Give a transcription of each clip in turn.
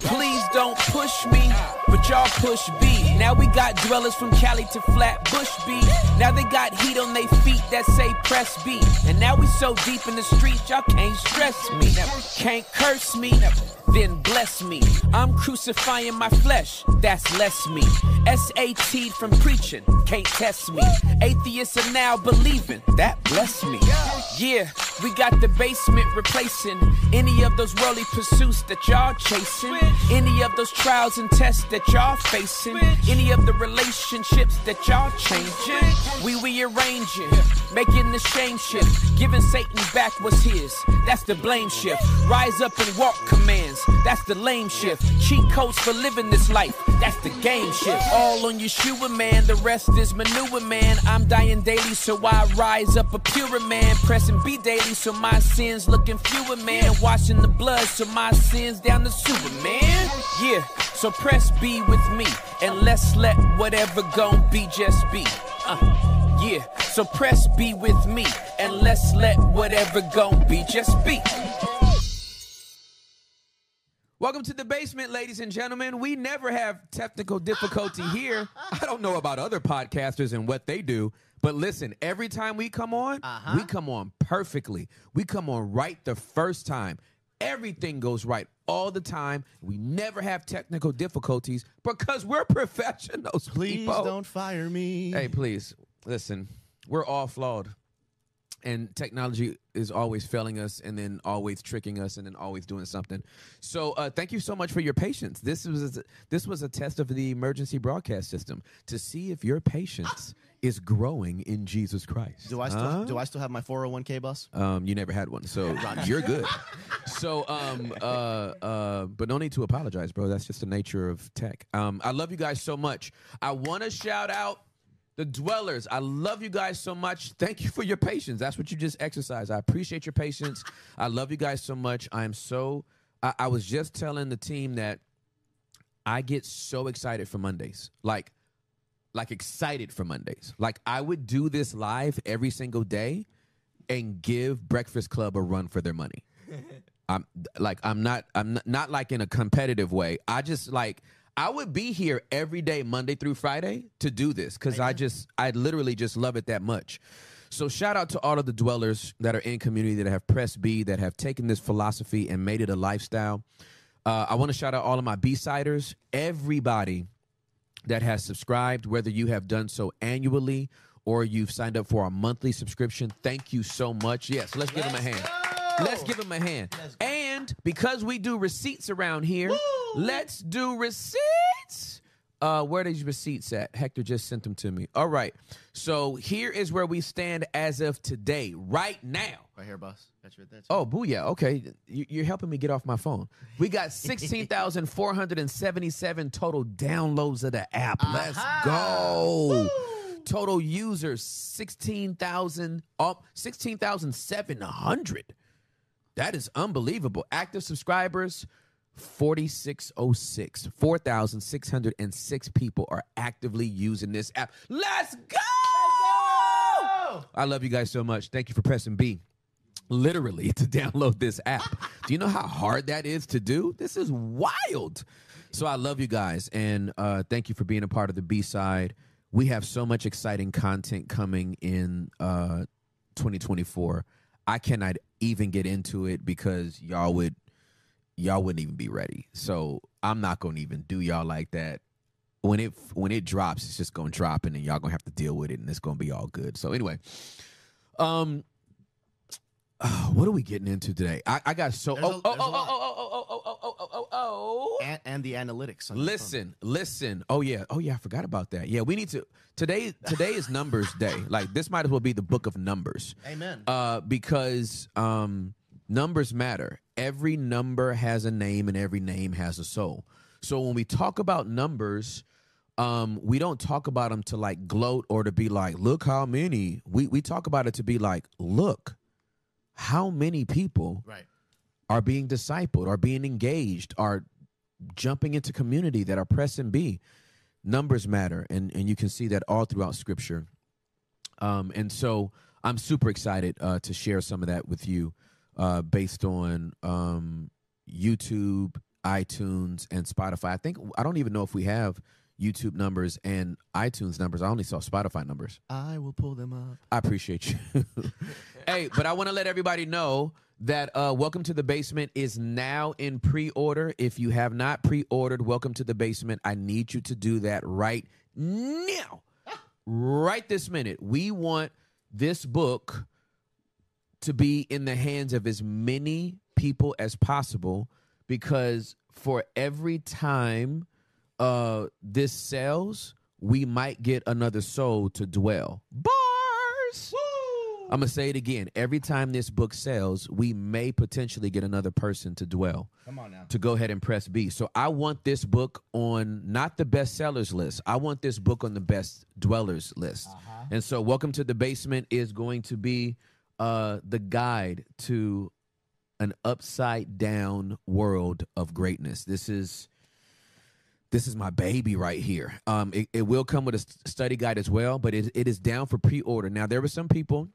Please don't push me, but y'all push B. Now we got dwellers from Cali to Flatbush B. Now they got heat on their feet that say press B. And now we so deep in the streets, y'all can't stress me. Can't curse me, then bless me. I'm crucifying my flesh, that's less me. SAT from preaching, can't test me. Atheists are now believing, that bless me. Yeah, we got the basement replacing any of those worldly pursuits that y'all chasing, any of those trials and tests that y'all facing, any of the relationships that y'all changing. We rearranging, making the shame shift, giving Satan back what's his. That's the blame shift. Rise up and walk commands. That's the lame shift. Cheat codes for living this life. That's the game shift. All on your Yeshua, man. The rest is manure, man. I'm dying daily, so I rise up a purer man. Pressing B daily, so my sins looking fewer, man. Washing the blood, so my sins down the sewer, man. Yeah, so press B with me, and let's let whatever gon' be just be. Uh, yeah, so press B with me, and let's let whatever gon' be just be. Welcome to the basement, ladies and gentlemen. We never have technical difficulty here. I don't know about other podcasters and what they do, but listen, every time we come on, uh-huh. we come on perfectly. We come on right the first time. Everything goes right all the time. We never have technical difficulties because we're professionals. Please people. don't fire me. Hey, please listen. We're all flawed, and technology is always failing us, and then always tricking us, and then always doing something. So, uh, thank you so much for your patience. This was this was a test of the emergency broadcast system to see if your patience is growing in Jesus Christ. Do I still do I still have my 401k bus? Um, you never had one, so you're good. So, um, uh, uh, but no need to apologize, bro. That's just the nature of tech. Um, I love you guys so much. I want to shout out the dwellers. I love you guys so much. Thank you for your patience. That's what you just exercised. I appreciate your patience. I love you guys so much. I am so. I, I was just telling the team that I get so excited for Mondays. Like, like excited for Mondays. Like I would do this live every single day and give Breakfast Club a run for their money. I'm like I'm not I'm not, not like in a competitive way. I just like I would be here every day Monday through Friday to do this cuz I just I literally just love it that much. So shout out to all of the dwellers that are in community that have pressed B that have taken this philosophy and made it a lifestyle. Uh, I want to shout out all of my B-siders, everybody that has subscribed, whether you have done so annually or you've signed up for a monthly subscription. Thank you so much. Yes, let's give them a hand. Let's give him a hand. And because we do receipts around here, let's do receipts. Uh, where are these receipts at? Hector just sent them to me. All right. So here is where we stand as of today, right now. Right here, boss. That's right there. Oh, booyah. Okay. You- You're helping me get off my phone. We got 16,477 total downloads of the app. Let's go. Total users, 16,000, oh, 16,700. That is unbelievable. Active subscribers, 4606. 4,606 people are actively using this app. Let's go! I love you guys so much. Thank you for pressing B literally to download this app. Do you know how hard that is to do? This is wild. So I love you guys and uh, thank you for being a part of the B side. We have so much exciting content coming in uh, 2024. I cannot even get into it because y'all would y'all wouldn't even be ready. So I'm not gonna even do y'all like that. When it when it drops, it's just gonna drop, and then y'all gonna have to deal with it, and it's gonna be all good. So anyway, um, uh, what are we getting into today? I, I got so oh oh a oh, oh oh oh oh oh oh oh oh oh oh. And, and the analytics. on your phone. Listen, listen. Oh yeah, oh yeah. I forgot about that. Yeah, we need to. Today, today is Numbers Day. Like this might as well be the Book of Numbers. Amen. Uh, because um, numbers matter. Every number has a name, and every name has a soul. So when we talk about numbers, um, we don't talk about them to like gloat or to be like, look how many. We we talk about it to be like, look, how many people right. are being discipled, are being engaged, are jumping into community that are pressing B. Numbers matter, and and you can see that all throughout Scripture. Um, and so I'm super excited uh, to share some of that with you, uh, based on um, YouTube, iTunes, and Spotify. I think I don't even know if we have YouTube numbers and iTunes numbers. I only saw Spotify numbers. I will pull them up. I appreciate you. hey, but I want to let everybody know that uh, Welcome to the Basement is now in pre order. If you have not pre ordered Welcome to the Basement, I need you to do that right now. right this minute. We want this book to be in the hands of as many people as possible because for every time uh, this sells, we might get another soul to dwell. Bars. I'm gonna say it again. Every time this book sells, we may potentially get another person to dwell. Come on now. To go ahead and press B. So I want this book on not the best sellers list. I want this book on the best dwellers list. Uh-huh. And so, Welcome to the Basement is going to be uh, the guide to an upside down world of greatness. This is this is my baby right here. Um, it, it will come with a study guide as well, but it, it is down for pre order. Now, there were some people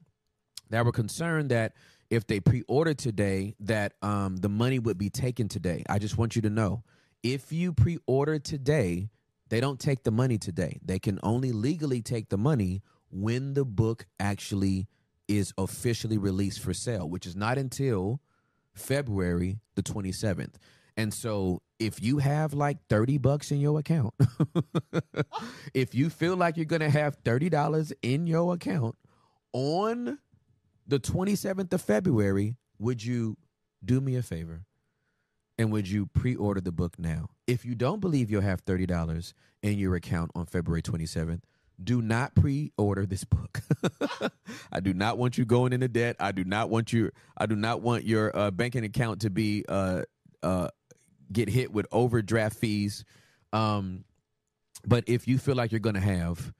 that were concerned that if they pre-ordered today that um, the money would be taken today i just want you to know if you pre-order today they don't take the money today they can only legally take the money when the book actually is officially released for sale which is not until february the 27th and so if you have like 30 bucks in your account if you feel like you're going to have $30 in your account on the 27th of February, would you do me a favor and would you pre order the book now? If you don't believe you'll have $30 in your account on February 27th, do not pre-order this book. I do not want you going into debt. I do not want you. I do not want your uh, banking account to be uh, uh, get hit with overdraft fees. Um, but if you feel like you're going to have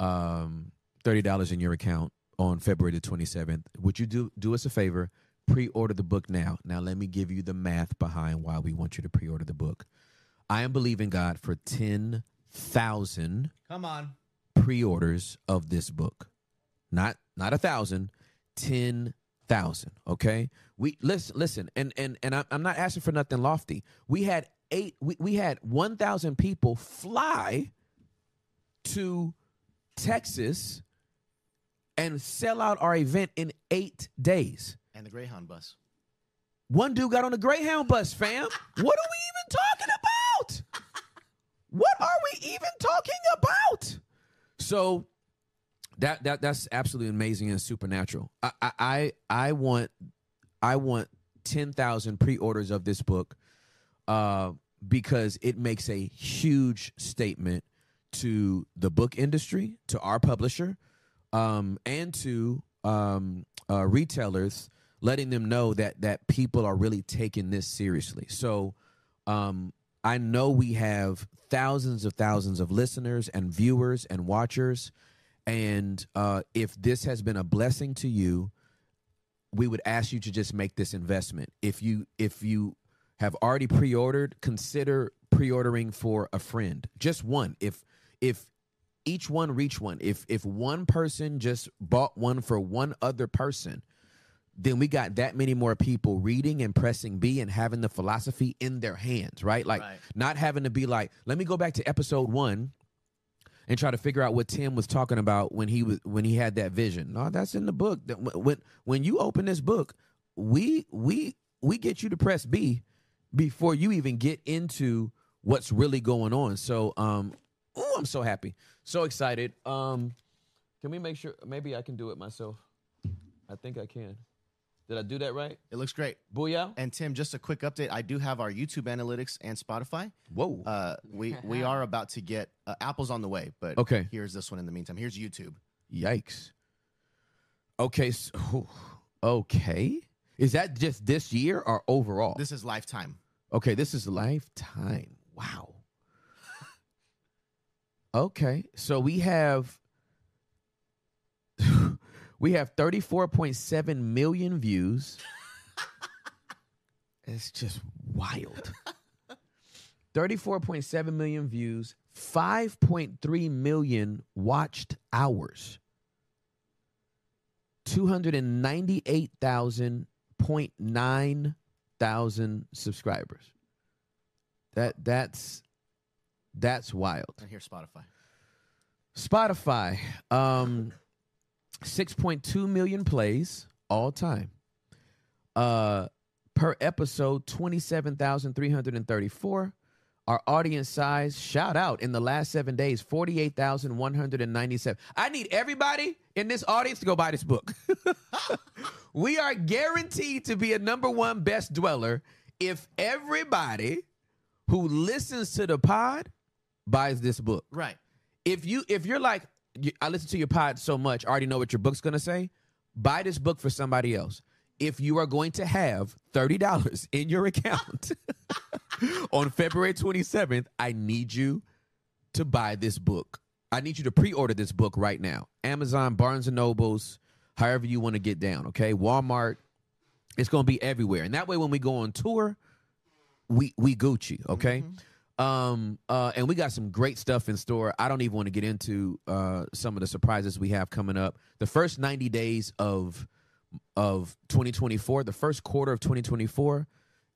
um, thirty dollars in your account, on February the 27th. Would you do do us a favor? Pre-order the book now. Now let me give you the math behind why we want you to pre-order the book. I am believing God for 10,000 Come on. pre-orders of this book. Not not a thousand, 10,000, okay? We listen listen and and and I'm, I'm not asking for nothing lofty. We had eight we, we had 1,000 people fly to Texas and sell out our event in eight days. And the Greyhound bus. One dude got on the Greyhound bus, fam. what are we even talking about? What are we even talking about? So that that that's absolutely amazing and supernatural. I I I want I want ten thousand pre-orders of this book, uh, because it makes a huge statement to the book industry, to our publisher, um, and to um, uh, retailers, letting them know that that people are really taking this seriously. So um, I know we have thousands of thousands of listeners and viewers and watchers, and uh, if this has been a blessing to you, we would ask you to just make this investment. If you if you have already pre-ordered, consider pre-ordering for a friend, just one. If if each one reach one. If if one person just bought one for one other person, then we got that many more people reading and pressing B and having the philosophy in their hands, right? Like right. not having to be like, let me go back to episode one and try to figure out what Tim was talking about when he was when he had that vision. No, that's in the book. That When when you open this book, we we we get you to press B before you even get into what's really going on. So um oh, I'm so happy. So excited. Um, can we make sure? Maybe I can do it myself. I think I can. Did I do that right? It looks great. Booyah! And Tim, just a quick update. I do have our YouTube analytics and Spotify. Whoa. Uh, we we are about to get uh, Apple's on the way, but okay. Here's this one in the meantime. Here's YouTube. Yikes. Okay. So, okay. Is that just this year or overall? This is lifetime. Okay, this is lifetime. Wow. Okay, so we have we have 34.7 million views. it's just wild. 34.7 million views, 5.3 million watched hours. 298,000.9 thousand subscribers. That that's that's wild. And here's Spotify. Spotify, um, six point two million plays all time. Uh, per episode, twenty seven thousand three hundred and thirty four. Our audience size, shout out in the last seven days, 48,197. I need everybody in this audience to go buy this book. we are guaranteed to be a number one best dweller if everybody who listens to the pod buys this book. Right. If you if you're like I listen to your pod so much, I already know what your book's going to say, buy this book for somebody else. If you are going to have $30 in your account on February 27th, I need you to buy this book. I need you to pre-order this book right now. Amazon, Barnes and Nobles, however you want to get down, okay? Walmart. It's going to be everywhere. And that way when we go on tour, we we Gucci, okay? Mm-hmm. Um uh and we got some great stuff in store. I don't even want to get into uh some of the surprises we have coming up. The first 90 days of of 2024, the first quarter of 2024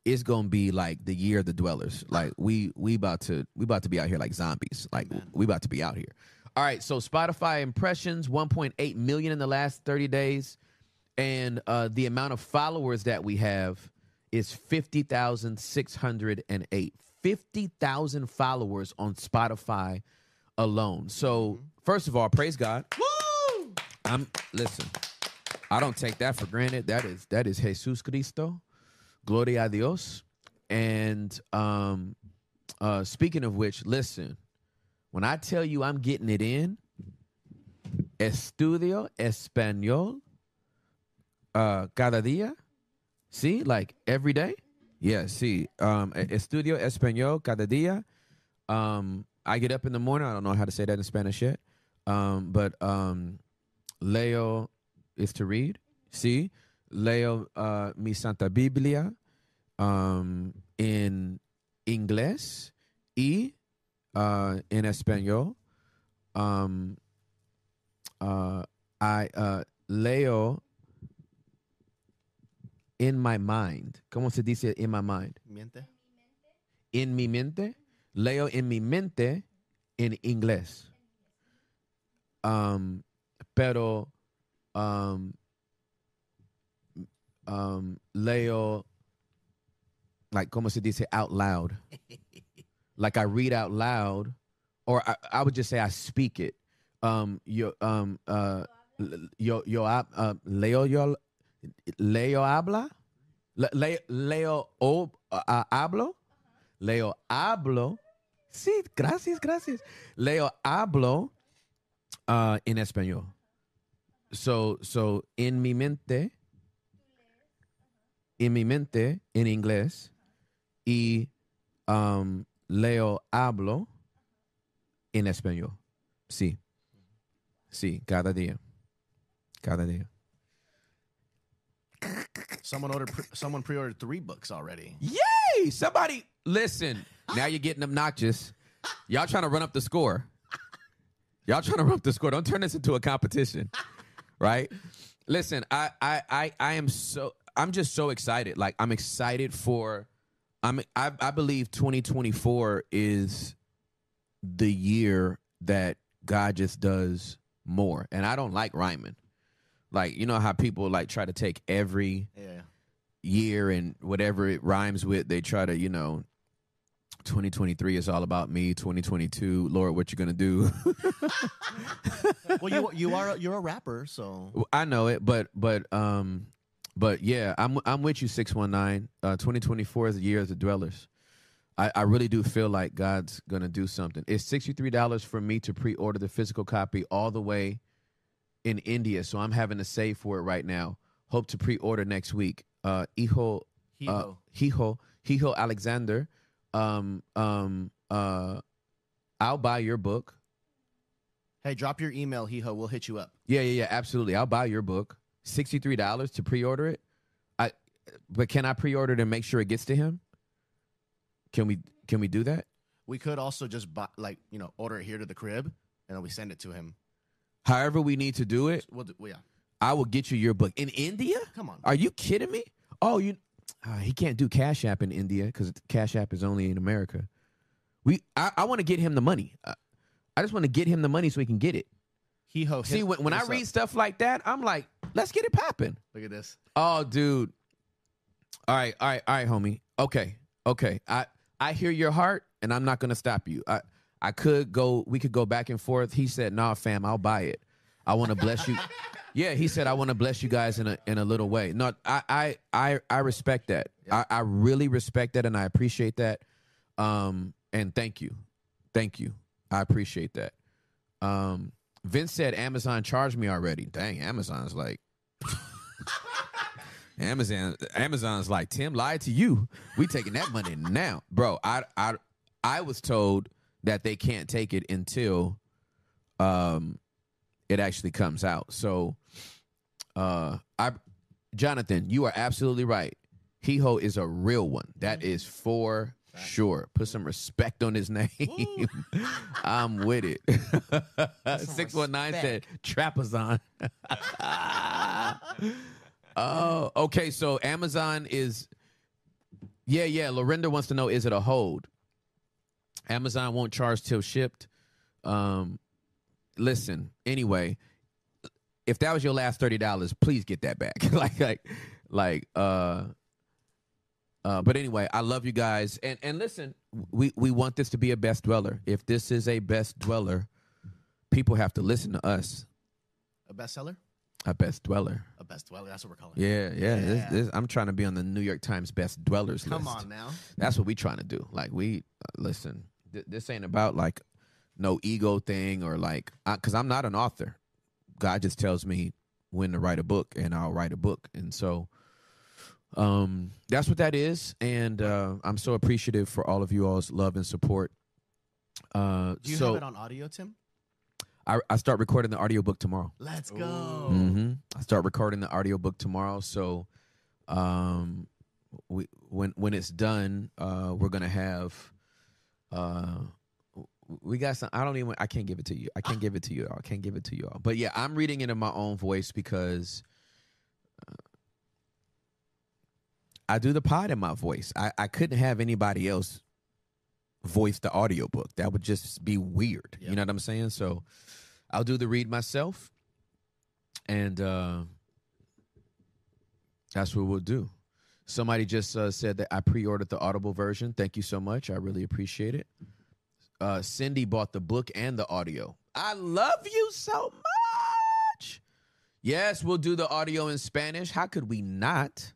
is going to be like the year of the dwellers. Like we we about to we about to be out here like zombies. Like we about to be out here. All right, so Spotify impressions 1.8 million in the last 30 days and uh the amount of followers that we have is 50,608. 50,000 followers on Spotify alone. So, first of all, praise God. Woo! I'm listen. I don't take that for granted. That is that is Jesus Cristo. Gloria a Dios. And um uh speaking of which, listen. When I tell you I'm getting it in, estudio español uh cada día. See, like every day. Yeah, see. Um estudio español cada día. Um I get up in the morning. I don't know how to say that in Spanish yet. Um, but um, leo is to read. See, leo uh, mi Santa Biblia um, in inglés y uh, en español. Um, uh, I uh, leo in my mind. ¿Cómo se dice in my mind? Miente. en mi mente, leo en mi mente en inglés. Um, pero um, um, leo, like, como se dice, out loud. like I read out loud, or I, I would just say I speak it. Um, yo, um, uh, yo, yo, hab- uh, leo, yo, leo habla, Le- le- leo, hablo. Leo hablo. Sí, gracias, gracias. Leo hablo uh, en español. So, so, en mi mente, en mi mente, en inglés, y um, leo hablo en español. Sí. Sí, cada día. Cada día. Someone ordered. Pre- someone pre-ordered three books already. Yay! Somebody listen. Now you're getting obnoxious. Y'all trying to run up the score. Y'all trying to run up the score. Don't turn this into a competition. Right? Listen, I I I, I am so I'm just so excited. Like I'm excited for I'm I, I believe 2024 is the year that God just does more. And I don't like rhyming. Like, you know how people like try to take every Yeah. year and whatever it rhymes with, they try to, you know, 2023 is all about me. 2022, Lord, what you gonna do? Well, you you are you're a rapper, so I know it, but but um, but yeah, I'm I'm with you. 619. Uh, 2024 is the year of the dwellers. I, I really do feel like God's gonna do something. It's sixty three dollars for me to pre order the physical copy all the way in India, so I'm having to save for it right now. Hope to pre order next week. Uh, Iho uh, Hijo. Hijo Hijo Alexander. Um, um, uh, I'll buy your book. hey, drop your email, Hijo. We'll hit you up. Yeah, yeah, yeah, absolutely. I'll buy your book. Sixty three dollars to pre order it. I, but can I pre order it and make sure it gets to him? Can we can we do that? We could also just buy, like you know, order it here to the crib, and then we send it to him. However, we need to do it. We'll do, well, yeah. I will get you your book in India. Come on. Are you kidding me? Oh, you uh, he can't do Cash App in India because Cash App is only in America. We I, I want to get him the money. Uh, I just want to get him the money so he can get it. He ho. See, when, when I up? read stuff like that, I'm like, let's get it popping. look at this. Oh, dude. All right, all right, all right, homie. Okay, okay. I I hear your heart, and I'm not gonna stop you. I I could go. We could go back and forth. He said, "Nah, fam, I'll buy it. I want to bless you." yeah, he said, "I want to bless you guys in a in a little way." No, I I I I respect that. I I really respect that, and I appreciate that. Um, and thank you, thank you. I appreciate that. Um, Vince said Amazon charged me already. Dang, Amazon's like. Amazon Amazon's like Tim lied to you. We taking that money now, bro. I I I was told that they can't take it until um it actually comes out. So uh I Jonathan, you are absolutely right. Heho is a real one. That is for sure. Put some respect on his name. I'm with it. Six one nine said Trapazon. Oh, okay. So Amazon is, yeah, yeah. Lorinda wants to know: Is it a hold? Amazon won't charge till shipped. Um, listen. Anyway, if that was your last thirty dollars, please get that back. like, like, like. Uh, uh, but anyway, I love you guys, and and listen, we we want this to be a best dweller. If this is a best dweller, people have to listen to us. A bestseller. A best dweller. A best dweller. That's what we're calling. it. Yeah, yeah. This, this, I'm trying to be on the New York Times best dwellers Come list. Come on now. That's what we're trying to do. Like we uh, listen. Th- this ain't about like no ego thing or like because I'm not an author. God just tells me when to write a book, and I'll write a book, and so um that's what that is. And uh, I'm so appreciative for all of you all's love and support. Uh, Do you so have it on audio, Tim? I, I start recording the audiobook tomorrow. Let's go. hmm I start recording the audiobook tomorrow. So, um, we when when it's done, uh, we're gonna have, uh, we got some. I don't even. I can't give it to you. I can't give it to you all. I can't give it to you all. But yeah, I'm reading it in my own voice because. uh, I do the pod in my voice. I, I couldn't have anybody else voice the audiobook. That would just be weird. Yeah. You know what I'm saying? So I'll do the read myself and uh, that's what we'll do. Somebody just uh, said that I pre-ordered the Audible version. Thank you so much. I really appreciate it. Uh, Cindy bought the book and the audio. I love you so much. Yes, we'll do the audio in Spanish. How could we not?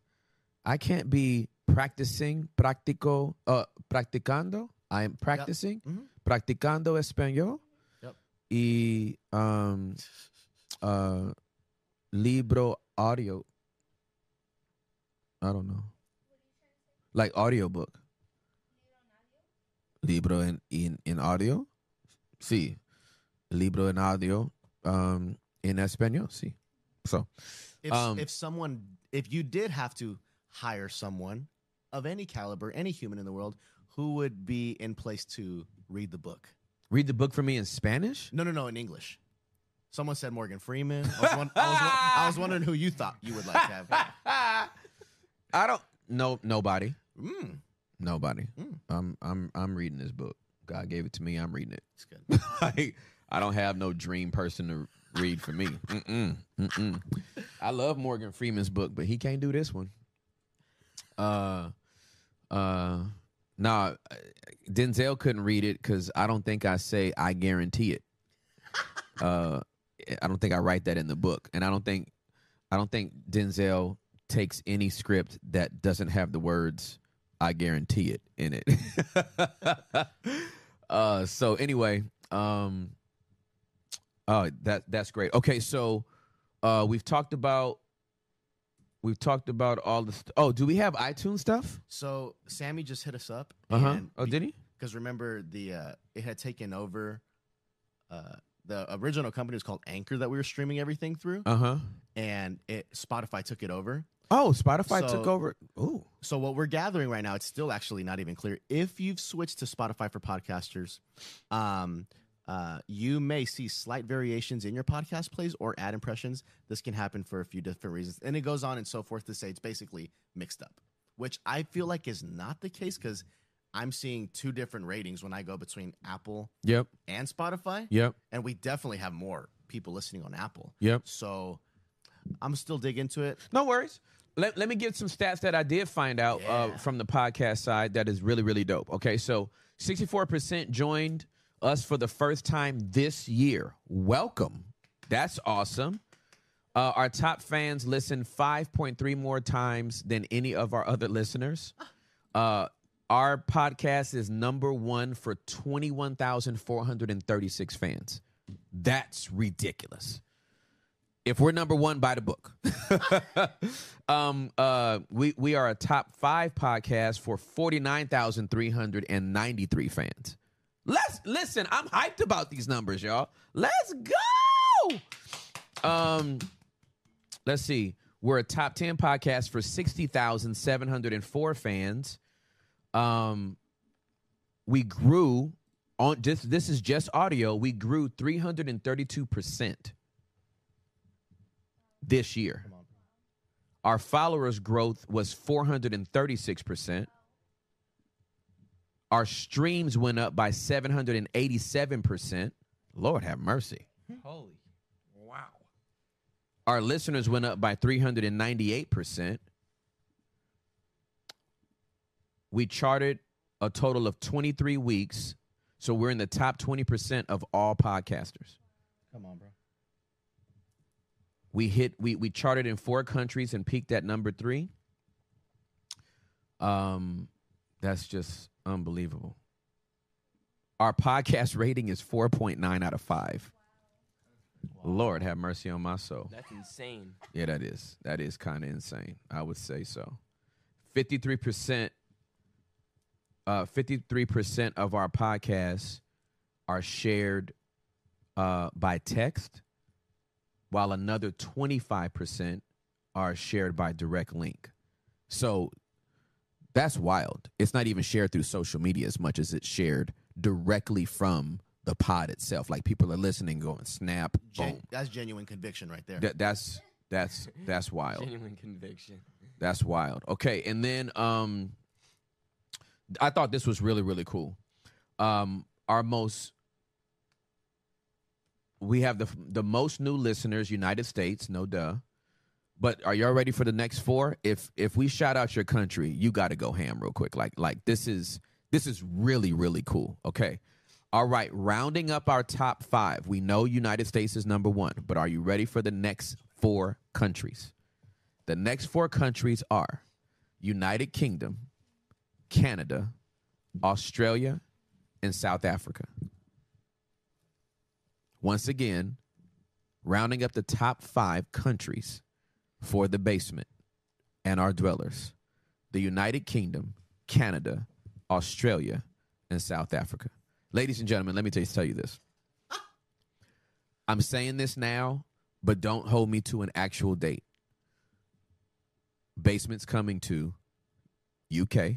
I can't be practicing, practico, uh, practicando. I am practicing, Mhm. practicando español. Yep. Y um, uh, libro audio. I don't know. Like audiobook. Libro en, en, en audio. Sí. Libro en audio. Um, in español. Sí. So, If Um, if someone if you did have to hire someone of any caliber, any human in the world, who would be in place to read the book? read the book for me in Spanish. No, no, no, in English. Someone said Morgan Freeman. I was, won- I was, I was wondering who you thought you would like to have. I don't. No, nobody. Mm, Nobody. Mm. I'm. I'm. I'm reading this book. God gave it to me. I'm reading it. it's good. like, I don't have no dream person to read for me. Mm-mm, mm-mm. I love Morgan Freeman's book, but he can't do this one. Uh, uh, nah. Denzel couldn't read it because I don't think I say I guarantee it. Uh, I don't think I write that in the book, and I don't think, I don't think Denzel takes any script that doesn't have the words "I guarantee it" in it. uh, so anyway, um, oh, that that's great. Okay, so uh, we've talked about we've talked about all the. St- oh, do we have iTunes stuff? So Sammy just hit us up. Uh huh. Oh, did he? because remember the uh, it had taken over. Uh, the original company was called Anchor that we were streaming everything through, Uh huh. and it Spotify took it over. Oh, Spotify So- took over. Ooh. So what we're gathering right now, it's still actually not even clear if you've switched to Spotify for podcasters. Um, uh, you may see slight variations in your podcast plays or ad impressions. This can happen for a few different reasons, and it goes on and so forth to say it's basically mixed up. which I feel like is not the case because I'm seeing two different ratings when I go between Apple Yep. and Spotify. Yep. And we definitely have more people listening on Apple. Yep. So I'm still dig into it. No worries. Let, let me give some stats that I did find out uh, from the podcast side that is really, really dope. Okay, so 64% joined us for the first time this year. Welcome. That's awesome. Uh, our top fans listen 5.3 more times than any of our other listeners. Uh, our podcast is number one for 21,436 fans. That's ridiculous if we're number one by the book. Um uh we we are a top five podcast for 49393 fans. Let's listen i'm hyped about these numbers y'all. Let's go! Um let's see. We're a top 10 podcast for 60704 fans. Um we grew on just this is just audio. We grew 332 percent this year. Our followers growth was 436%. Our streams went up by 787%. Lord have mercy. Holy. Wow. Our listeners went up by 398%. We charted a total of 23 weeks. So we're in the top 20% of all podcasters. Come on, bro. We hit we we charted in four countries and peaked at number three. Um, that's just unbelievable. Our podcast rating is four point nine out of five. Lord have mercy on my soul. That's insane. Yeah, that is that is kind of insane. I would say so. Fifty three percent. Uh, fifty three percent of our podcasts are shared uh, by text, while another twenty five percent are shared by direct link. So that's wild. It's not even shared through social media as much as it's shared directly from the pod itself. Like people are listening, going snap, Gen- boom. that's genuine conviction right there. That, that's that's that's wild. Genuine conviction. That's wild. Okay, and then um I thought this was really really cool. Um our most we have the the most new listeners United States, no duh. But are y'all ready for the next four? If if we shout out your country, you got to go ham real quick. Like like this is this is really really cool. Okay. All right, rounding up our top 5. We know United States is number 1, but are you ready for the next four countries? The next four countries are United Kingdom, Canada, Australia, and South Africa. Once again, rounding up the top five countries for the basement and our dwellers the United Kingdom, Canada, Australia, and South Africa. Ladies and gentlemen, let me tell you, tell you this. I'm saying this now, but don't hold me to an actual date. Basement's coming to UK,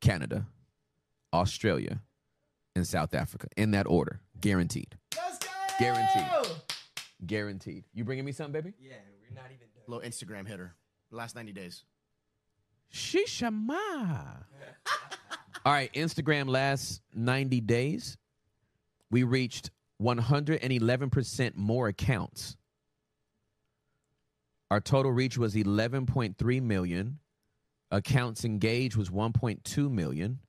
Canada, Australia, and South Africa in that order. Guaranteed. Let's go. Guaranteed. Guaranteed. You bringing me something, baby? Yeah, we're not even done. Little Instagram hitter. Last 90 days. Shishama. All right, Instagram last 90 days, we reached 111% more accounts. Our total reach was 11.3 million. Accounts engaged was 1.2 million.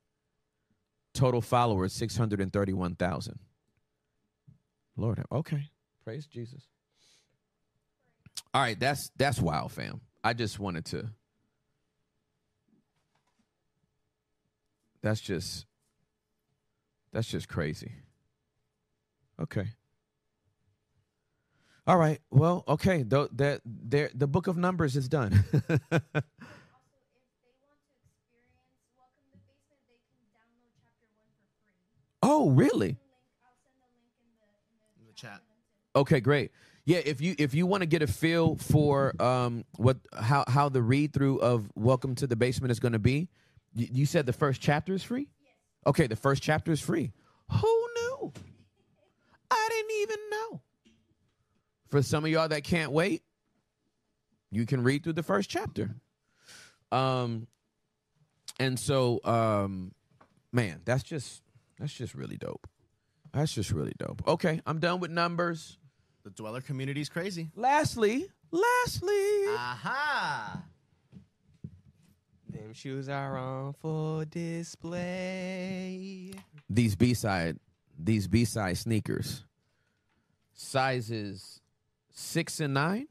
Total followers 631,000. Lord, okay. Praise Jesus. All right, that's that's wild, fam. I just wanted to That's just that's just crazy. Okay. All right. Well, okay. The the the, the book of numbers is done. Also, if Okay, great. Yeah, if you if you want to get a feel for um what how how the read through of Welcome to the Basement is going to be, you, you said the first chapter is free. Okay, the first chapter is free. Who knew? I didn't even know. For some of y'all that can't wait, you can read through the first chapter. Um, and so, um, man, that's just that's just really dope. That's just really dope. Okay, I'm done with numbers. The dweller community is crazy. Lastly, lastly, Aha! Them shoes are on full display. these B side, these B side sneakers, sizes six and nine,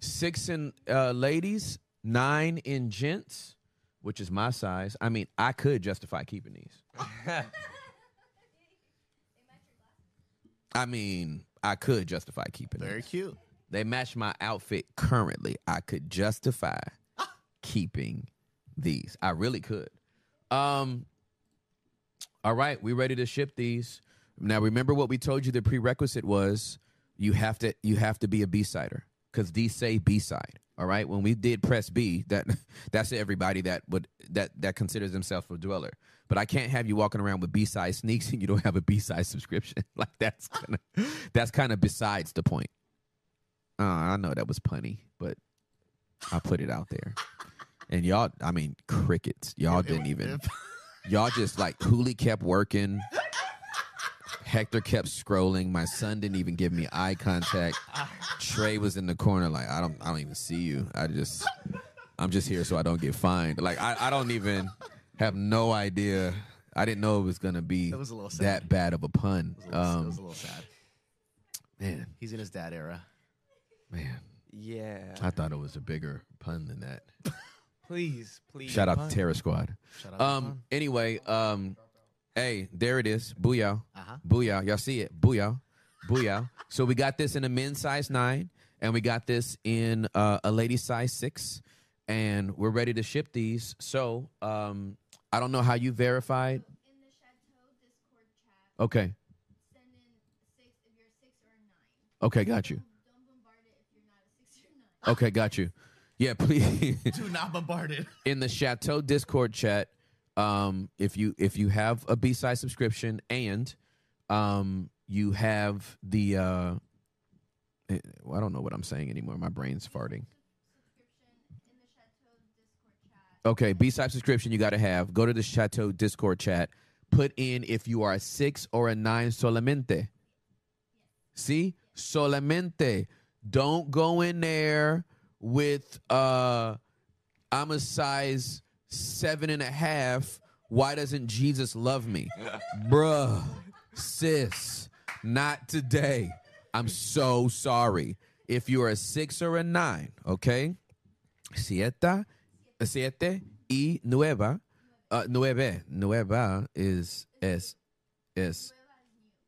six in uh, ladies, nine in gents, which is my size. I mean, I could justify keeping these. I mean, I could justify keeping it. Very cute. They match my outfit currently. I could justify keeping these. I really could. Um all right, we ready to ship these. Now remember what we told you the prerequisite was you have to you have to be a B-sider cuz these say B-side. All right? When we did press B, that that's everybody that would that that considers themselves a dweller. But I can't have you walking around with B-side sneaks and you don't have a B-side subscription. like that's kind of that's kind of besides the point. Uh, I know that was punny, but I put it out there. And y'all, I mean, crickets. Y'all didn't even. Y'all just like coolly kept working. Hector kept scrolling. My son didn't even give me eye contact. Trey was in the corner, like I don't, I don't even see you. I just, I'm just here so I don't get fined. Like I, I don't even have no idea. I didn't know it was gonna be That was a little sad. that bad of a pun. It was, a little- it Um, was a little sad. man, He's in his dad era. man, Yeah. I thought it was a bigger pun than that. please, please. Shout out to Terror Squad. Shout out to Um. Anyway. Um. Hey, there it is. Booyah. Uh-huh. Booyah. Y'all see it? Booyah. Booyah. so we got this in a men's size nine, and we got this in uh, a lady size six, and we're ready to ship these. So, um, I don't know how you verified. In the Chateau Discord chat, Okay. send in six if you're a six or a nine. Okay. Got you. Don't, don't bombard it if you're not a six or nine. Okay. Got you. Yeah. Please. Do not bombard it. in the Chateau Discord chat, um, if you if you have a B side subscription and um, you have the uh, eh, I don't know what I'm saying anymore. My brain's farting. Okay, B side subscription you got to have. Go to the Chateau Discord chat. Put in if you are a six or a nine solamente. See, solamente. Don't go in there with uh, I'm a size seven and a half. Why doesn't Jesus love me, bruh, sis? Not today. I'm so sorry. If you're a six or a nine, okay. Siete, siete y nueva. Uh, nueve, nueva is es es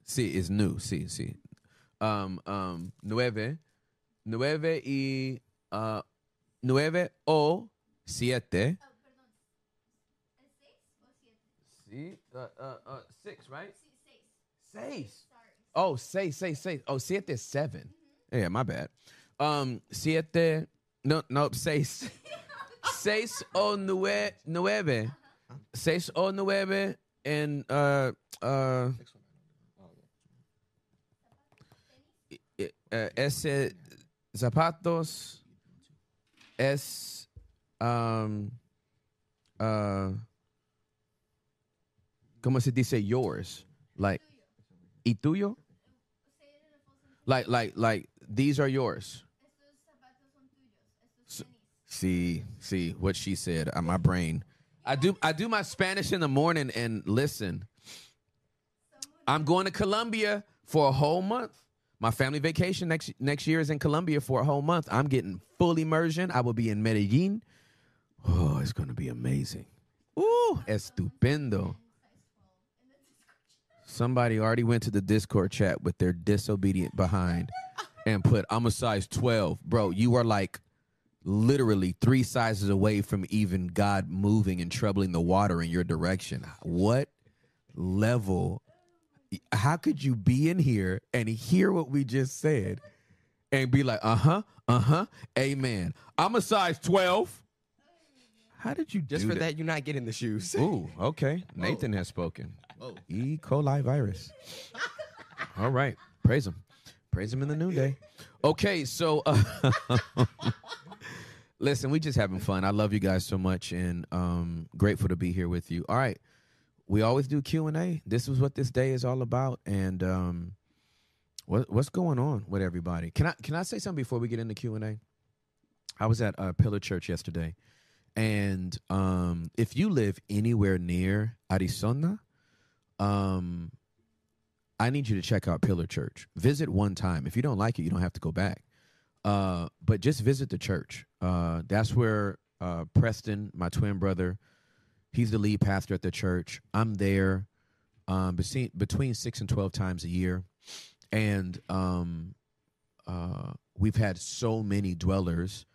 sí is new. Sí, sí. Um, um, nueve, nueve y uh, nueve o siete. Oh, perdón. ¿Es seis o Uh, uh, uh, six, right? Seis. Oh, seis, seis, seis. Oh, siete is 7 Yeah, my bad. Um, siete. No, no, seis. seis o nue, nueve. Seis o nueve en uh uh. uh, ese zapatos es um uh ¿Cómo se dice yours? Like y tuyo? Like like like these are yours. See, see what she said. Uh, my brain. I do I do my Spanish in the morning and listen. I'm going to Colombia for a whole month. My family vacation next next year is in Colombia for a whole month. I'm getting full immersion. I will be in Medellin. Oh, it's going to be amazing. Ooh, estupendo. Somebody already went to the Discord chat with their disobedient behind and put, I'm a size 12. Bro, you are like literally three sizes away from even God moving and troubling the water in your direction. What level? How could you be in here and hear what we just said and be like, uh huh, uh huh, amen? I'm a size 12. How did you Just for that? that, you're not getting the shoes. Ooh, okay. Nathan has spoken. E. coli virus. All right. Praise him. Praise him in the noonday. Okay, so uh, Listen, we just having fun. I love you guys so much, and um, grateful to be here with you. All right, we always do Q and A. This is what this day is all about, and um, what what's going on with everybody? Can I can I say something before we get into Q&A? I was at uh, Pillar Church yesterday, and um, if you live anywhere near Arizona, um, I need you to check out Pillar Church. Visit one time. If you don't like it, you don't have to go back. Uh, but just visit the church. Uh, that's where uh, Preston, my twin brother, he's the lead pastor at the church. I'm there um, between, between six and 12 times a year. And um, uh, we've had so many dwellers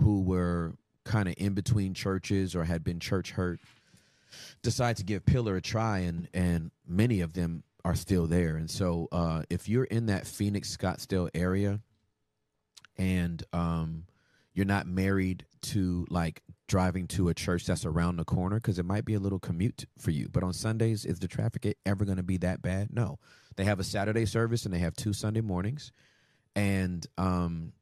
who were kind of in between churches or had been church hurt decide to give Pillar a try, and, and many of them are still there. And so uh, if you're in that Phoenix, Scottsdale area, and um, you're not married to like driving to a church that's around the corner because it might be a little commute for you. But on Sundays, is the traffic ever going to be that bad? No. They have a Saturday service and they have two Sunday mornings, and um,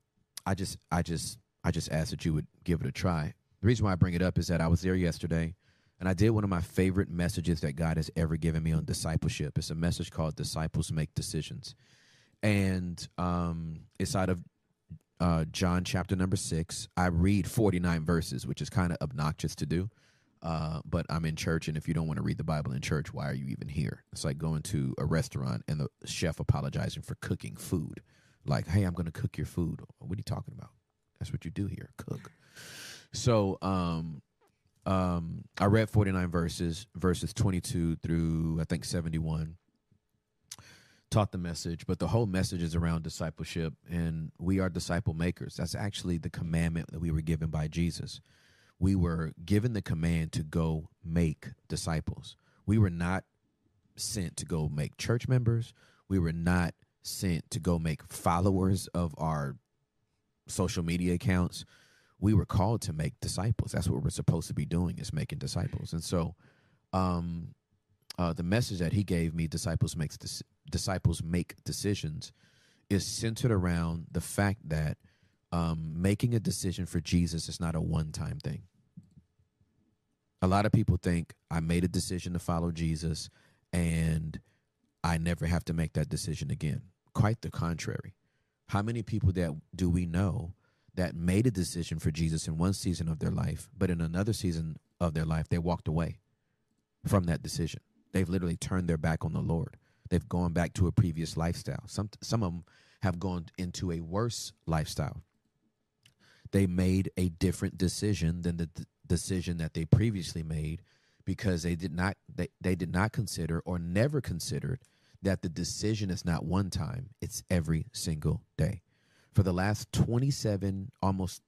I just, I just, I just ask that you would give it a try. The reason why I bring it up is that I was there yesterday. And I did one of my favorite messages that God has ever given me on discipleship. It's a message called Disciples Make Decisions. And um, it's out of uh, John chapter number six. I read 49 verses, which is kind of obnoxious to do. Uh, but I'm in church, and if you don't want to read the Bible in church, why are you even here? It's like going to a restaurant and the chef apologizing for cooking food. Like, hey, I'm going to cook your food. What are you talking about? That's what you do here, cook. So, um, um, I read 49 verses, verses 22 through I think 71 taught the message, but the whole message is around discipleship, and we are disciple makers. That's actually the commandment that we were given by Jesus. We were given the command to go make disciples. We were not sent to go make church members. We were not sent to go make followers of our social media accounts. We were called to make disciples. That's what we're supposed to be doing is making disciples. And so, um, uh, the message that he gave me, disciples makes dis- disciples make decisions, is centered around the fact that um, making a decision for Jesus is not a one time thing. A lot of people think I made a decision to follow Jesus and I never have to make that decision again. Quite the contrary. How many people that do we know that made a decision for Jesus in one season of their life, but in another season of their life they walked away from that decision? They've literally turned their back on the Lord. They've gone back to a previous lifestyle. Some some of them have gone into a worse lifestyle. They made a different decision than the d- decision that they previously made because they did not they, they did not consider or never considered that the decision is not one time, it's every single day. For the last 27 almost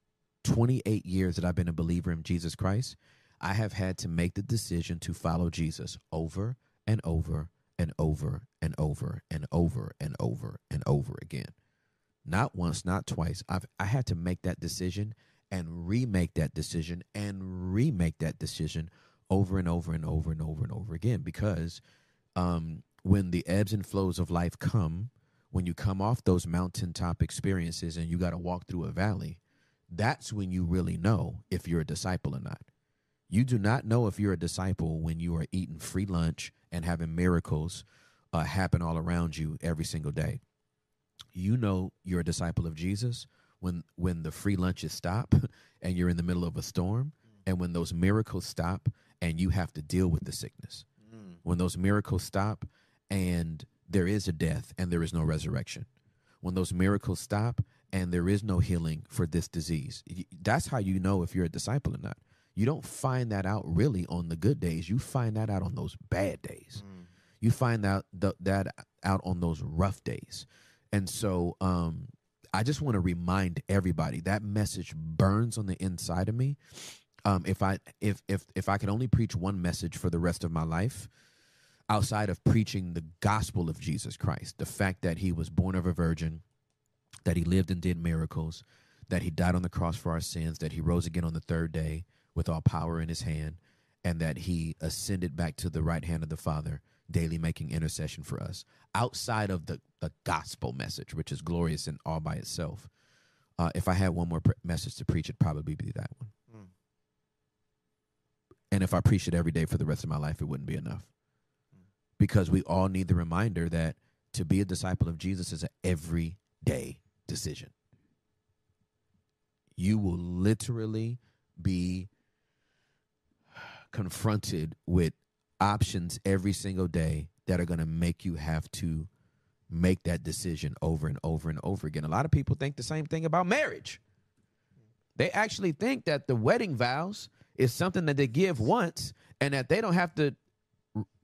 28 years that I've been a believer in Jesus Christ, I have had to make the decision to follow Jesus over and over and over and over and over and over and over again. Not once, not twice. I've I had to make that decision and remake that decision and remake that decision over and over and over and over and over again because um, when the ebbs and flows of life come, when you come off those mountaintop experiences and you got to walk through a valley, that's when you really know if you're a disciple or not. You do not know if you're a disciple when you are eating free lunch and having miracles uh, happen all around you every single day. You know you're a disciple of Jesus when when the free lunches stop and you're in the middle of a storm, and when those miracles stop and you have to deal with the sickness. When those miracles stop and there is a death and there is no resurrection. When those miracles stop and there is no healing for this disease. That's how you know if you're a disciple or not. You don't find that out really on the good days. You find that out on those bad days. You find out th- that out on those rough days. And so um, I just want to remind everybody that message burns on the inside of me. Um, if I if if if I could only preach one message for the rest of my life, outside of preaching the gospel of Jesus Christ, the fact that he was born of a virgin, that he lived and did miracles, that he died on the cross for our sins, that he rose again on the third day with all power in his hand, and that he ascended back to the right hand of the Father, daily making intercession for us. Outside of the, the gospel message, which is glorious in all by itself, Uh, if I had one more pre- message to preach, it'd probably be that one. Mm. And if I preached it every day for the rest of my life, it wouldn't be enough. Because we all need the reminder that to be a disciple of Jesus is an everyday decision. You will literally be confronted with options every single day that are going to make you have to make that decision over and over and over again. A lot of people think the same thing about marriage. They actually think that the wedding vows is something that they give once and that they don't have to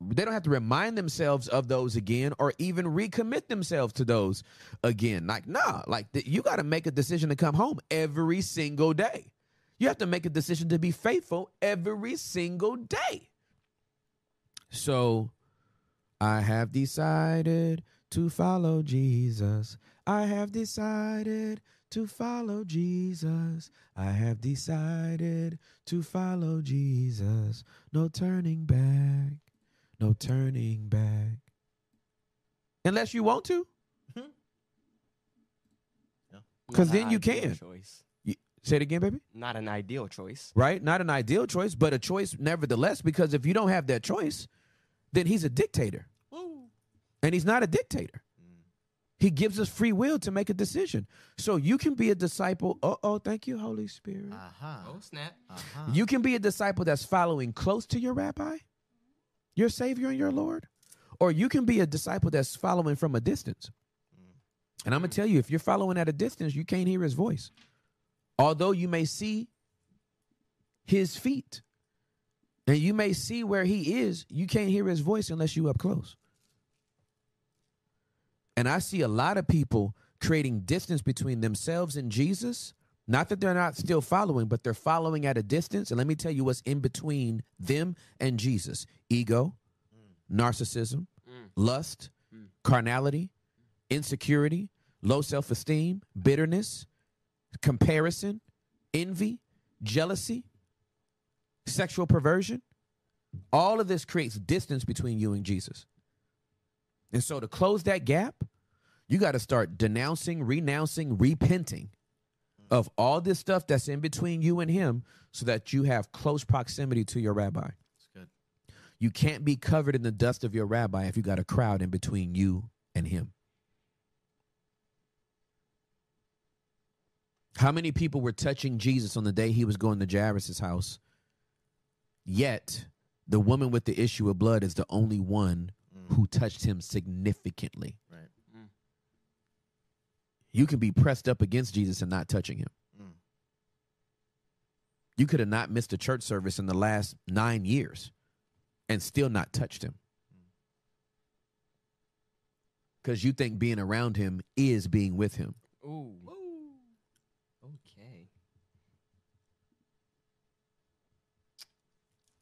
they don't have to remind themselves of those again or even recommit themselves to those again. Like, nah, like th- you got to make a decision to come home every single day. You have to make a decision to be faithful every single day. So I have decided to follow Jesus. I have decided to follow Jesus. I have decided to follow Jesus. No turning back. No turning back. Unless you want to. 'Cause Not then you ideal can. Choice. You, say it again, baby. Not an ideal choice. Right? Not an ideal choice, but a choice nevertheless, because if you don't have that choice, then he's a dictator. Ooh. And he's not a dictator. He gives us free will to make a decision. So you can be a disciple. Uh oh, thank you, Holy Spirit. Aha. Oh snap! Aha. You can be a disciple that's following close to your rabbi, your Savior and your Lord, or you can be a disciple that's following from a distance. And I'm going to tell you, if you're following at a distance, you can't hear his voice. Although you may see his feet and you may see where he is, you can't hear his voice unless you up close. And I see a lot of people creating distance between themselves and Jesus. Not that they're not still following, but they're following at a distance. And let me tell you what's in between them and Jesus ego, mm. narcissism, mm. lust, mm. carnality, insecurity, low self esteem, bitterness, comparison, envy, jealousy, sexual perversion. All of this creates distance between you and Jesus. And so to close that gap, you got to start denouncing, renouncing, repenting of all this stuff that's in between you and him so that you have close proximity to your rabbi. That's good. You can't be covered in the dust of your rabbi if you got a crowd in between you and him. How many people were touching Jesus on the day he was going to Jairus' house? Yet, the woman with the issue of blood is the only one mm. who touched him significantly. Right. You can be pressed up against Jesus and not touching him. Mm. You could have not missed a church service in the last nine years and still not touched him. Because you think being around him is being with him. Ooh. Okay.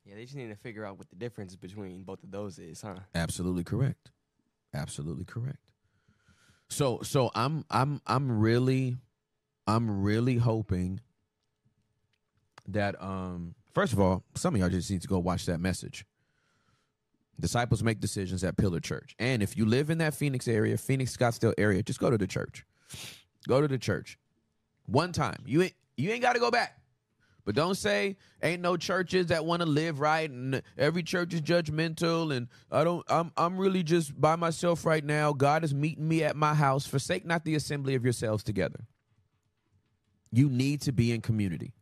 Yeah, they just need to figure out what the difference between both of those is, huh? Absolutely correct. Absolutely correct. So so I'm I'm I'm really I'm really hoping that um first of all, some of y'all just need to go watch that message. Disciples make decisions at Pillar Church. And if you live in that Phoenix area, Phoenix Scottsdale area, just go to the church. Go to the church. One time. You ain't you ain't got to go back. But don't say ain't no churches that want to live right and every church is judgmental and I don't I'm I'm really just by myself right now. God is meeting me at my house. Forsake not the assembly of yourselves together. You need to be in community.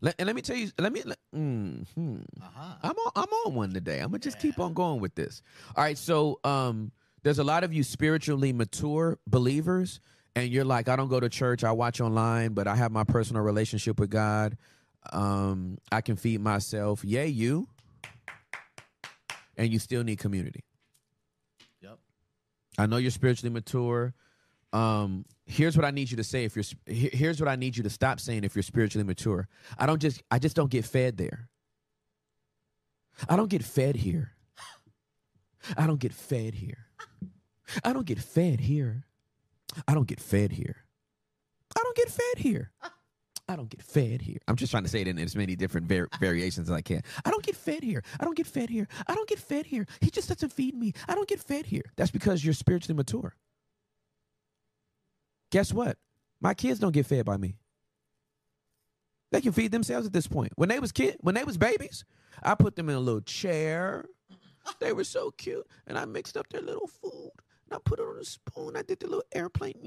Let, and let me tell you, let me let, mm, hmm. Aha. I'm on, I'm on one today. I'm gonna just keep on going with this. All right, so um, there's a lot of you spiritually mature believers, and you're like, I don't go to church, I watch online, but I have my personal relationship with God. Um, I can feed myself. Yay, you. And you still need community. Yep. I know you're spiritually mature. Um, here's what I need you to say if you're. Here's what I need you to stop saying if you're spiritually mature. I don't just. I just don't get fed there. I don't get fed here. I don't get fed here. I don't get fed here. I don't get fed here. I don't get fed here. I don't get fed here. I'm just trying to say it in as many different var- variations as I can. I don't get fed here. I don't get fed here. I don't get fed here. He just doesn't feed me. I don't get fed here. That's because you're spiritually mature. Guess what? My kids don't get fed by me. They can feed themselves at this point. When they was kid, when they was babies, I put them in a little chair. They were so cute, and I mixed up their little food. And I put it on a spoon. I did the little airplane,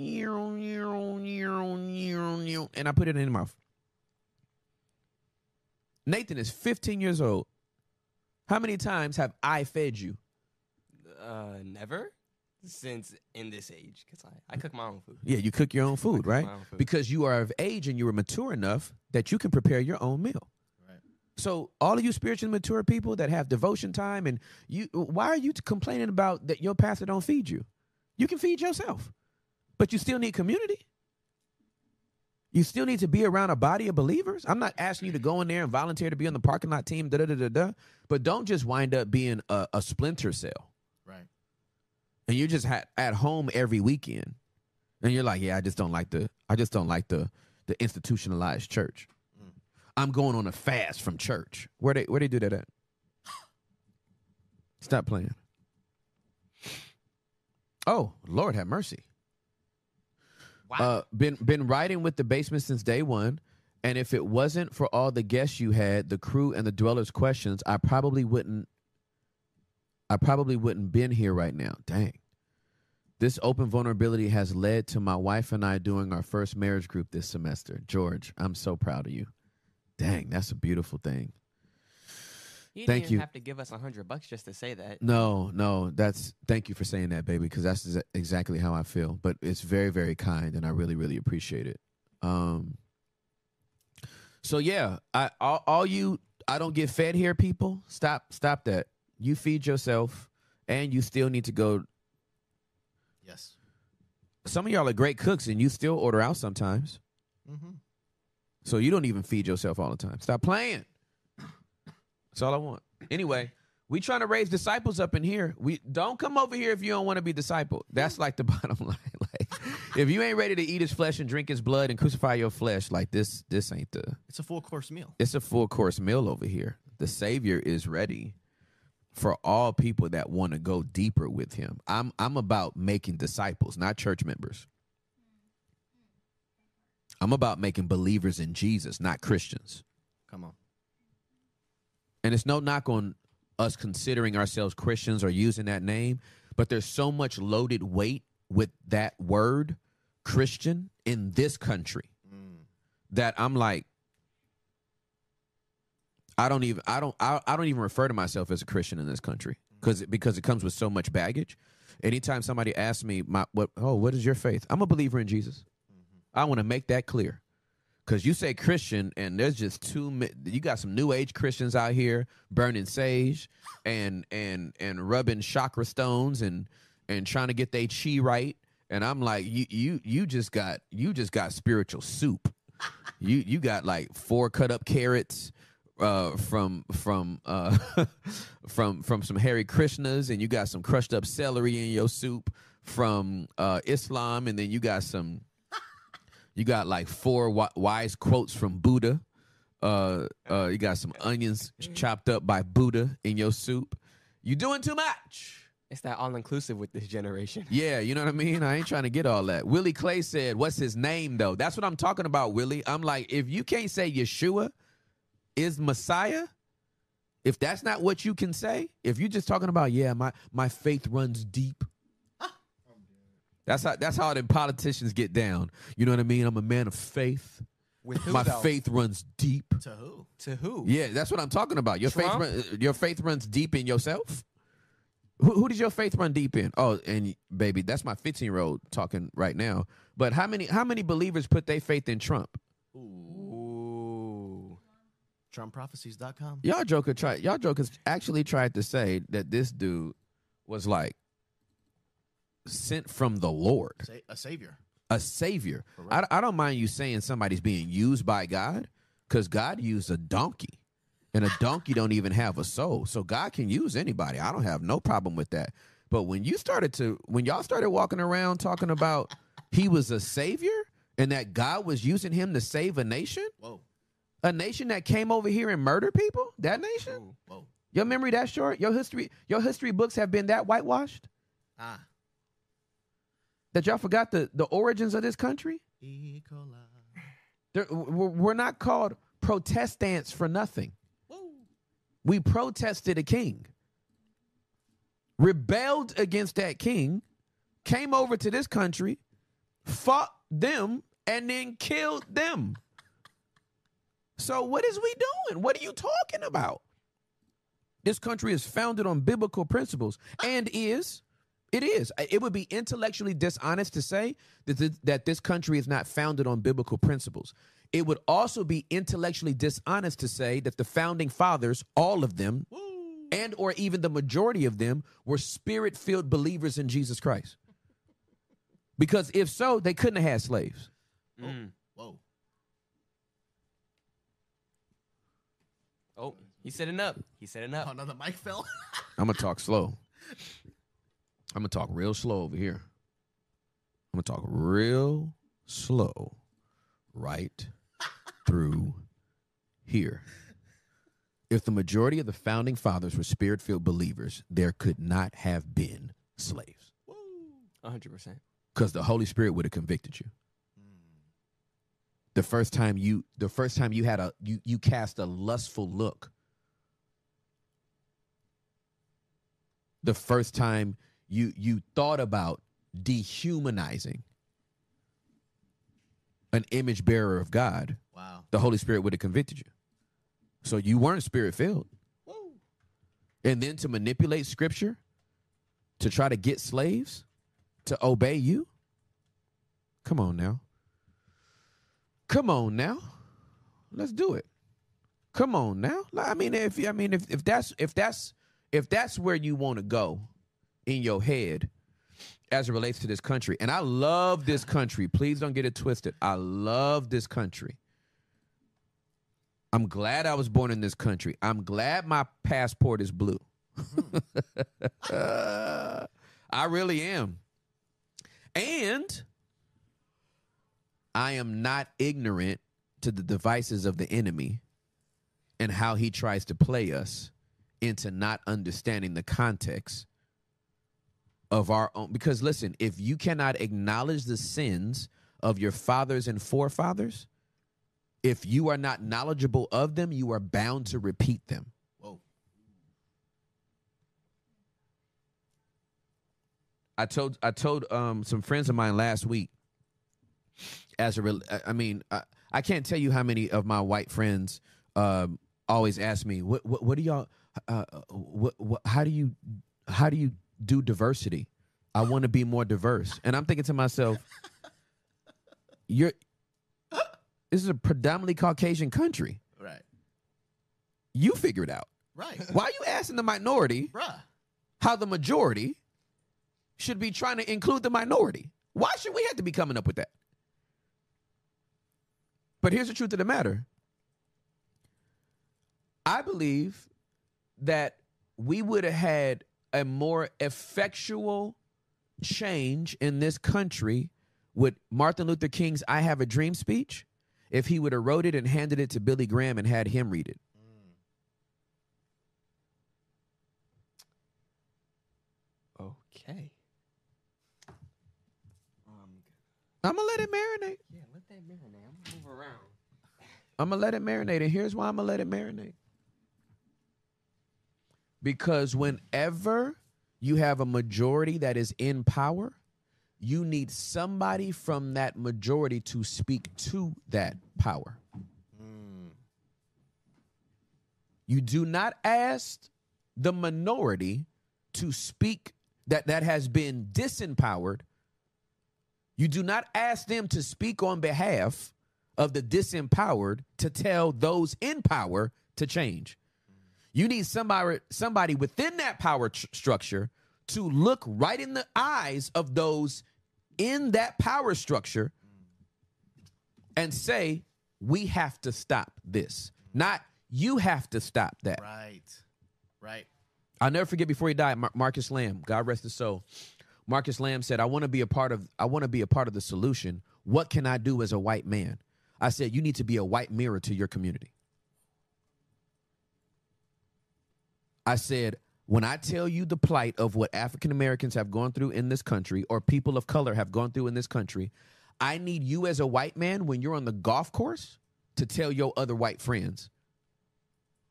and I put it in their mouth. Nathan is 15 years old. How many times have I fed you? Uh, never since in this age because I, I cook my own food. Yeah, you cook your own food, cook right? own food. Because you are of age and you are mature enough that you can prepare your own meal. Right. So all of you spiritually mature people that have devotion time and you why are you complaining about that your pastor don't feed you? You can feed yourself. But you still need community. You still need to be around a body of believers. I'm not asking you to go in there and volunteer to be on the parking lot team, da da da da da. But don't just wind up being a, a splinter cell Right. and you're just ha- at home every weekend and you're like yeah i just don't like the i just don't like the the institutionalized church mm. i'm going on a fast from church where they where they do that at stop playing oh lord have mercy uh been been riding with the basement since day one and if it wasn't for all the guests you had the crew and the dwellers questions i probably wouldn't I probably wouldn't been here right now. Dang. This open vulnerability has led to my wife and I doing our first marriage group this semester. George, I'm so proud of you. Dang, that's a beautiful thing. You Thank didn't you. have to give us a hundred bucks just to say that. No, no, that's thank you for saying that, baby, because that's exactly how I feel. But it's very, very kind, and I really, really appreciate it. Um. So yeah, I all, all you I don't get fed here, people. Stop, stop that. You feed yourself, and you still need to go Yes. some of y'all are great cooks and you still order out sometimes. Mm-hmm. So you don't even feed yourself all the time. Stop playing. That's all I want. Anyway, we trying to raise disciples up in here. We don't come over here if you don't want to be discipled. That's like the bottom line. Like if you ain't ready to eat his flesh and drink his blood and crucify your flesh, like this this ain't the It's a full course meal. it's a full course meal over here. The Savior is ready for all people that want to go deeper with him. I'm I'm about making disciples, not church members. I'm about making believers in Jesus, not Christians. Come on. And it's no knock on us considering ourselves Christians or using that name, but there's so much loaded weight with that word Christian in this country that I'm like I don't even I don't I, I don't even refer to myself as a Christian in this country mm. because because it comes with so much baggage. Anytime somebody asks me my what oh what is your faith? I'm a believer in Jesus. Mm-hmm. I want to make that clear. Cause you say Christian, and there's just too. You got some New Age Christians out here burning sage, and and and rubbing chakra stones, and and trying to get their chi right. And I'm like, you you you just got you just got spiritual soup. You you got like four cut up carrots uh, from from uh, from from some Hare Krishnas, and you got some crushed up celery in your soup from uh, Islam, and then you got some you got like four wi- wise quotes from Buddha. Uh, uh, you got some onions chopped up by Buddha in your soup. You doing too much. It's that all inclusive with this generation. Yeah, you know what I mean? I ain't trying to get all that. Willie Clay said, What's his name though? That's what I'm talking about, Willie. I'm like, if you can't say Yeshua is Messiah, if that's not what you can say, if you're just talking about, yeah, my, my faith runs deep. That's how that's how the politicians get down. You know what I mean? I'm a man of faith. With who My though? faith runs deep. To who? to who? Yeah, that's what I'm talking about. Your Trump? faith, run, your faith runs deep in yourself. Who, who does your faith run deep in? Oh, and baby, that's my 15 year old talking right now. But how many how many believers put their faith in Trump? Ooh. TrumpProphecies.com. Y'all joker tried. Y'all jokers actually tried to say that this dude was like sent from the Lord, Sa- a savior. a savior. I, I don't mind you saying somebody's being used by God, because God used a donkey, and a donkey don't even have a soul. So God can use anybody. I don't have no problem with that. But when you started to, when y'all started walking around talking about he was a savior and that God was using him to save a nation, Whoa. a nation that came over here and murdered people, that nation. Ooh. Whoa. Your memory that short? Your history, your history books have been that whitewashed Ah. That y'all forgot the the origins of this country. We're not called Protestants for nothing. We protested a king, rebelled against that king, came over to this country, fought them, and then killed them. So, what is we doing? What are you talking about? This country is founded on biblical principles and is. It is. It would be intellectually dishonest to say that this, that this country is not founded on biblical principles. It would also be intellectually dishonest to say that the founding fathers, all of them, and or even the majority of them, were spirit-filled believers in Jesus Christ. Because if so, they couldn't have had slaves. Mm. Whoa. Oh, he's setting up. He's setting Oh, up. another mic fell. I'm gonna talk slow. I'm gonna talk real slow over here. I'm gonna talk real slow, right through here. If the majority of the founding fathers were spirit filled believers, there could not have been slaves 100%. because the Holy Spirit would have convicted you. The first time you, the first time you had a, you you cast a lustful look. The first time you you thought about dehumanizing an image bearer of God, wow. the Holy Spirit would have convicted you. So you weren't spirit filled. And then to manipulate scripture to try to get slaves to obey you? Come on now. Come on now. Let's do it. Come on now. I mean if I mean if, if that's if that's if that's where you want to go in your head as it relates to this country. And I love this country. Please don't get it twisted. I love this country. I'm glad I was born in this country. I'm glad my passport is blue. I really am. And I am not ignorant to the devices of the enemy and how he tries to play us into not understanding the context of our own. Because listen, if you cannot acknowledge the sins of your fathers and forefathers, if you are not knowledgeable of them, you are bound to repeat them. Whoa. I told I told um some friends of mine last week. As a, I mean, I, I can't tell you how many of my white friends um always ask me, "What what, what do y'all? Uh, uh, what, what how do you how do you do diversity? I want to be more diverse." And I'm thinking to myself, "You're this is a predominantly Caucasian country. Right. You figure it out. Right. Why are you asking the minority?" Bruh. how the majority should be trying to include the minority. Why should we have to be coming up with that? But here's the truth of the matter. I believe that we would have had a more effectual change in this country with Martin Luther King's I Have a Dream speech if he would have wrote it and handed it to Billy Graham and had him read it. Okay. Um, I'm going to let it marinate. yeah, let that marinate. I'm gonna move around. I'm gonna let it marinate, and here's why I'm gonna let it marinate. Because whenever you have a majority that is in power, you need somebody from that majority to speak to that power. You do not ask the minority to speak that that has been disempowered. You do not ask them to speak on behalf of the disempowered to tell those in power to change. You need somebody somebody within that power tr- structure to look right in the eyes of those in that power structure and say, "We have to stop this." Not you have to stop that. Right. Right. I'll never forget before he died, Mar- Marcus Lamb, God rest his soul. Marcus Lamb said, "I want to be a part of I want to be a part of the solution. What can I do as a white man?" I said, "You need to be a white mirror to your community." I said, "When I tell you the plight of what African Americans have gone through in this country or people of color have gone through in this country, I need you as a white man when you're on the golf course to tell your other white friends,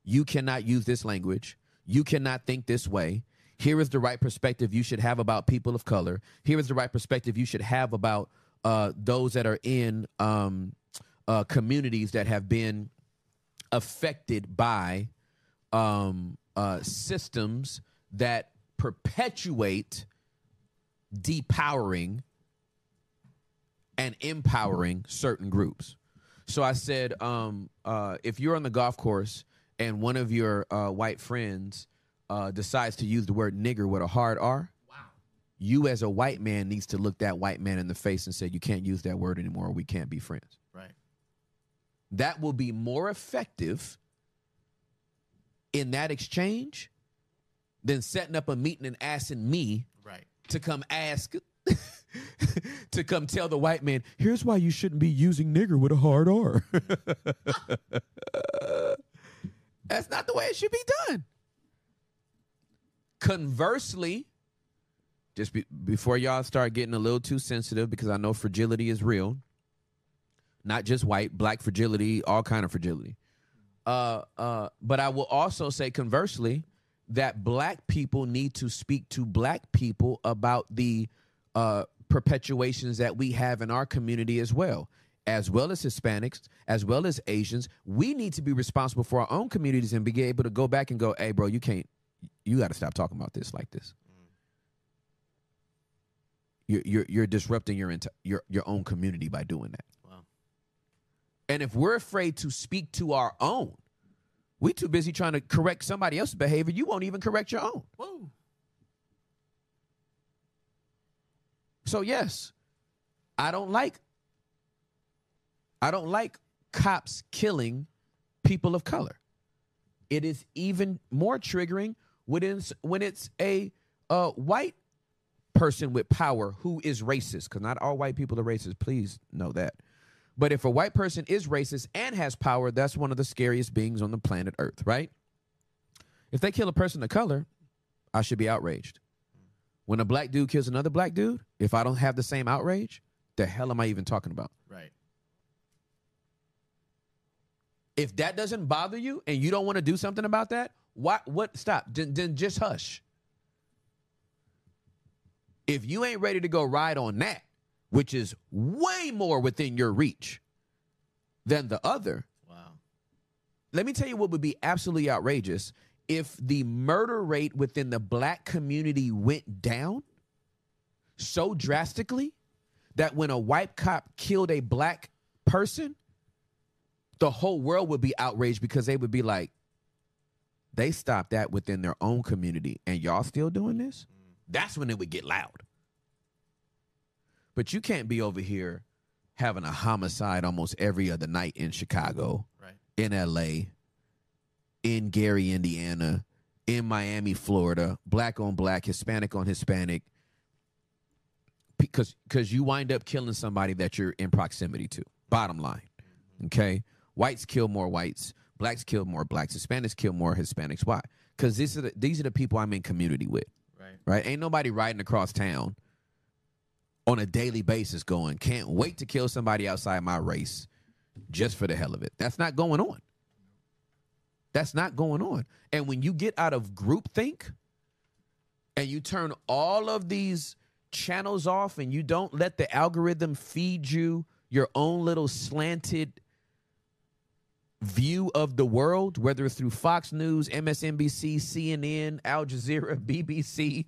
you cannot use this language. You cannot think this way. Here is the right perspective you should have about people of color. Here is the right perspective you should have about uh, those that are in um, uh, communities that have been affected by um, uh, systems that perpetuate depowering and empowering certain groups. So I said, um, uh, if you're on the golf course and one of your uh, white friends uh, decides to use the word nigger with a hard R, wow. you as a white man needs to look that white man in the face and say, you can't use that word anymore. Or we can't be friends. Right. That will be more effective in that exchange than setting up a meeting and asking me Right. to come ask to come tell the white man here's why you shouldn't be using nigger with a hard r. That's not the way it should be done. Conversely just be, before y'all start getting a little too sensitive because i know fragility is real not just white black fragility all kind of fragility uh, uh, but i will also say conversely that black people need to speak to black people about the uh, perpetuations that we have in our community as well as well as hispanics as well as asians we need to be responsible for our own communities and be able to go back and go hey bro you can't you got to stop talking about this like this you're, you're, you're disrupting your, your, your own community by doing that. And if we're afraid to speak to our own, we too busy trying to correct somebody else's behavior. You won't even correct your own. Whoa. So yes, I don't like I don't like cops killing people of color. It is even more triggering when it's when it's a uh, white person with power who is racist. Because not all white people are racist. Please know that. But if a white person is racist and has power, that's one of the scariest beings on the planet Earth, right? If they kill a person of color, I should be outraged. When a black dude kills another black dude, if I don't have the same outrage, the hell am I even talking about? Right. If that doesn't bother you and you don't want to do something about that, why what stop? Then, then just hush. If you ain't ready to go ride on that, which is way more within your reach than the other, Wow. let me tell you what would be absolutely outrageous if the murder rate within the black community went down so drastically that when a white cop killed a black person, the whole world would be outraged because they would be like, they stopped that within their own community and y'all still doing this? Mm. That's when it would get loud. But you can't be over here having a homicide almost every other night in Chicago Right. in LA, in Gary, Indiana, in Miami, Florida, black on black, Hispanic on Hispanic, because because you wind up killing somebody that you're in proximity to. Bottom line, mm-hmm. okay? Whites kill more whites, blacks kill more blacks, Hispanics kill more Hispanics. Why? Because these are the, these are the people I'm in community with Right. right? Ain't nobody riding across town on a daily basis going, can't wait to kill somebody outside my race just for the hell of it. That's not going on. That's not going on. And when you get out of groupthink and you turn all of these channels off and you don't let the algorithm feed you your own little slanted view of the world, whether it's through Fox News, MSNBC, CNN, Al Jazeera, BBC,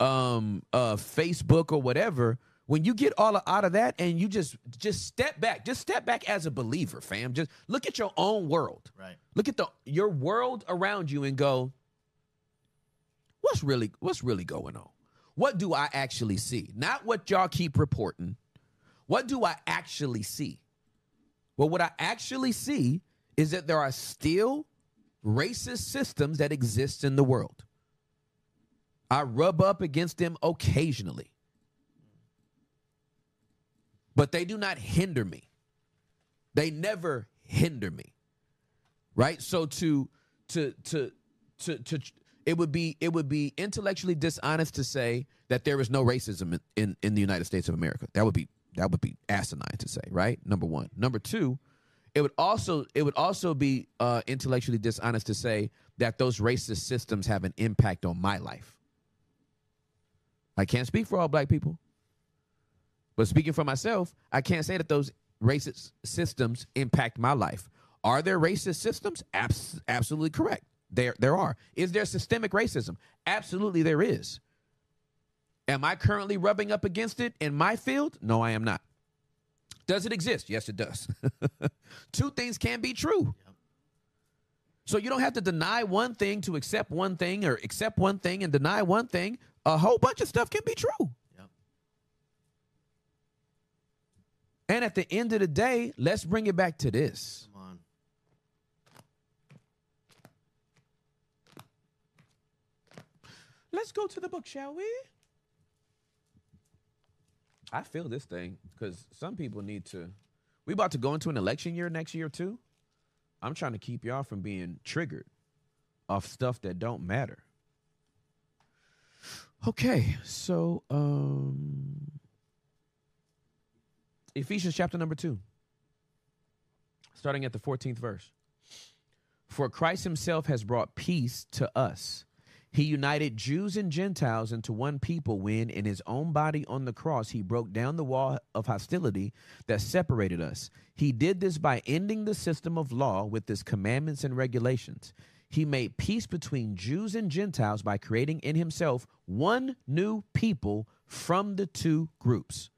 um, uh, Facebook, or whatever. When you get all out of that and you just just step back, just step back as a believer, fam. Just look at your own world. Right. Look at the your world around you and go, what's really what's really going on? What do I actually see? Not what y'all keep reporting. What do I actually see? Well, what I actually see is that there are still racist systems that exist in the world. I rub up against them occasionally, but they do not hinder me. They never hinder me. Right? So to to to to to it would be it would be intellectually dishonest to say that there is no racism in, in, in the United States of America. That would be that would be asinine to say, right? Number one. Number two, it would also it would also be uh, intellectually dishonest to say that those racist systems have an impact on my life. I can't speak for all black people, but speaking for myself, I can't say that those racist systems impact my life. Are there racist systems? Abs- absolutely correct. There, there are. Is there systemic racism? Absolutely, there is. Am I currently rubbing up against it in my field? No, I am not. Does it exist? Yes, it does. Two things can be true. So you don't have to deny one thing to accept one thing or accept one thing and deny one thing. A whole bunch of stuff can be true. Yep. And at the end of the day, let's bring it back to this. Come on. Let's go to the book, shall we? I feel this thing because some people need to. We about to go into an election year next year too. I'm trying to keep y'all from being triggered off stuff that don't matter. Okay, so um Ephesians chapter number 2. Starting at the 14th verse. For Christ himself has brought peace to us. He united Jews and Gentiles into one people when, in his own body on the cross, he broke down the wall of hostility that separated us. He did this by ending the system of law with its commandments and regulations. He made peace between Jews and Gentiles by creating in himself one new people from the two groups.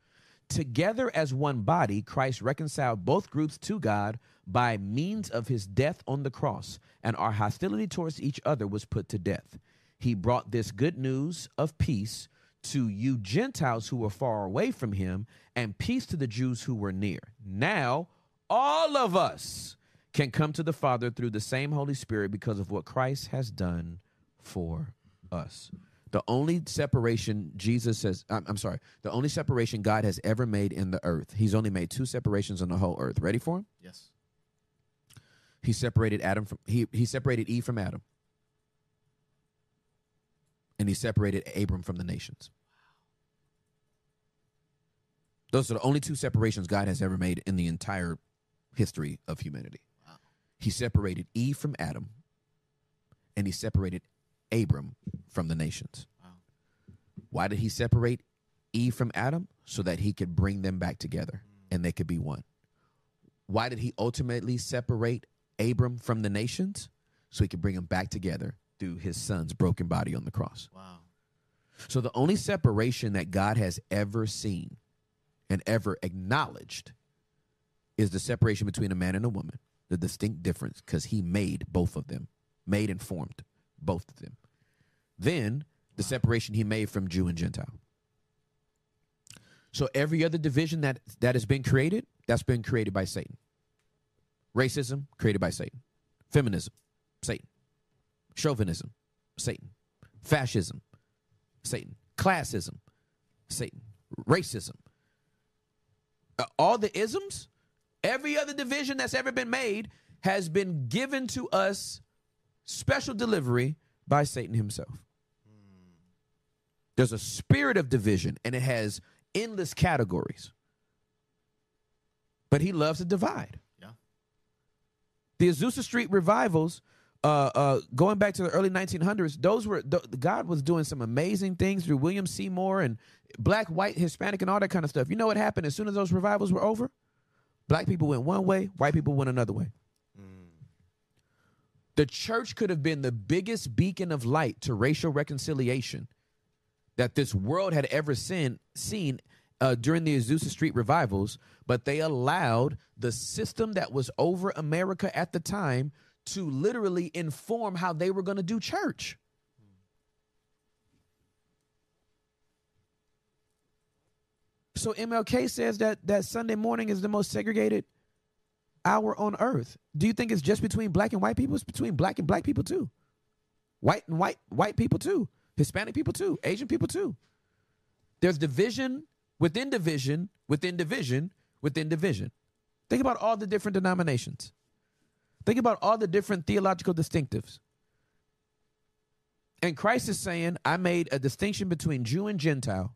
Together as one body, Christ reconciled both groups to God by means of his death on the cross, and our hostility towards each other was put to death. He brought this good news of peace to you Gentiles who were far away from him, and peace to the Jews who were near. Now, all of us can come to the Father through the same Holy Spirit because of what Christ has done for us. The only separation Jesus says, I'm, I'm sorry, the only separation God has ever made in the earth, He's only made two separations on the whole earth. Ready for him? Yes. He separated Adam from he he separated Eve from Adam. And he separated Abram from the nations. Those are the only two separations God has ever made in the entire history of humanity. He separated Eve from Adam, and he separated Abram from the nations. Wow. Why did he separate Eve from Adam? So that he could bring them back together and they could be one. Why did he ultimately separate Abram from the nations? So he could bring them back together through his son's broken body on the cross. Wow. So the only separation that God has ever seen and ever acknowledged is the separation between a man and a woman, the distinct difference, because he made both of them, made and formed both of them. Then the separation he made from Jew and Gentile. So every other division that that has been created, that's been created by Satan. Racism created by Satan. Feminism, Satan. Chauvinism, Satan. Fascism, Satan. Classism, Satan. Racism. Uh, all the isms, every other division that's ever been made has been given to us special delivery by Satan himself. There's a spirit of division and it has endless categories. But he loves to divide. Yeah. The Azusa Street revivals, uh, uh, going back to the early 1900s, those were th- God was doing some amazing things through William Seymour and black, white, Hispanic, and all that kind of stuff. You know what happened as soon as those revivals were over? Black people went one way, white people went another way. The church could have been the biggest beacon of light to racial reconciliation that this world had ever seen, seen uh, during the Azusa Street revivals, but they allowed the system that was over America at the time to literally inform how they were going to do church. So MLK says that that Sunday morning is the most segregated hour on earth. Do you think it's just between black and white people? It's between black and black people too. White and white white people too. Hispanic people too. Asian people too. There's division within division within division within division. Think about all the different denominations. Think about all the different theological distinctives. And Christ is saying, I made a distinction between Jew and Gentile,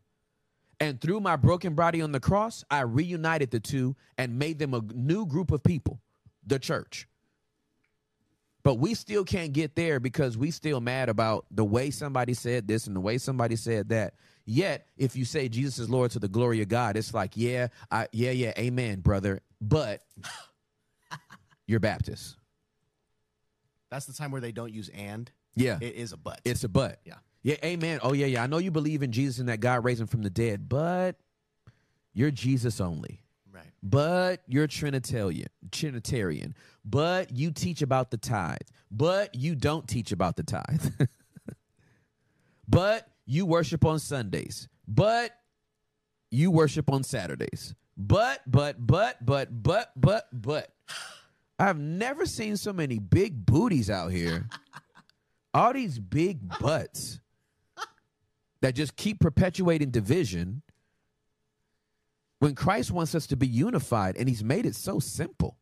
And through my broken body on the cross, I reunited the two and made them a new group of people, the church. But we still can't get there because we still mad about the way somebody said this and the way somebody said that. Yet, if you say Jesus is Lord to the glory of God, it's like, yeah, I, yeah, yeah, amen, brother. But you're Baptist. That's the time where they don't use and. Yeah, It is a but. it's a but. Yeah. Yeah, amen. Oh, yeah, yeah. I know you believe in Jesus and that God raised him from the dead, but you're Jesus only. right. But you're Trinitarian, Trinitarian. But you teach about the tithe. But you don't teach about the tithe. but you worship on Sundays. But you worship on Saturdays. But, but, but, but, but, but, but. I've never seen so many big booties out here. All these big butts that just keep perpetuating division when Christ wants us to be unified and he's made it so simple.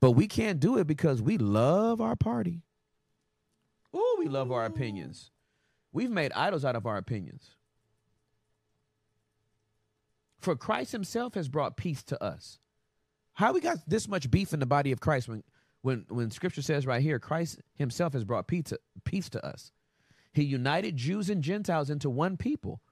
But we can't do it because we love our party. Ooh, we love our opinions. We've made idols out of our opinions. For Christ himself has brought peace to us. How we got this much beef in the body of Christ when when when scripture says right here Christ himself has brought peace to, peace to us. He united Jews and Gentiles into one people.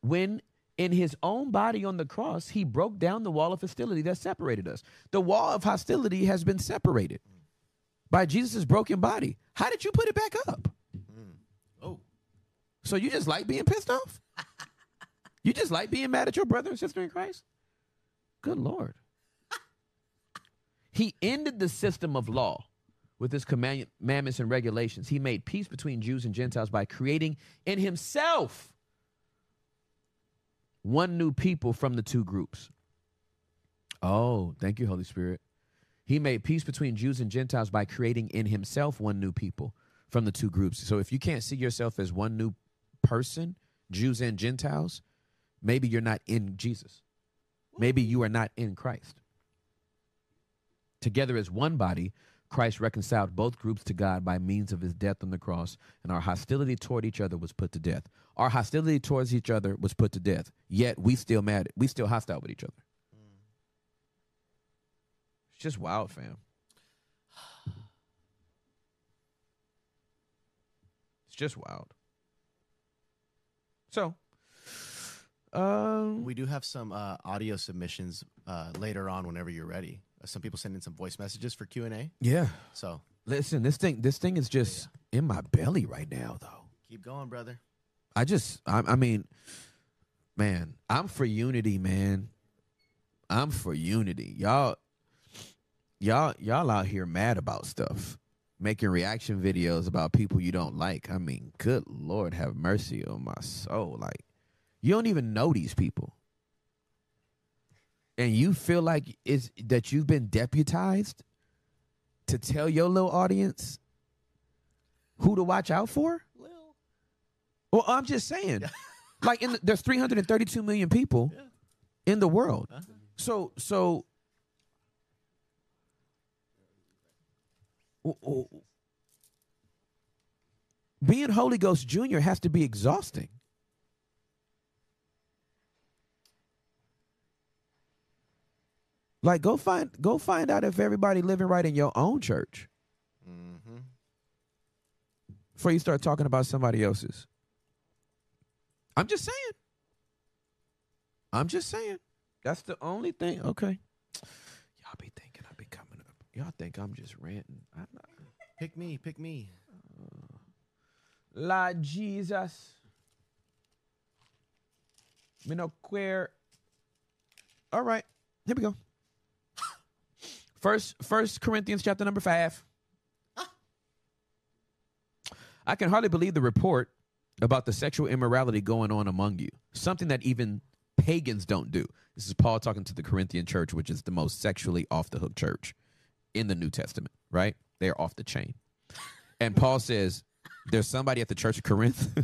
When in his own body on the cross, he broke down the wall of hostility that separated us. The wall of hostility has been separated by Jesus' broken body. How did you put it back up? Mm. Oh. So you just like being pissed off? you just like being mad at your brother and sister in Christ? Good Lord. He ended the system of law with his commandments and regulations. He made peace between Jews and Gentiles by creating in himself one new people from the two groups. Oh, thank you, Holy Spirit. He made peace between Jews and Gentiles by creating in himself one new people from the two groups. So if you can't see yourself as one new person, Jews and Gentiles, maybe you're not in Jesus. Maybe you are not in Christ. Together as one body, Christ reconciled both groups to God by means of his death on the cross, and our hostility toward each other was put to death. Our hostility towards each other was put to death. Yet we still mad. We still hostile with each other. It's just wild, fam. It's just wild. So, um, We do have some uh, audio submissions uh, later on whenever you're ready. Some people send in some voice messages for Q&A. yeah. So Listen, this thing, this thing is just in my belly right now, though. keep going, brother. I just, I, I mean, man, I'm for unity, man. I'm for unity. Y'all, y'all, y'all out here mad about stuff, making reaction videos about people you don't like. I mean, good Lord, have mercy on my soul. Like, you don't even know these people, and you feel like it's that you've been deputized to tell your little audience who to watch out for. Lil. Well, I'm just saying, like, in the, there's 332 million people in the world. Uh-huh. So, so, w- w- being Holy Ghost Junior has to be exhausting. Like, go find go find out if everybody living right in your own church Mm-hmm. before you start talking about somebody else's. I'm just saying. I'm just saying. That's the only thing. Okay. Y'all be thinking I be coming up. Y'all think I'm just ranting. I'm not. Pick me, pick me. La Jesus. Me no queer. All right. Here we go. First, First Corinthians chapter number five. I can hardly believe the report about the sexual immorality going on among you, something that even pagans don't do. This is Paul talking to the Corinthian church, which is the most sexually off the hook church in the New Testament, right? They're off the chain. And Paul says, there's somebody at the church of Corinth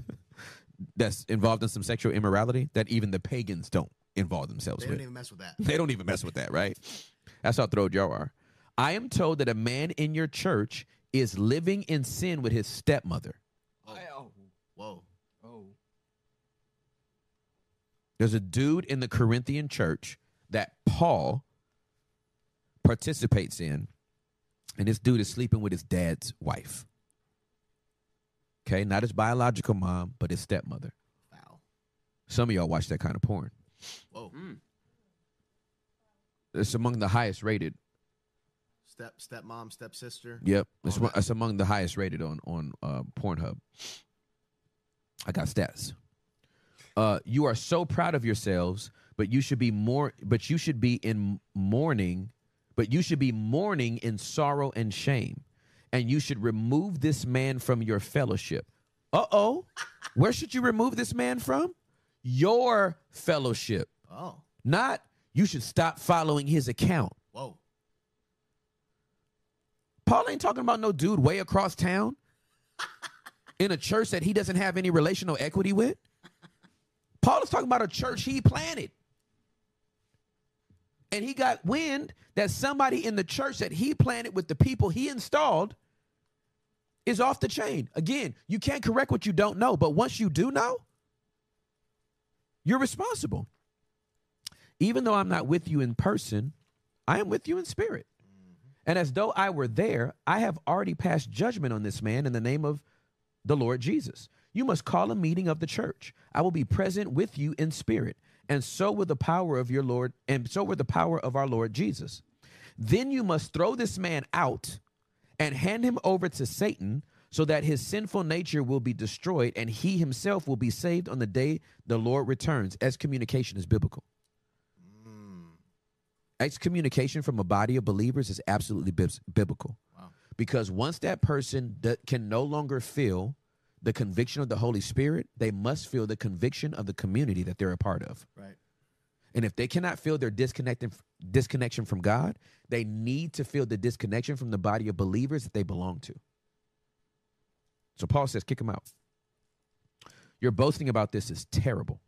that's involved in some sexual immorality that even the pagans don't involve themselves They with. don't even mess with that. They don't even mess with that, right? That's how throwed y'all are. I am told that a man in your church is living in sin with his stepmother. Oh. Whoa. Oh. There's a dude in the Corinthian church that Paul participates in, and this dude is sleeping with his dad's wife. Okay, not his biological mom, but his stepmother. Wow. Some of y'all watch that kind of porn. Whoa. Mm. It's among the highest rated. Step stepmom, stepsister. Yep, it's, All it's among the highest rated on on uh, Pornhub. I got stats. Uh, you are so proud of yourselves, but you should be more. But you should be in mourning. But you should be mourning in sorrow and shame, and you should remove this man from your fellowship. Uh oh, where should you remove this man from? Your fellowship, Oh. not you should stop following his account. Whoa. Paul ain't talking about no dude way across town in a church that he doesn't have any relational equity with. Paul is talking about a church he planted. And he got wind that somebody in the church that he planted with the people he installed is off the chain. Again, you can't correct what you don't know, but once you do know, you're responsible. Even though I'm not with you in person, I am with you in spirit. Mm-hmm. And as though I were there, I have already passed judgment on this man in the name of the Lord Jesus. You must call a meeting of the church. I will be present with you in spirit, and so with the power of your Lord, and so with the power of our Lord Jesus. Then you must throw this man out and hand him over to Satan so that his sinful nature will be destroyed and he himself will be saved on the day the Lord returns. Excommunication is biblical. Excommunication from a body of believers is absolutely biblical. Wow. Because once that person that can no longer feel the conviction of the Holy Spirit, they must feel the conviction of the community that they're a part of. Right. And if they cannot feel their disconnected disconnection from God, they need to feel the disconnection from the body of believers that they belong to. So Paul says, kick them out. Your boasting about this is terrible.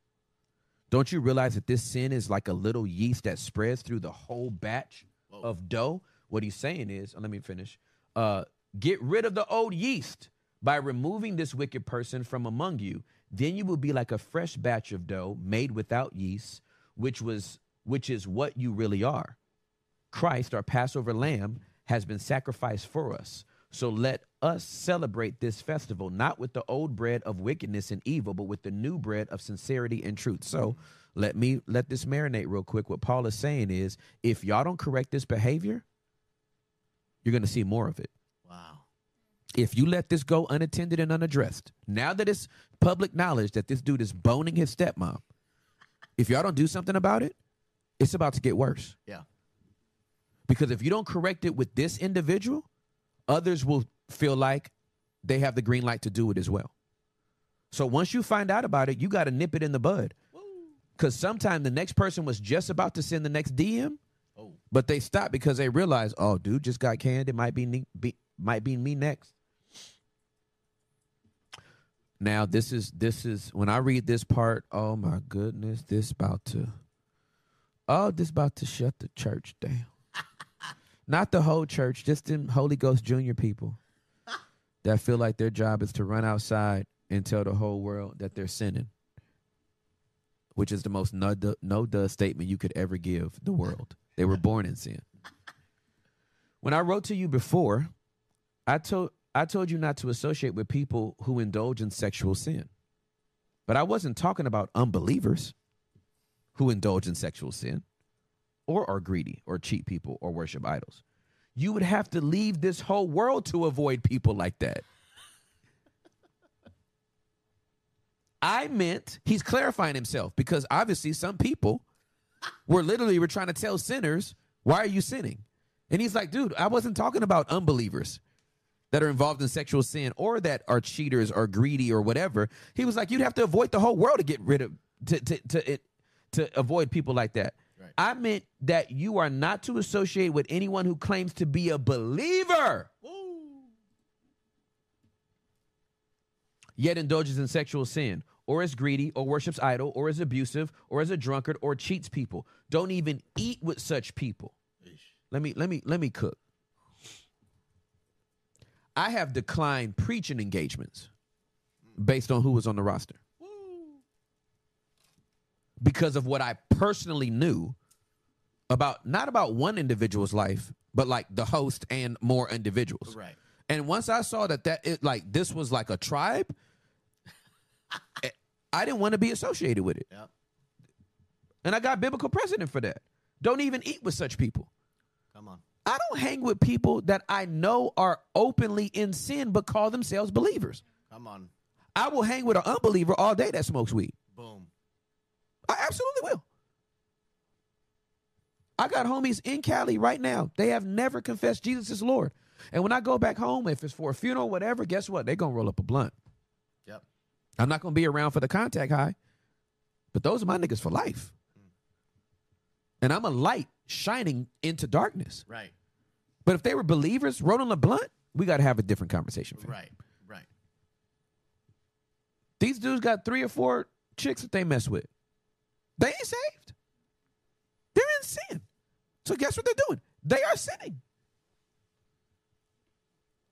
Don't you realize that this sin is like a little yeast that spreads through the whole batch of dough? What he's saying is, let me finish. Uh, get rid of the old yeast by removing this wicked person from among you. Then you will be like a fresh batch of dough made without yeast, which was which is what you really are. Christ, our Passover lamb, has been sacrificed for us. So let us celebrate this festival not with the old bread of wickedness and evil, but with the new bread of sincerity and truth. So let me let this marinate real quick. What Paul is saying is if y'all don't correct this behavior, you're going to see more of it. Wow. If you let this go unattended and unaddressed, now that it's public knowledge that this dude is boning his stepmom, if y'all don't do something about it, it's about to get worse. Yeah. Because if you don't correct it with this individual, others will feel like they have the green light to do it as well. So once you find out about it, you got to nip it in the bud. Because sometimes the next person was just about to send the next DM, Oh. but they stopped because they realized, oh, dude just got canned. It might be, ne- be might be me next. Now this is this is when I read this part. Oh my goodness, this about to. Oh, this about to shut the church down. Not the whole church, just them Holy Ghost Junior people that feel like their job is to run outside and tell the whole world that they're sinning, which is the most no duh, no duh statement you could ever give the world. They were born in sin. When I wrote to you before, I told I told you not to associate with people who indulge in sexual sin. But I wasn't talking about unbelievers who indulge in sexual sin or are greedy or cheat people or worship idols. You would have to leave this whole world to avoid people like that. I meant he's clarifying himself because obviously some people were literally were trying to tell sinners, why are you sinning? And he's like, dude, I wasn't talking about unbelievers that are involved in sexual sin or that are cheaters or greedy or whatever. He was like, you'd have to avoid the whole world to get rid of to to to it to avoid people like that. Right. I meant that you are not to associate with anyone who claims to be a believer, yet indulges in sexual sin, or is greedy, or worships idol, or is abusive, or is a drunkard, or cheats people. Don't even eat with such people. Let me let me let me cook. I have declined preaching engagements based on who was on the roster. because of what I personally knew about not about one individual's life, but like the host and more individuals. Right. And once I saw that that it like this was like a tribe, eh, I didn't want to be associated with it. Yep. And I got biblical precedent for that. Don't even eat with such people. Come on. I don't hang with people that I know are openly in sin but call themselves believers. Come on. I will hang with an unbeliever all day that smokes weed. Boom. I absolutely will. I got homies in Cali right now. They have never confessed Jesus is Lord. And when I go back home, if it's for a funeral, whatever, guess what? They're going to roll up a blunt. Yep. I'm not going to be around for the contact high, but those are my niggas for life. And I'm a light shining into darkness. Right. But if they were believers, rolling a blunt, we got to have a different conversation. fam. Right. Right. These dudes got three or four chicks that they mess with. They ain't saved. They're in sin. So guess what they're doing? They are sinning.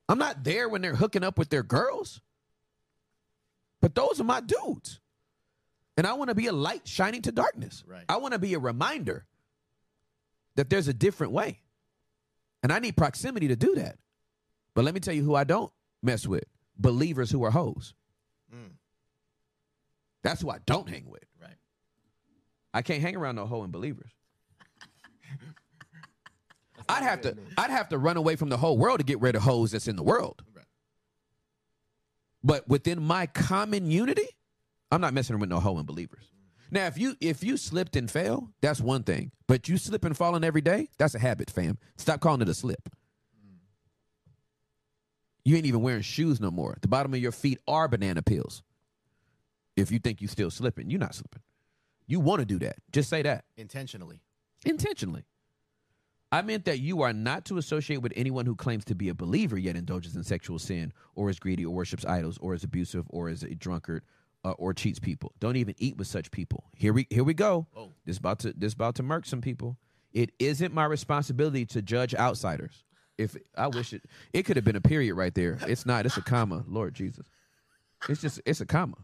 I'm not there when they're hooking up with their girls. But those are my dudes. And I want to be a light shining to darkness. Right. I want to be a reminder that there's a different way. And I need proximity to do that. But let me tell you who I don't mess with believers who are hoes. Mm. That's who I don't hang with. Right. I can't hang around no hoe and believers. I'd have to I'd have to run away from the whole world to get rid of hoes that's in the world. Right. But within my common unity, I'm not messing with no hoe and believers. Now, if you if you slipped and fell, that's one thing. But you slip and falling every day, that's a habit, fam. Stop calling it a slip. You ain't even wearing shoes no more. The bottom of your feet are banana peels. If you think you still slipping, you're not slipping. You want to do that. Just say that Intentionally. intentionally. I meant that you are not to associate with anyone who claims to be a believer yet indulges in sexual sin, or is greedy, or worships idols, or is abusive, or is a drunkard, uh, or cheats people. Don't even eat with such people. Here we here we go. Oh. This about to this about to murk some people. It isn't my responsibility to judge outsiders. If I wish it, it could have been a period right there. It's not. It's a comma. Lord Jesus, it's just it's a comma.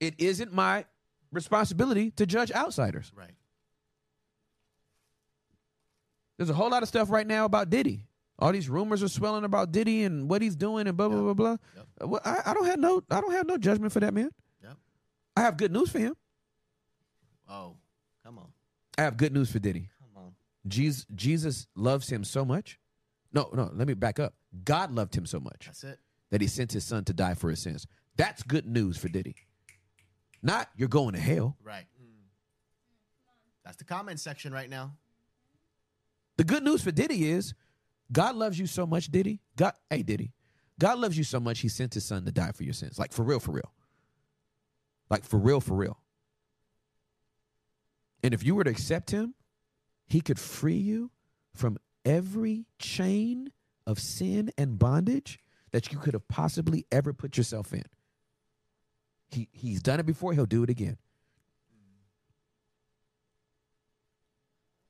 It isn't my responsibility to judge outsiders. Right. There's a whole lot of stuff right now about Diddy. All these rumors are swelling about Diddy and what he's doing and blah blah blah blah. Yep. Well, I, I don't have no I don't have no judgment for that man. Yep. I have good news for him. Oh, come on. I have good news for Diddy. Come on. Jesus Jesus loves him so much. No, no, let me back up. God loved him so much That's it. that he sent his son to die for his sins. That's good news for Diddy. Not you're going to hell. Right. That's the comment section right now. The good news for Diddy is God loves you so much, Diddy. God, hey Diddy, God loves you so much He sent His Son to die for your sins. Like for real, for real. Like for real, for real. And if you were to accept Him, He could free you from every chain of sin and bondage that you could have possibly ever put yourself in. He He's done it before. He'll do it again.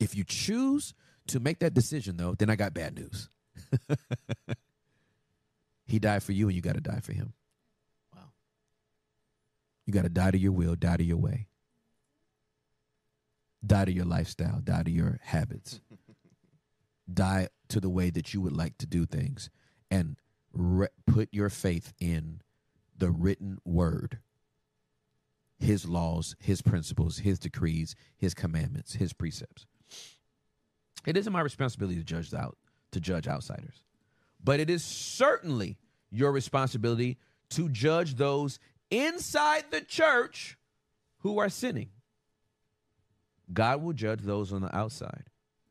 If you choose to make that decision, though, then I got bad news. he died for you, and you got to die for him. Wow. You got to die to your will, die to your way, die to your lifestyle, die to your habits, die to the way that you would like to do things, and re- put your faith in the written word. His laws, his principles, his decrees, his commandments, his precepts. It isn't my responsibility to judge out to judge outsiders, but it is certainly your responsibility to judge those inside the church who are sinning. God will judge those on the outside.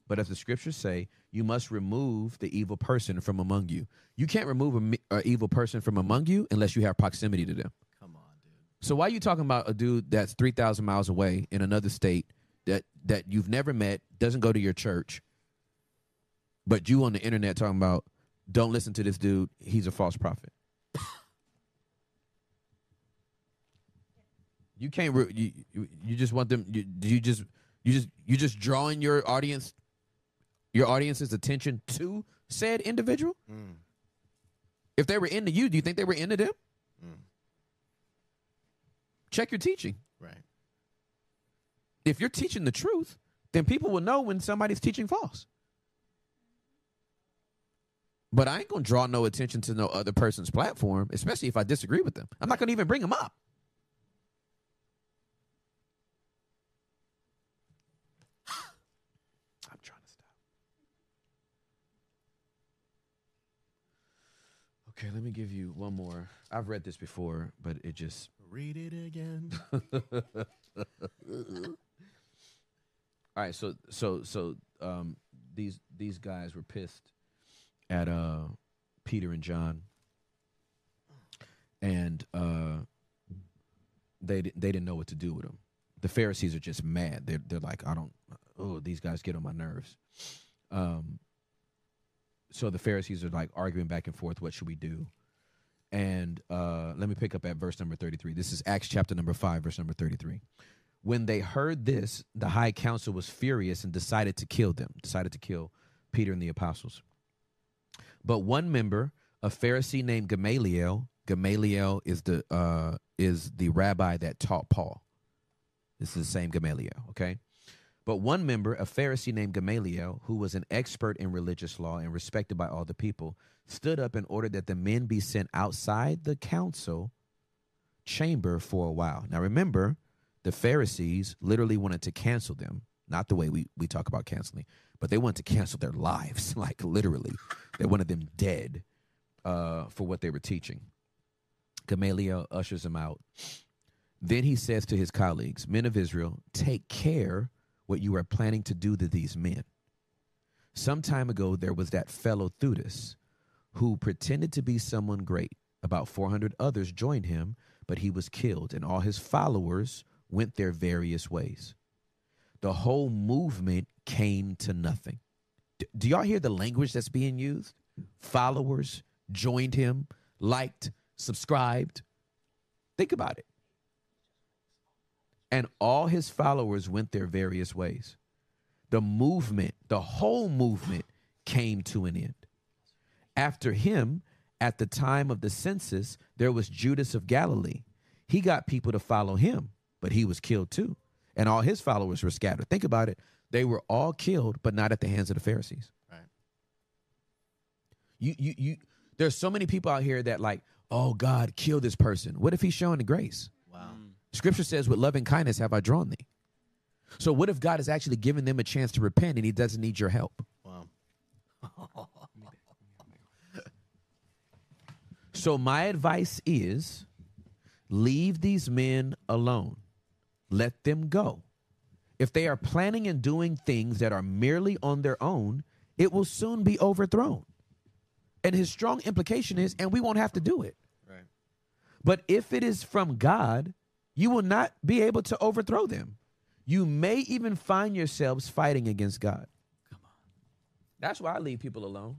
But as the scriptures say, you must remove the evil person from among you. You can't remove an evil person from among you unless you have proximity to them. Come on, dude. So why are you talking about a dude that's three thousand miles away in another state that that you've never met, doesn't go to your church, but you on the internet talking about don't listen to this dude, he's a false prophet. you can't. Re- you, you you just want them. You, you just you just you just drawing your audience, your audience's attention to said individual. Mm. If they were into you, do you think they were into them? Mm. Check your teaching. Right. If you're teaching the truth, then people will know when somebody's teaching false. But I ain't gonna draw no attention to no other person's platform, especially if I disagree with them. I'm not gonna even bring them up. I'm trying to stop. Okay, let me give you one more. I've read this before, but it just Read it again. All right, so so so um these these guys were pissed at uh Peter and John. And uh they they didn't know what to do with them. The Pharisees are just mad. They're they're like, I don't oh, these guys get on my nerves. Um so the Pharisees are like arguing back and forth, what should we do? And uh let me pick up at verse number 33. This is Acts chapter number 5 verse number 33. When they heard this, the high council was furious and decided to kill them, decided to kill Peter and the apostles. But one member, a Pharisee named Gamaliel, Gamaliel is the uh, is the rabbi that taught Paul. This is the same Gamaliel, okay? But one member, a Pharisee named Gamaliel, who was an expert in religious law and respected by all the people, stood up and ordered that the men be sent outside the council chamber for a while. Now remember, the Pharisees literally wanted to cancel them, not the way we, we talk about canceling, but they wanted to cancel their lives, like literally. They wanted them dead uh, for what they were teaching. Gamaliel ushers them out. Then he says to his colleagues, Men of Israel, take care what you are planning to do to these men. Some time ago, there was that fellow Theudas who pretended to be someone great. About 400 others joined him, but he was killed, and all his followers went their various ways. The whole movement came to nothing. D- do y'all hear the language that's being used? Followers joined him, liked, subscribed. Think about it. And all his followers went their various ways. The movement, the whole movement came to an end. After him, at the time of the census, there was Judas of Galilee. He got people to follow him, but he was killed too. And all his followers were scattered. Think about it. They were all killed, but not at the hands of the Pharisees. Right. You you you there's so many people out here that like, oh God, kill this person. What if he's showing the grace? Wow. Scripture says, with loving kindness have I drawn thee. So what if God is actually giving them a chance to repent and he doesn't need your help? Wow. So my advice is leave these men alone. Let them go. If they are planning and doing things that are merely on their own, it will soon be overthrown. And his strong implication is, and we won't have to do it. Right. But if it is from God, you will not be able to overthrow them. You may even find yourselves fighting against God. Come on. That's why I leave people alone.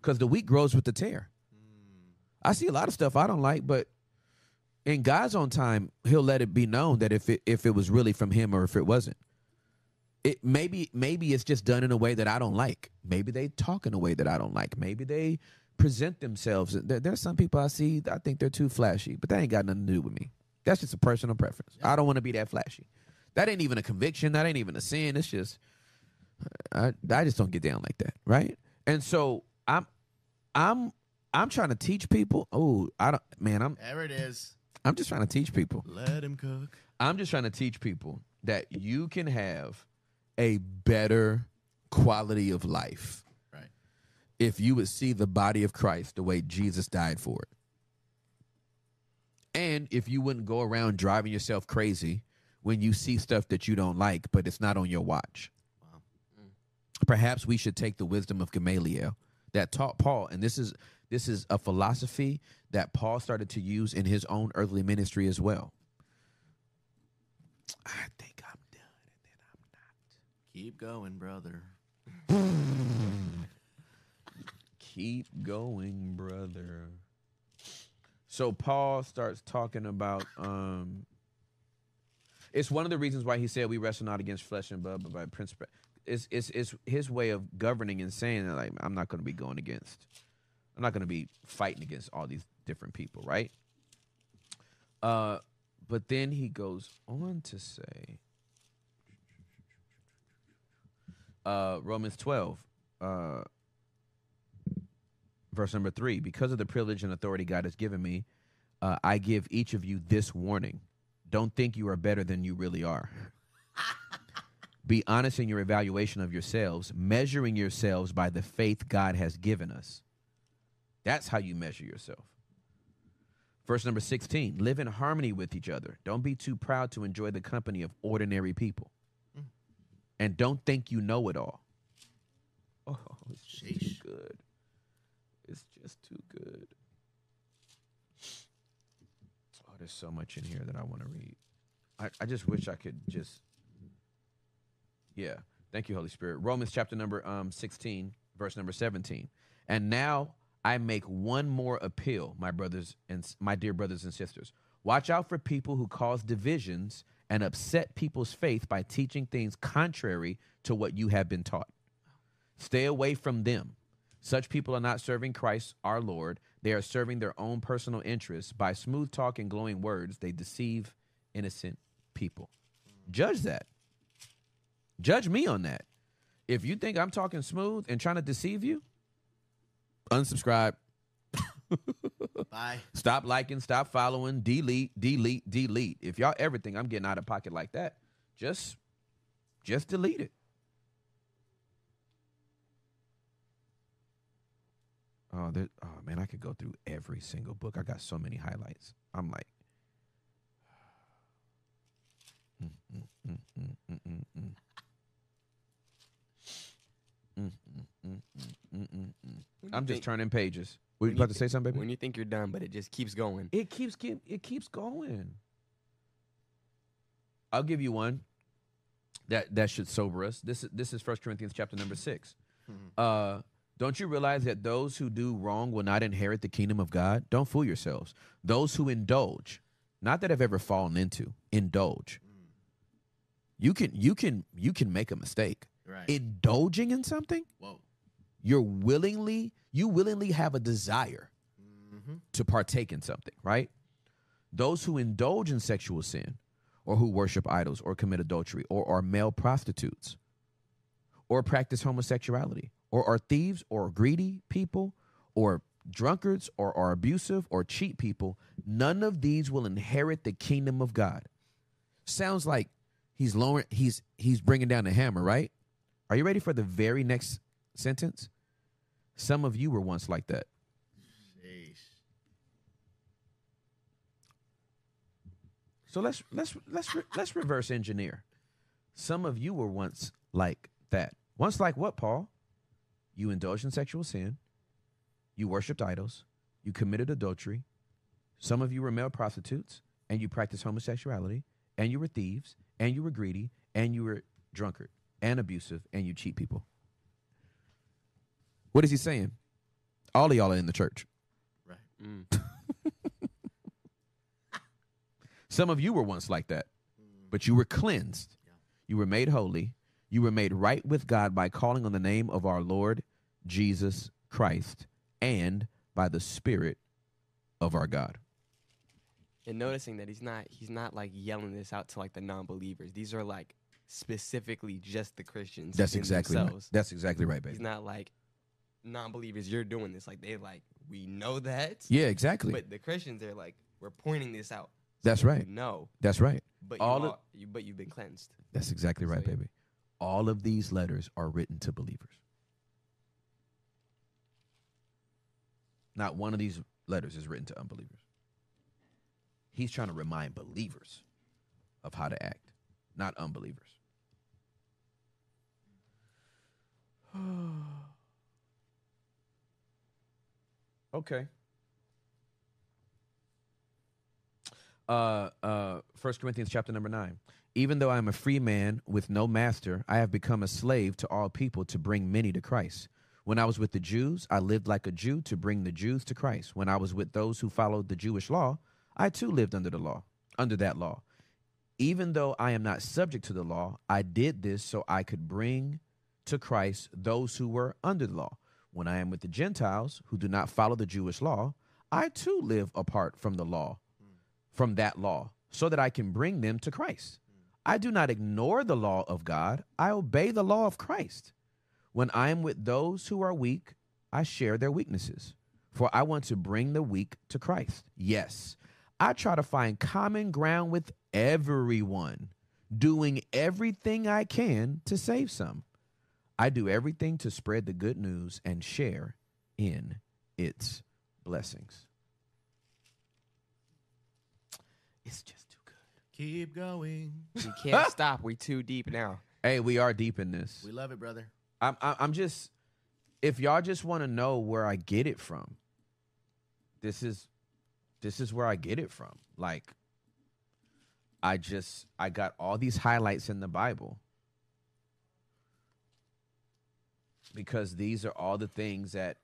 Because the wheat grows with the tare. Hmm. I see a lot of stuff I don't like, but in God's own time, He'll let it be known that if it if it was really from Him or if it wasn't. It maybe maybe it's just done in a way that I don't like. Maybe they talk in a way that I don't like. Maybe they present themselves. There, there's some people I see I think they're too flashy, but that ain't got nothing to do with me. That's just a personal preference. I don't want to be that flashy. That ain't even a conviction. That ain't even a sin. It's just I I just don't get down like that, right? And so I'm I'm I'm trying to teach people. Oh, I don't man, I'm There it is. I'm just trying to teach people. Let him cook. I'm just trying to teach people that you can have a better quality of life Right. if you would see the body of Christ the way Jesus died for it. And if you wouldn't go around driving yourself crazy when you see stuff that you don't like, but it's not on your watch. Wow. Mm. Perhaps we should take the wisdom of Gamaliel that taught Paul, and this is this is a philosophy that Paul started to use in his own earthly ministry as well. I think I'm done, and then I'm not. Keep going, brother. Keep going, brother. So Paul starts talking about um it's one of the reasons why he said we wrestle not against flesh and blood, but by principle. It's, it's, it's his way of governing and saying that like I'm not going to be going against, I'm not going to be fighting against all these different people, right? Uh, but then he goes on to say, uh, Romans 12, uh, verse number three. Because of the privilege and authority God has given me, uh, I give each of you this warning: Don't think you are better than you really are. Be honest in your evaluation of yourselves, measuring yourselves by the faith God has given us. That's how you measure yourself. Verse number 16 live in harmony with each other. Don't be too proud to enjoy the company of ordinary people. And don't think you know it all. Oh, it's just too good. It's just too good. Oh, there's so much in here that I want to read. I, I just wish I could just. Yeah. Thank you, Holy Spirit. Romans chapter number um, 16, verse number 17. And now I make one more appeal, my brothers and my dear brothers and sisters. Watch out for people who cause divisions and upset people's faith by teaching things contrary to what you have been taught. Stay away from them. Such people are not serving Christ our Lord. They are serving their own personal interests. By smooth talk and glowing words, they deceive innocent people. Judge that. Judge me on that. If you think I'm talking smooth and trying to deceive you, unsubscribe. Bye. Stop liking, stop following, delete, delete, delete. If y'all ever think I'm getting out of pocket like that, just just delete it. Oh, there, oh man, I could go through every single book. I got so many highlights. I'm like, Mm, mm, mm, mm, mm, mm, mm. Mm, mm, mm, mm, mm, mm, mm. I'm just turning pages. Were you about to say something, baby? When you think you're done, but it just keeps going. It keeps keep it keeps going. I'll give you one that that should sober us. This is this is First Corinthians chapter number 6 Uh, don't you realize that those who do wrong will not inherit the kingdom of God? Don't fool yourselves. Those who indulge, not that I've ever fallen into, indulge. You can you can you can make a mistake. Right. Indulging in something, Whoa. You're willingly you willingly have a desire Mm-hmm. to partake in something, right? Those who indulge in sexual sin or who worship idols or commit adultery or are male prostitutes or practice homosexuality or are thieves or greedy people or drunkards or are abusive or cheat people, none of these will inherit the kingdom of God. Sounds like he's lowering he's he's bringing down the hammer, right? Are you ready for the very next sentence? Some of you were once like that. So let's let's let's re- let's reverse engineer. Some of you were once like that. Once like what, Paul? You indulged in sexual sin. You worshipped idols. You committed adultery. Some of you were male prostitutes, and you practiced homosexuality, and you were thieves, and you were greedy, and you were drunkard and abusive, and you cheat people. What is he saying? All of y'all are in the church. Right. Mm. Some of you were once like that, but you were cleansed. You were made holy. You were made right with God by calling on the name of our Lord Jesus Christ and by the Spirit of our God. and noticing that he's not he's not like yelling this out to like the non-believers. These are like specifically just the Christians. That's in exactly right. That's exactly right, baby. He's not like non-believers. You're doing this like they like we know that. Yeah, exactly. But the Christians are like we're pointing this out. That's right. No, That's right. but All you of- are, you, but you've been cleansed. That's exactly right, So, yeah. baby. All of these letters are written to believers. Not one of these letters is written to unbelievers. He's trying to remind believers of how to act, not unbelievers. okay. Uh, uh, 1 Corinthians chapter number 9. Even though I am a free man with no master, I have become a slave to all people to bring many to Christ. When I was with the Jews, I lived like a Jew to bring the Jews to Christ. When I was with those who followed the Jewish law, I too lived under the law, under that law. Even though I am not subject to the law, I did this so I could bring to Christ those who were under the law. When I am with the Gentiles who do not follow the Jewish law, I too live apart from the law, from that law, so that I can bring them to Christ. I do not ignore the law of God, I obey the law of Christ. When I am with those who are weak, I share their weaknesses, for I want to bring the weak to Christ. Yes, I try to find common ground with everyone, doing everything I can to save some. I do everything to spread the good news and share in its blessings. It's just too good. Keep going. We can't stop. We too deep now. Hey, we are deep in this. We love it, brother. I'm I- I'm just if y'all just want to know where I get it from. This is this is where I get it from. Like I just I got all these highlights in the Bible. Because these are all the things that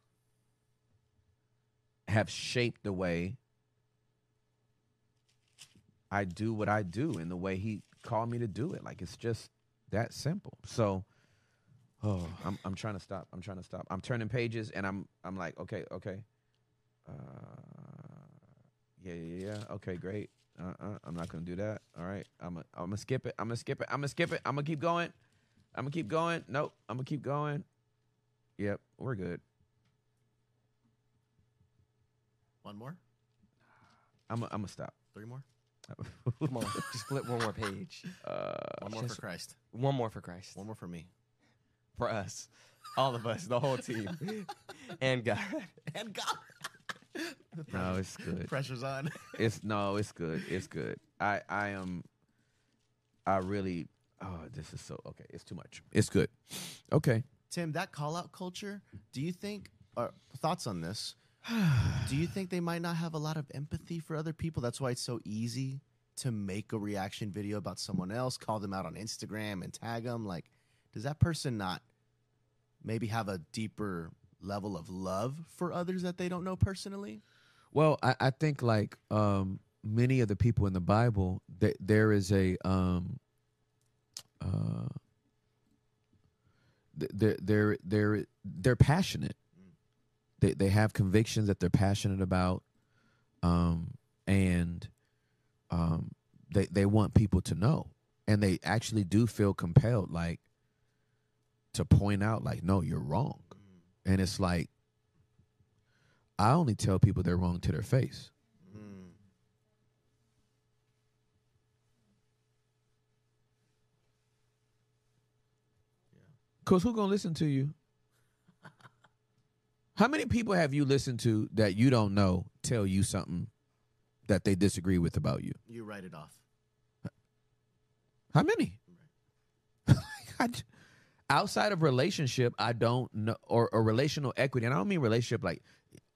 have shaped the way I do what I do and the way he called me to do it. Like it's just that simple. So Oh, I'm I'm trying to stop. I'm trying to stop. I'm turning pages and I'm I'm like, okay, okay. Uh, yeah, yeah, yeah. Okay, great. Uh, uh, I'm not gonna do that. All right. I'm gonna I'm gonna skip it. I'm gonna skip it. I'm gonna skip it. I'm gonna keep going. I'm gonna keep going. Nope. I'm gonna keep going. Yep, we're good. One more? I'm i I'm gonna stop. Three more? Come on, just flip one more page. Uh, One more just- for Christ. One more for Christ. One more for me. for us, all of us, the whole team, and God. And God. no, it's good. Pressure's on. It's no, it's good. It's good. I I am. I really. Oh, this is so okay. It's too much. It's good. Okay. Tim, that call out culture, do you think, or thoughts on this? do you think they might not have a lot of empathy for other people? That's why it's so easy to make a reaction video about someone else, call them out on Instagram and tag them. Like, does that person not maybe have a deeper level of love for others that they don't know personally? Well, I, I think like um, many of the people in the Bible, th- there is a um, uh, they're they're they're they're passionate. They they have convictions that they're passionate about, um, and um, they they want people to know, and they actually do feel compelled, like to point out, like, no, you're wrong, and it's like I only tell people they're wrong to their face. Cause who gonna listen to you? How many people have you listened to that you don't know tell you something that they disagree with about you? You write it off. How many? J- outside of relationship, I don't know, or, or relational equity, and I don't mean relationship like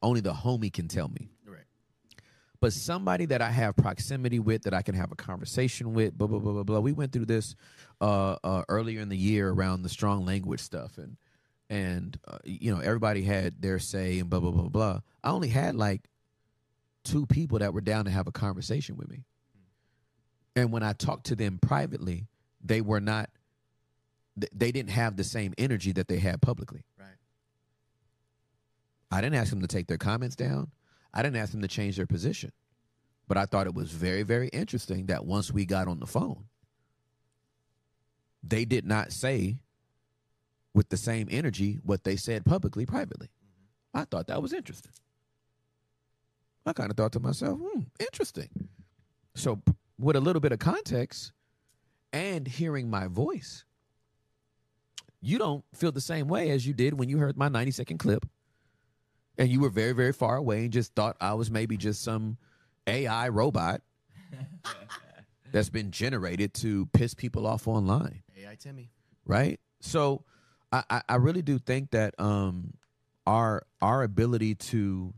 only the homie can tell me, Right. But somebody that I have proximity with, that I can have a conversation with, blah blah blah blah blah. We went through this uh, uh, earlier in the year around the strong language stuff, and and uh, you know everybody had their say and blah blah blah blah. I only had like two people that were down to have a conversation with me, and when I talked to them privately, they were not. They didn't have the same energy that they had publicly. Right. I didn't ask them to take their comments down. I didn't ask them to change their position. But I thought it was very, very interesting that once we got on the phone, they did not say with the same energy what they said publicly, privately. I thought that was interesting. I kind of thought to myself, hmm, interesting. So, with a little bit of context and hearing my voice, you don't feel the same way as you did when you heard my 90 second clip and you were very, very far away and just thought I was maybe just some AI robot that's been generated to piss people off online, AI Timmy. right? So I, I, I really do think that um our our ability to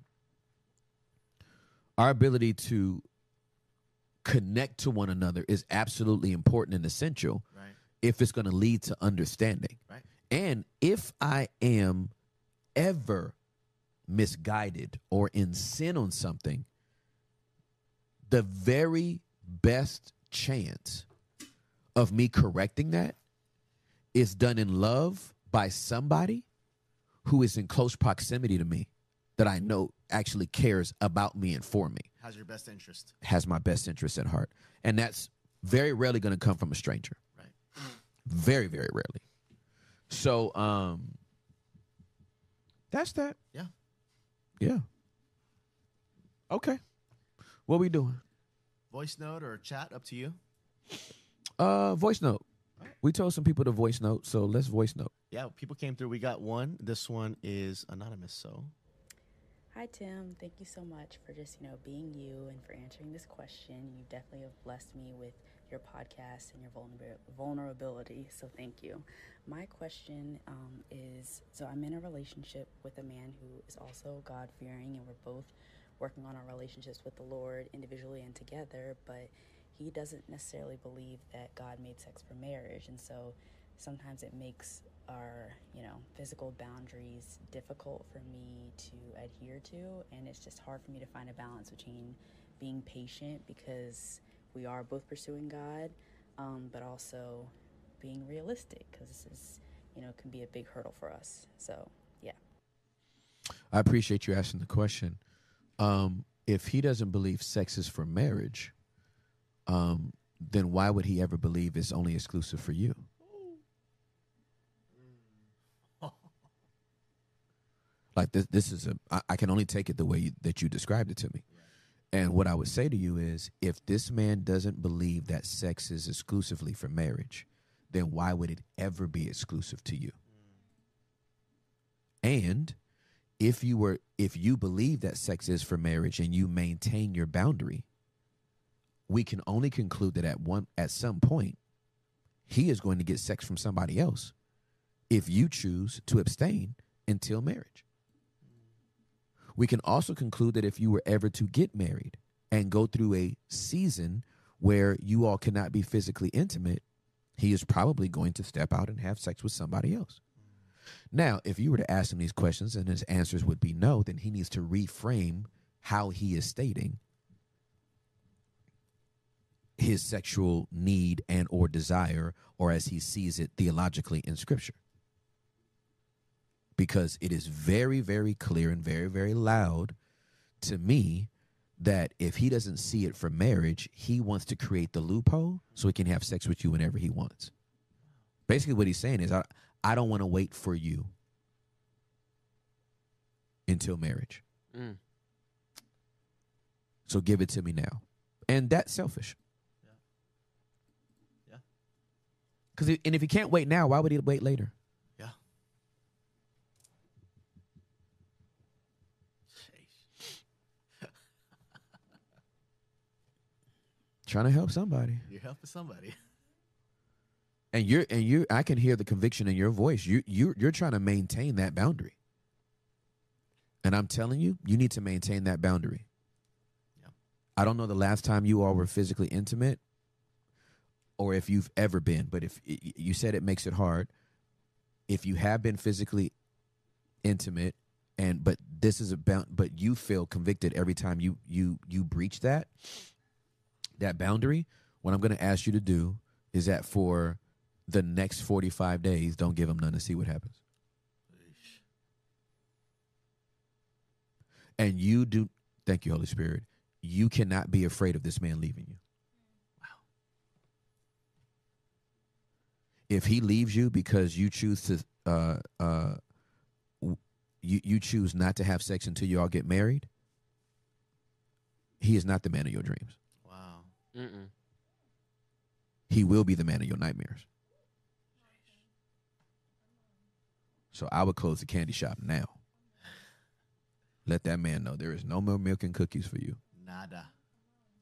our ability to connect to one another is absolutely important and essential Right. if it's going to lead to understanding. Right. And if I am ever misguided or in sin on something, the very best chance of me correcting that is done in love by somebody who is in close proximity to me that I know actually cares about me and for me, How's your best interest? has my best interest at heart. And that's very rarely going to come from a stranger. Right. Very, very rarely. So, um, that's that. Yeah. Yeah. Okay. What we doing? Voice note or chat, up to you. Uh, voice note. We told some people to voice note, so let's voice note. Yeah, people came through. We got one. This one is anonymous. So Hi, Tim. Thank you so much for just, you know, being you and for answering this question. You definitely have blessed me with your podcast and your vulner- vulnerability. So thank you. My question um, is so I'm in a relationship with a man who is also God fearing, and we're both working on our relationships with the Lord individually and together, but he doesn't necessarily believe that God made sex for marriage. And so sometimes it makes our you know physical boundaries difficult for me to adhere to and it's just hard for me to find a balance between being patient because we are both pursuing god um, but also being realistic because this is you know can be a big hurdle for us so yeah I appreciate you asking the question. Um, if he doesn't believe sex is for marriage, um, then why would he ever believe it's only exclusive for you? Like this, this is a. I, I can only take it the way you, that you described it to me. And what I would say to you is, if this man doesn't believe that sex is exclusively for marriage, then why would it ever be exclusive to you? And if you were if you believe that sex is for marriage and you maintain your boundary we can only conclude that at one at some point he is going to get sex from somebody else if you choose to abstain until marriage we can also conclude that if you were ever to get married and go through a season where you all cannot be physically intimate he is probably going to step out and have sex with somebody else now, if you were to ask him these questions and his answers would be no, then he needs to reframe how he is stating his sexual need and or desire or as he sees it theologically in scripture. Because it is very very clear and very very loud to me that if he doesn't see it for marriage, he wants to create the loophole so he can have sex with you whenever he wants. Basically what he's saying is I I don't want to wait for you until marriage. Mm. So give it to me now. And that's selfish. Yeah. Yeah. Cuz and if he can't wait now, why would he wait later? Trying to help somebody. You're helping somebody. And you're and you I can hear the conviction in your voice. You you you're trying to maintain that boundary. And I'm telling you, you need to maintain that boundary. Yeah. I don't know the last time you all were physically intimate or if you've ever been, but if you said it makes it hard, if you have been physically intimate and but this is about but you feel convicted every time you you you breach that that boundary, what I'm going to ask you to do is that for the next 45 days, don't give them none to see what happens. And you do, thank you, Holy Spirit. You cannot be afraid of this man leaving you. Wow. If he leaves you because you choose to, uh, uh, you, you choose not to have sex until you all get married, he is not the man of your dreams. Wow. Mm-mm. he will be the man of your nightmares. So I would close the candy shop now. Let that man know there is no more milk and cookies for you Nada.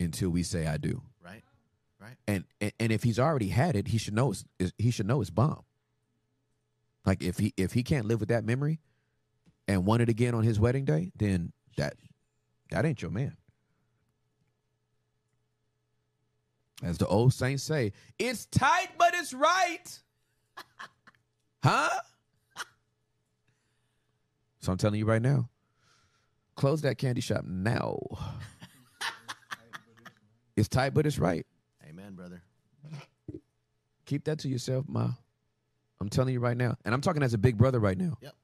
until we say I do. Right. Right. And and, and if he's already had it, he should know it's, it's- he should know it's bomb. Like if he if he can't live with that memory and want it again on his wedding day, then that that ain't your man. As the old saints say, it's tight, but it's right. huh? So I'm telling you right now, close that candy shop now. it's tight, but it's right. Amen, brother. Keep that to yourself, Ma. I'm telling you right now. And I'm talking as a big brother right now. Yep.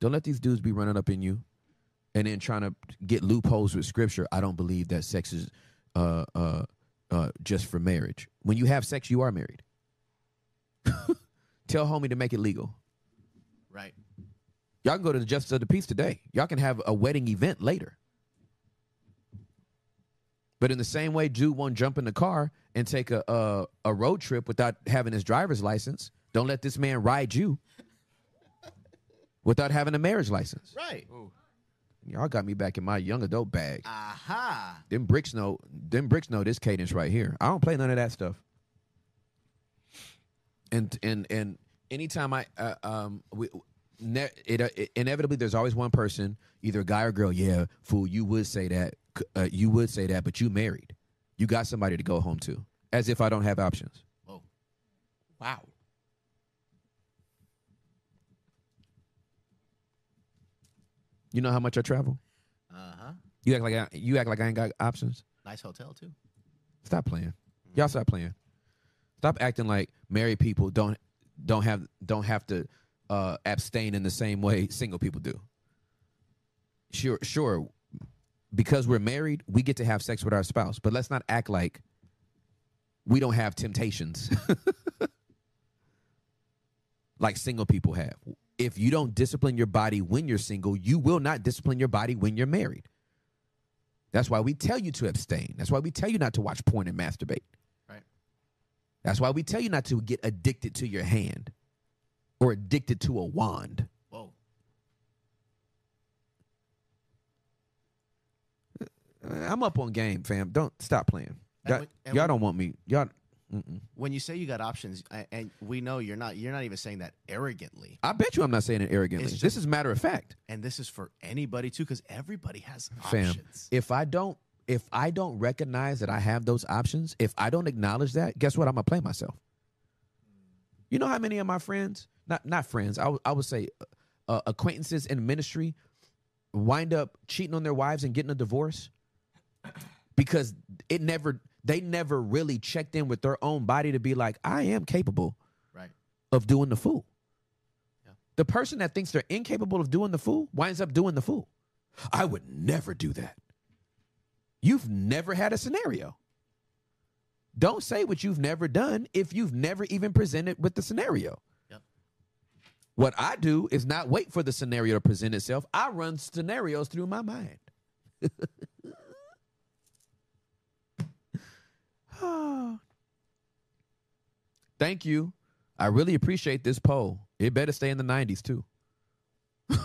Don't let these dudes be running up in you and then trying to get loopholes with scripture, I don't believe that sex is uh, uh, uh, just for marriage. When you have sex, you are married. Tell homie to make it legal. Right. Y'all can go to the Justice of the Peace today. Y'all can have a wedding event later. But in the same way, Jude won't jump in the car and take a, a a road trip without having his driver's license. Don't let this man ride you without having a marriage license. Right. Y'all got me back in my young adult bag. Aha. Them bricks know. Them bricks know this cadence right here. I don't play none of that stuff. And and and anytime I uh, um we. Ne- it, uh, it inevitably there's always one person either a guy or girl yeah fool you would say that uh, you would say that but you married you got somebody to go home to as if i don't have options Whoa. Wow. You know how much i travel Uh huh. you act like I, you act like i ain't got options Nice hotel too. Stop playing. Y'all stop playing. Stop acting like married people don't don't have don't have to uh, abstain in the same way single people do. Sure, sure. Because we're married, we get to have sex with our spouse, but let's not act like we don't have temptations like single people have. If you don't discipline your body when you're single, you will not discipline your body when you're married. That's why we tell you to abstain. That's why we tell you not to watch porn and masturbate. Right. That's why we tell you not to get addicted to your hand or addicted to a wand. Whoa. I'm up on game, fam. Don't stop playing. Y'all, y'all don't want me. Y'all. Mm-mm. When you say you got options, a- and we know you're not, you're not even saying that arrogantly. I bet you I'm not saying it arrogantly. It's this is matter of fact, And this is for anybody too, because everybody has fam. options. If I don't, if I don't recognize that I have those options, if I don't acknowledge that, guess what? I'm gonna play myself. You know how many of my friends, not not friends, I would- I would say uh, acquaintances in ministry, wind up cheating on their wives and getting a divorce because it never they never really checked in with their own body to be like, I am capable Right. of doing the fool. Yeah. The person that thinks they're incapable of doing the fool winds up doing the fool. I would never do that. You've never had a scenario. Don't say what you've never done if you've never even presented with the scenario. Yep. What I do is not wait for the scenario to present itself. I run scenarios through my mind. Thank you. I really appreciate this poll. It better stay in the 90s too.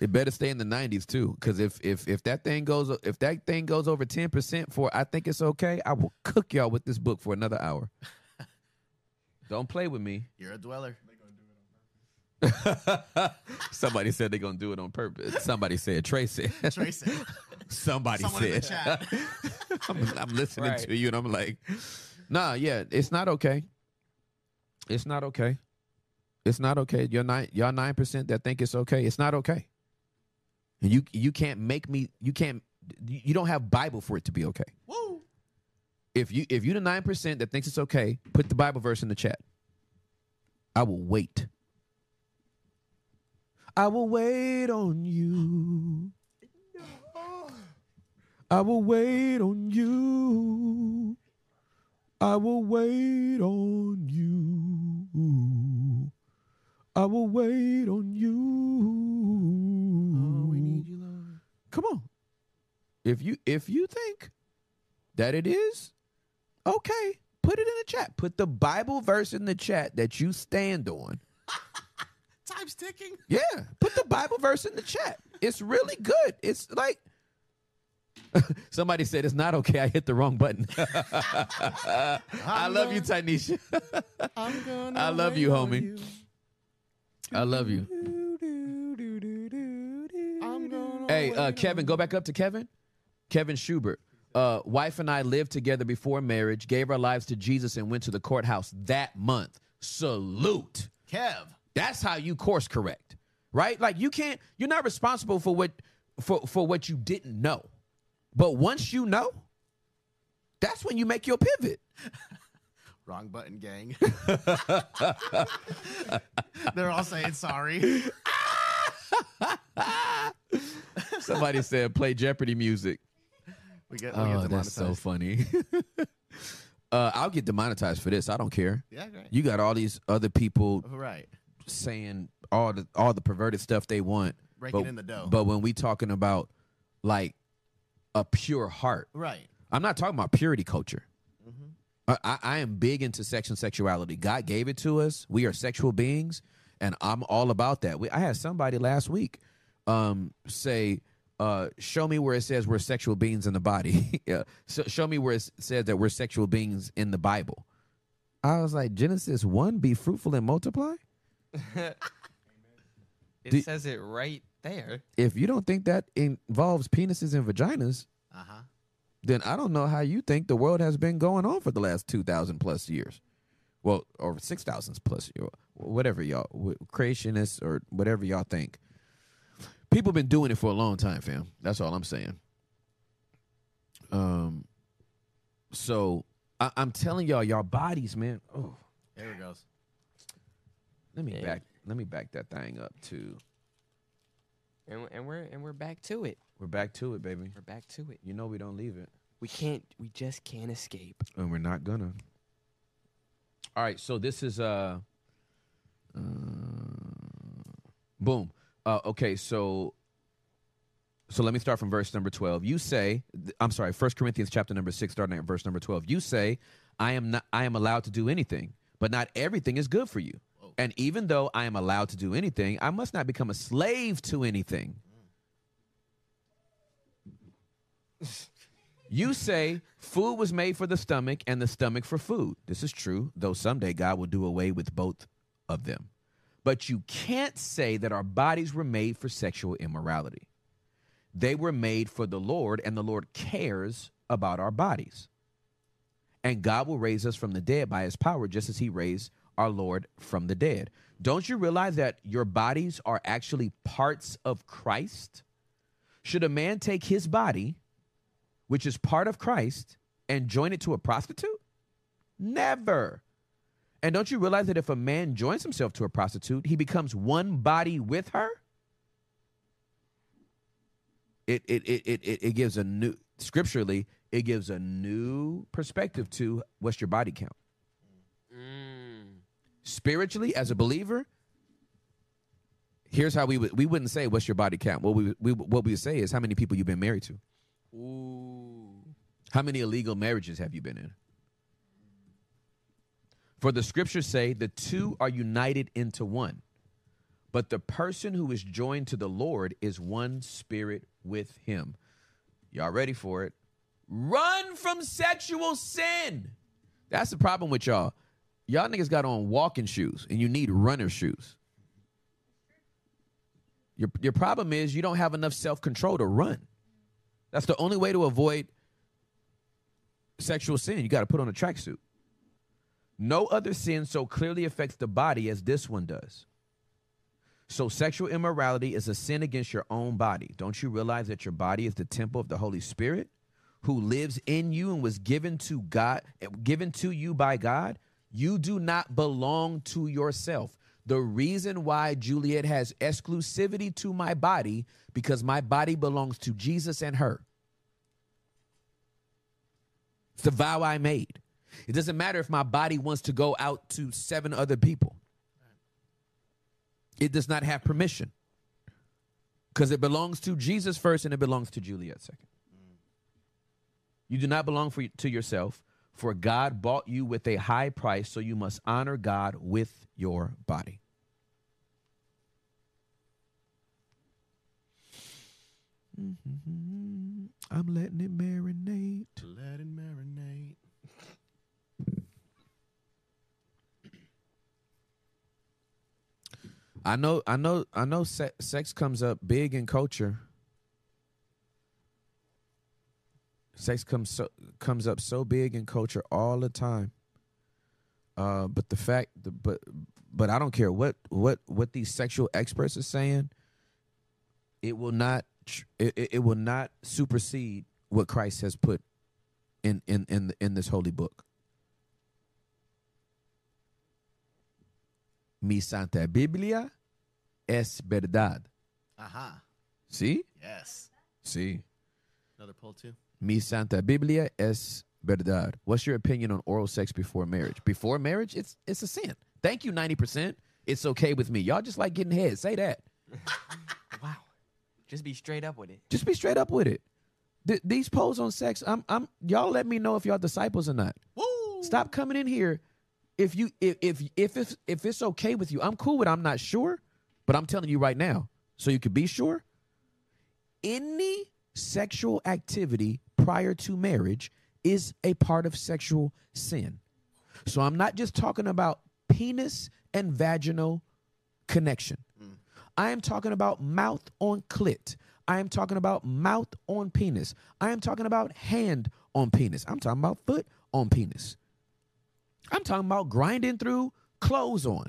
it better stay in the 90s too cuz if if if that thing goes if that thing goes over 10% for I think it's okay, I will cook y'all with this book for another hour. Don't play with me. You're a dweller. Somebody said they're gonna do it on purpose. Somebody said Tracy. Tracy. Somebody Someone said. I'm, I'm listening Right. to you, and I'm like, nah, yeah, it's not okay. It's not okay. It's not okay. You're nine. Y'all nine percent that think it's okay. It's not okay. And you you can't make me. You can't. You don't have Bible for it to be okay. Woo. If you if you the nine percent that thinks it's okay, put the Bible verse in the chat. I will wait. I will wait on you. I will wait on you. I will wait on you. I will wait on you. Oh, we need you, Lord. Come on. If you if you think that it is okay, put it in the chat. Put the Bible verse in the chat that you stand on. Time's ticking. Yeah, put the Bible verse in the chat. It's really good. It's like somebody said it's not okay. I hit the wrong button. I love you, Tanisha. I'm gonna I love you, on homie. I love you. Hey, uh, Kevin, go back up to Kevin. Kevin Schubert. Uh, wife and I lived together before marriage, gave our lives to Jesus, and went to the courthouse that month. Salute. Kev. That's how you course correct, right? Like you can't. You're not responsible for what for for what you didn't know, but once you know, that's when you make your pivot. Wrong button, gang. They're all saying sorry. Somebody said play Jeopardy music. We get, we get Oh, that's so funny. uh, I'll get demonetized for this. I don't care. Yeah, great. You got all these other people right. Saying all the all the perverted stuff they want. Raking but, in the dough. But when we talking about like a pure heart, right. I'm not talking about purity culture. I, I, I am big into sex and sexuality. God gave it to us. We are sexual beings, and I'm all about that. We, I had somebody last week um, say, uh, "Show me where it says we're sexual beings in the body. yeah. so, show me where it says that we're sexual beings in the Bible." I was like, Genesis one, be fruitful and multiply. It Do- says it right there. If you don't think that involves penises and vaginas, Uh huh. then I don't know how you think the world has been going on for the last 2,000 plus years. Well, or 6,000 plus, year- whatever y'all, wh- creationists or whatever y'all think. People been doing it for a long time, fam. That's all I'm saying. Um, so I, I'm telling y'all, y'all bodies, man. Oh, There it goes. Let me back, let me back that thing up too. And, and we're and we're back to it. We're back to it, baby. We're back to it. You know we don't leave it. We can't. We just can't escape. and we're not gonna. All right, so this is uh, uh boom. Uh, okay, so so let me start from verse number 12. You say, I'm sorry, First Corinthians chapter number 6 starting at verse number 12. You say, I am not I am allowed to do anything, but not everything is good for you. And even though I am allowed to do anything, I must not become a slave to anything. You say food was made for the stomach and the stomach for food. This is true, though someday God will do away with both of them. But you can't say that our bodies were made for sexual immorality. They were made for the Lord, and the Lord cares about our bodies. And God will raise us from the dead by his power, just as he raised our Lord from the dead. Don't you realize that your bodies are actually parts of Christ? Should a man take his body, which is part of Christ, and join it to a prostitute? Never. And don't you realize that if a man joins himself to a prostitute, he becomes one body with her? It it it it it, gives a new scripturally, it gives a new perspective to what's your body count. Spiritually, as a believer, here's how we would we wouldn't say what's your body count. What we, we what we would say is how many people you've been married to. Ooh. How many illegal marriages have you been in? For the scriptures say the two are united into one. But the person who is joined to the Lord is one spirit with him. Y'all ready for it? Run from sexual sin. That's the problem with y'all. Y'all niggas got on walking shoes and you need runner shoes. Your, your problem is you don't have enough self control to run. That's the only way to avoid sexual sin. You got to put on a tracksuit. No other sin so clearly affects the body as this one does. So, sexual immorality is a sin against your own body. Don't you realize that your body is the temple of the Holy Spirit who lives in you and was given to God, given to you by God? You do not belong to yourself. The reason why Juliet has exclusivity to my body because my body belongs to Jesus and her. It's the vow I made. It doesn't matter if my body wants to go out to seven other people. It does not have permission because it belongs to Jesus first and it belongs to Juliet second. You do not belong for, to yourself, for God bought you with a high price, so you must honor God with your body. Mm-hmm. I'm letting it marinate. Let it marinate. I know, I know, I know. Se- sex comes up big in culture. Sex comes so comes up so big in culture all the time. Uh, but the fact, the, but but I don't care what what what these sexual experts are saying. It will not it, it it will not supersede what Christ has put in in in in this holy book. Mi Santa Biblia es verdad. Aha. See? Yes. See. Another poll too. Mi Santa Biblia es verdad. What's your opinion on oral sex before marriage? Before marriage, it's it's a sin. Thank you, 90%. It's okay with me. Y'all just like getting head. Say that. Wow. Just be straight up with it. Just be straight up with it. Th- these polls on sex, I'm I'm y'all let me know if y'all disciples or not. Woo! Stop coming in here if you if if if it's if it's okay with you. I'm cool with I'm not sure, but I'm telling you right now so you could be sure. Any sexual activity prior to marriage is a part of sexual sin. So I'm not just talking about penis and vaginal connection. Mm. I am talking about mouth on clit. I am talking about mouth on penis. I am talking about hand on penis. I'm talking about foot on penis. I'm talking about grinding through clothes on.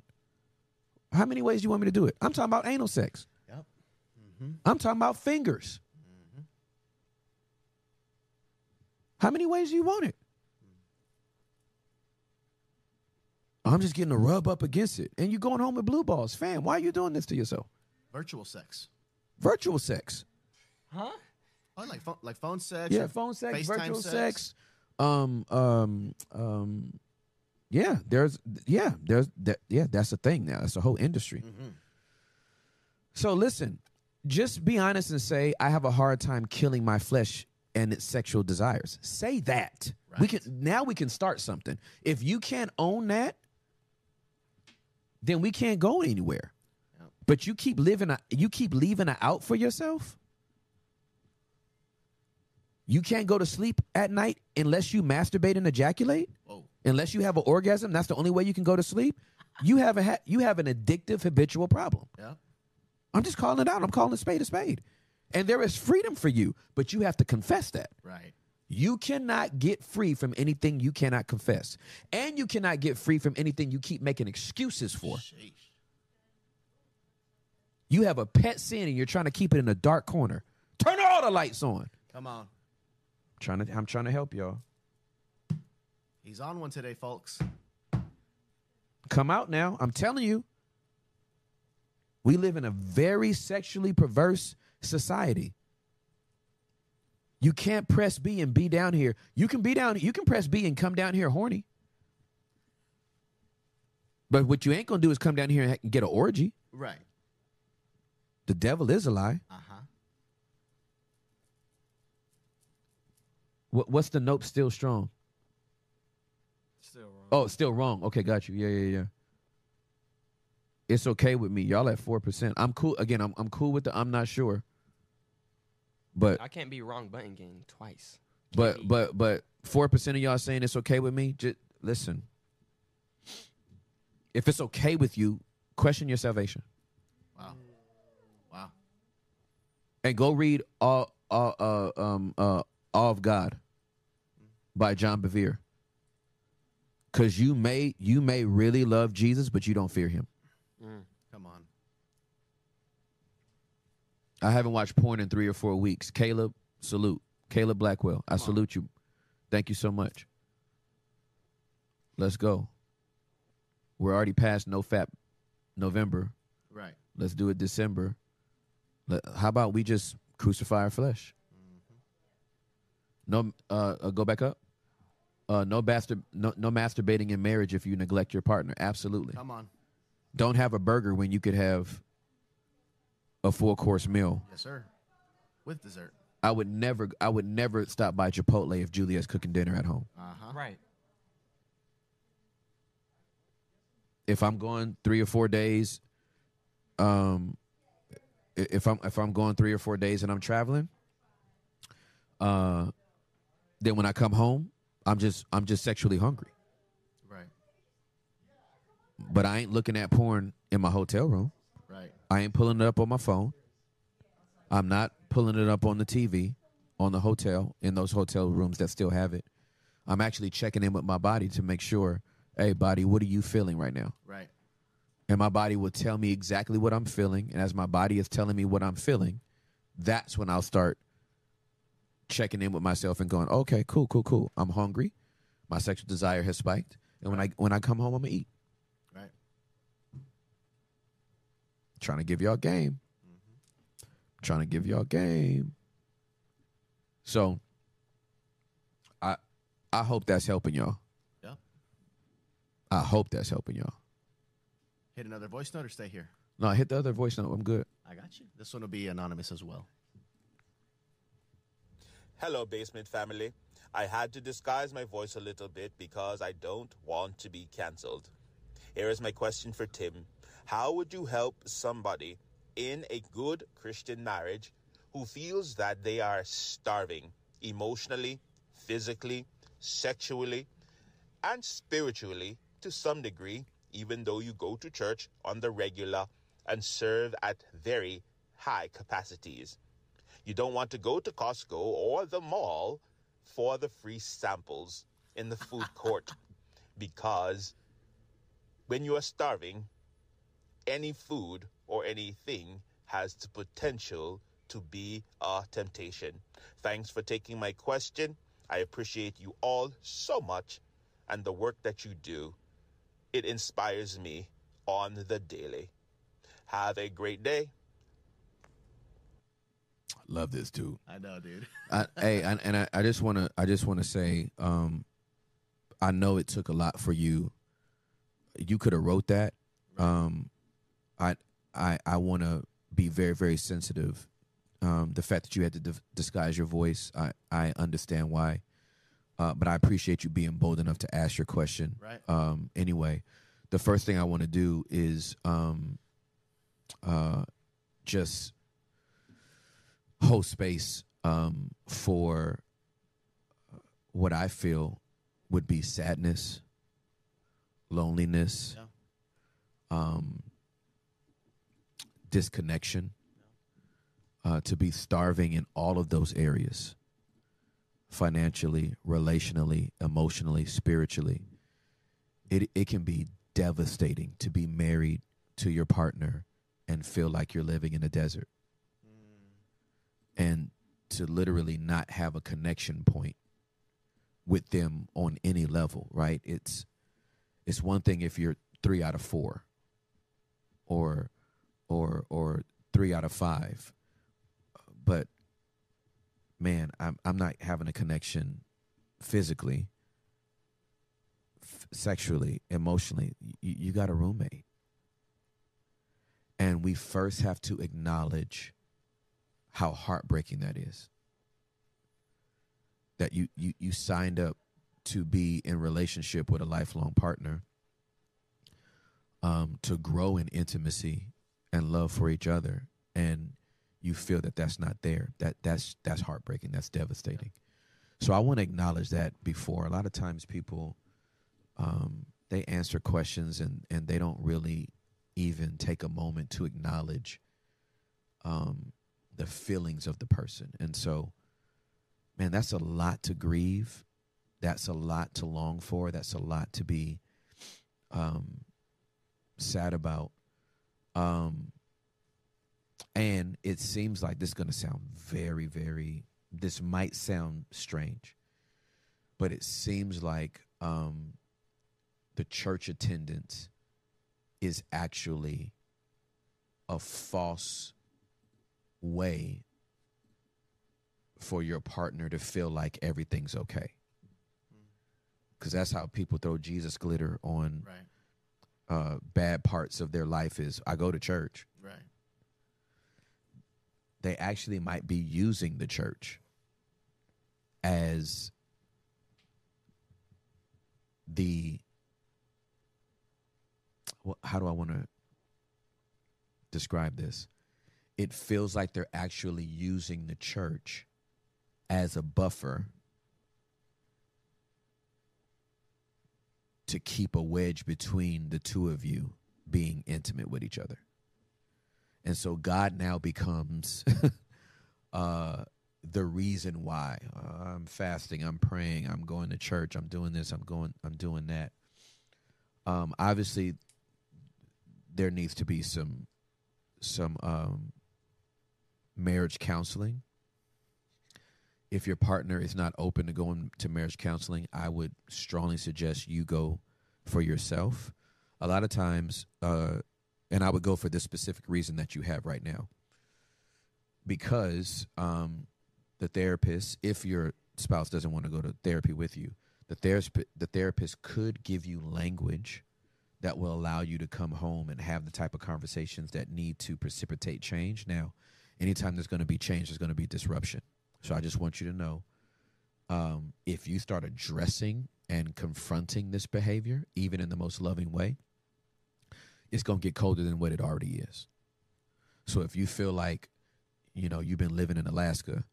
How many ways do you want me to do it? I'm talking about anal sex. Yep. Mm-hmm. I'm talking about fingers. How many ways do you want it? I'm just getting a rub up against it. And you're going home with blue balls. Fam, why are you doing this to yourself? Virtual sex. Virtual sex. Huh? Oh, like phone, like phone sex. Yeah, phone sex, FaceTime virtual sex. Um, um, um, yeah, there's, yeah, there's, that, yeah, that's a thing now. That's a whole industry. Mhm. So listen, just be honest and say, I have a hard time killing my flesh and its sexual desires. Say that. We can now we can start something. If you can't own that, then we can't go anywhere. Yep. But you keep living a, you keep leaving it out for yourself. You can't go to sleep at night unless you masturbate and ejaculate Whoa. unless you have an orgasm, that's the only way you can go to sleep. You have a ha- you have an addictive habitual problem. Yeah. I'm just calling it out. I'm calling a spade a spade. And there is freedom for you, but you have to confess that. Right. You cannot get free from anything you cannot confess. And you cannot get free from anything you keep making excuses for. Sheesh. You have a pet sin and you're trying to keep it in a dark corner. Turn all the lights on. Come on. I'm trying to I'm trying to help y'all. He's on one today, folks. Come out now. I'm telling you. We live in a very sexually perverse society. You can't press B and be down here. You can be down, you can press B and come down here horny. But what you ain't gonna do is come down here and get an orgy. Right. The devil is a lie. Uh huh. What, what's the nope still strong? Still wrong. Oh, still wrong. Okay, got you. Yeah, yeah, yeah. It's okay with me. Y'all at four percent. I'm cool. Again, I'm I'm cool with the I'm not sure. But I can't be wrong button gang twice. but Can't be. but but four percent of y'all saying it's okay with me. Just listen. If it's okay with you, question your salvation Wow. Wow. and go read all all uh, um uh Awe of God by John Bevere. Cause you may you may really love Jesus, but you don't fear him. Mm. Come on. I haven't watched porn in three or four weeks. Caleb, salute. Caleb Blackwell, I salute you. Thank you so much. Let's go. We're already past no fap November. Right. Let's do it December. Let, how about we just crucify our flesh? No, uh, uh, go back up. Uh, no, bastard, no, no masturbating in marriage if you neglect your partner. Absolutely. Come on. Don't have a burger when you could have a full course meal. Yes, sir. With dessert. I would never I would never stop by Chipotle if Juliet's cooking dinner at home. Uh huh. Right. If I'm going 3 or 4 days um if I'm if I'm going 3 or 4 days and I'm traveling uh then when I come home, I'm just I'm just sexually hungry. Right. But I ain't looking at porn in my hotel room. Right. I ain't pulling it up on my phone. I'm not pulling it up on the TV on the hotel in those hotel rooms that still have it. I'm actually checking in with my body to make sure, hey, body, what are you feeling right now? Right. And my body will tell me exactly what I'm feeling. And as my body is telling me what I'm feeling, that's when I'll start checking in with myself and going, okay, cool, cool, cool. I'm hungry. My sexual desire has spiked. And when I when I come home, I'm gonna eat. Right. Trying to give y'all game. trying to give y'all game. So I I hope that's helping y'all. Yeah. I hope that's helping y'all. Hit another voice note or stay here. No, I hit the other voice note. I'm good. I got you. This one will be anonymous as well. Hello, Basement family. I had to disguise my voice a little bit because I don't want to be cancelled. Here is my question for Tim How would you help somebody in a good Christian marriage who feels that they are starving emotionally, physically, sexually, and spiritually to some degree, even though you go to church on the regular and serve at very high capacities? You don't want to go to Costco or the mall for the free samples in the food court because when you are starving, any food or anything has the potential to be a temptation. Thanks for taking my question. I appreciate you all so much and the work that you do. It inspires me on the daily. Have a great day. Love this dude. I know, dude. I, hey, and, and I, I just want to, I just want to say, um, I know it took a lot for you. You could have wrote that. Um, I, I, I want to be very, very sensitive. Um, the fact that you had to dis- disguise your voice, I, I understand why. Uh, but I appreciate you being bold enough to ask your question. Right. Um, anyway, the first thing I want to do is um, uh, just hold space um, for what I feel would be sadness, loneliness, Yeah. um, disconnection, uh, to be starving in all of those areas financially, relationally, emotionally, spiritually. It, it can be devastating to be married to your partner and feel like you're living in a desert and to literally not have a connection point with them on any level, right? It's it's one thing if you're 3 out of 4 or or or 3 out of 5. But man, I'm I'm not having a connection physically, f- sexually, emotionally. You, you got a roommate. And we first have to acknowledge how heartbreaking that is. That you you you signed up to be in relationship with a lifelong partner, um, to grow in intimacy and love for each other, and you feel that that's not there. That that's that's heartbreaking. That's devastating. So I want to acknowledge that before. A lot of times people, um, they answer questions and and they don't really even take a moment to acknowledge um, the feelings of the person. And so, man, that's a lot to grieve. That's a lot to long for. That's a lot to be um, sad about. Um, and it seems like this is going to sound very, very, this might sound strange, but it seems like um, the church attendance is actually a false way for your partner to feel like everything's okay. Because that's how people throw Jesus glitter on Right. Uh, bad parts of their life is I go to church. Right. They actually might be using the church as the well, how do I want to describe this? It feels like they're actually using the church as a buffer to keep a wedge between the two of you being intimate with each other. And so God now becomes uh, the reason why uh, I'm fasting, I'm praying, I'm going to church, I'm doing this, I'm going, I'm doing that. Um, obviously, there needs to be some some um, marriage counseling. If your partner is not open to going to marriage counseling, I would strongly suggest you go for yourself. A lot of times, uh, and I would go for this specific reason that you have right now. because um, the therapist, if your spouse doesn't want to go to therapy with you, the therapist the therapist could give you language that will allow you to come home and have the type of conversations that need to precipitate change. Now, anytime there's going to be change, there's going to be disruption. So I just want you to know um, if you start addressing and confronting this behavior, even in the most loving way, it's going to get colder than what it already is. So if you feel like, you know, you've been living in Alaska,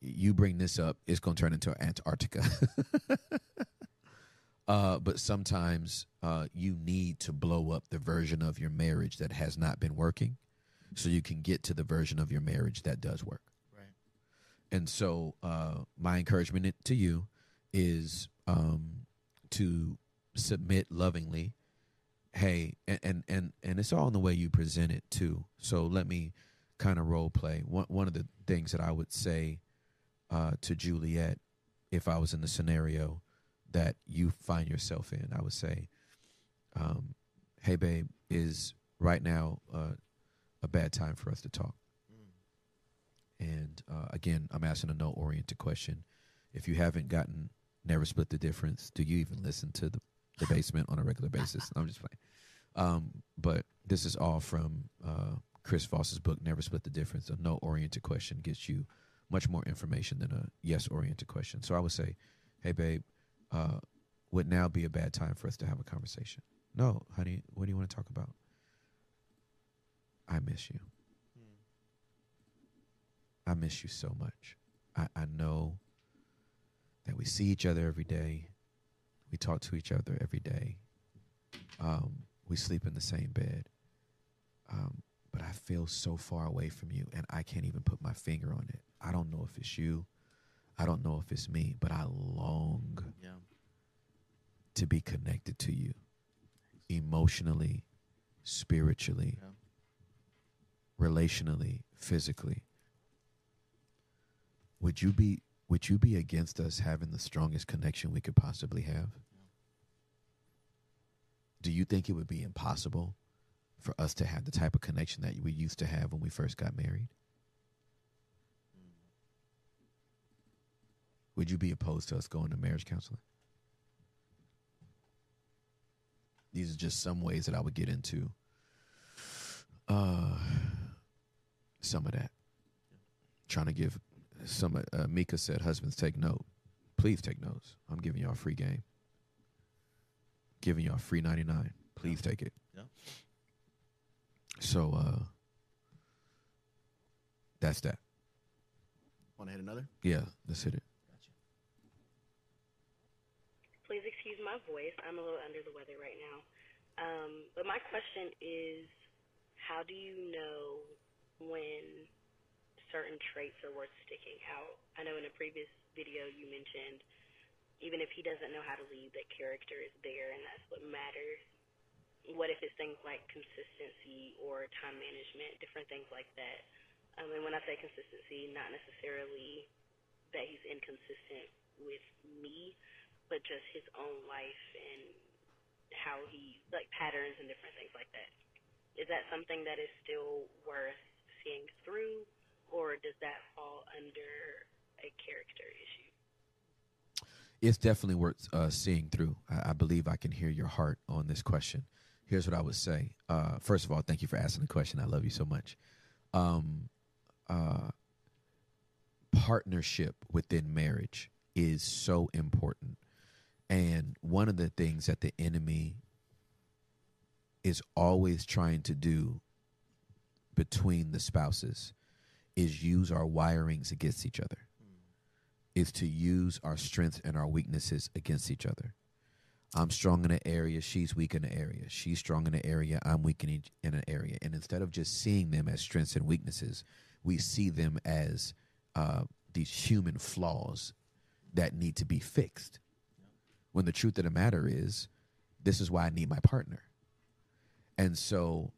you bring this up, it's going to turn into Antarctica. uh, but sometimes uh, you need to blow up the version of your marriage that has not been working so you can get to the version of your marriage that does work. And so, uh, my encouragement to you is um, to submit lovingly. Hey, and, and and and it's all in the way you present it too. So let me kind of role play. One one of the things that I would say uh, to Juliet, if I was in the scenario that you find yourself in, I would say, um, "Hey, babe, is right now uh, a bad time for us to talk?" And uh, again, I'm asking a no oriented question. If you haven't gotten Never Split the Difference, do you even listen to the, the basement on a regular basis? I'm just playing. Um, but this is all from uh, Chris Voss's book, Never Split the Difference. A no oriented question gets you much more information than a yes oriented question. So I would say, hey, babe, uh, would now be a bad time for us to have a conversation? No, honey, what do you want to talk about? I miss you. I miss you so much. I, I know that we see each other every day. We talk to each other every day. Um, we sleep in the same bed. Um, but I feel so far away from you, and I can't even put my finger on it. I don't know if it's you. I don't know if it's me, but I long Yeah. to be connected to you emotionally, spiritually, Yeah. relationally, physically. Would you be would you be against us having the strongest connection we could possibly have? Do you think it would be impossible for us to have the type of connection that we used to have when we first got married? Would you be opposed to us going to marriage counseling? These are just some ways that I would get into uh, some of that. Trying to give some, uh, Mika said, husbands take note. Please take notes. I'm giving y'all a free game. Giving y'all free 99. Please take it. Yeah. So, uh, that's that. Want to hit another? Yeah, let's hit it. Gotcha. Please excuse my voice. I'm a little under the weather right now. Um, but my question is how do you know when certain traits are worth sticking out? I know in a previous video you mentioned even if he doesn't know how to lead, that character is there and that's what matters. What if it's things like consistency or time management, different things like that? Um, and when I say consistency, not necessarily that he's inconsistent with me, but just his own life and how he like patterns and different things like that. Is that something that is still worth seeing through, or does that fall under a character issue? It's definitely worth uh, seeing through. I, I believe I can hear your heart on this question. Here's what I would say. Uh, first of all, thank you for asking the question. I love you so much. Um, uh, partnership within marriage is so important. And one of the things that the enemy is always trying to do between the spouses is use our wirings against each other is to use our strengths and our weaknesses against each other. I'm strong in an area, she's weak in an area. She's strong in an area, I'm weak in, each, in an area. And instead of just seeing them as strengths and weaknesses, we see them as uh, these human flaws that need to be fixed. When the truth of the matter is, this is why I need my partner. And so,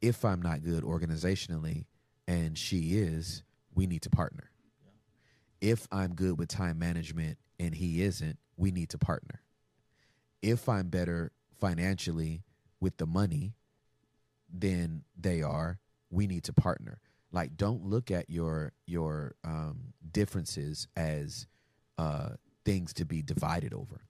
if I'm not good organizationally and she is, we need to partner if I'm good with time management and he isn't, we need to partner. If I'm better financially with the money than they are, we need to partner. like don't look at your your um, differences as uh, things to be divided over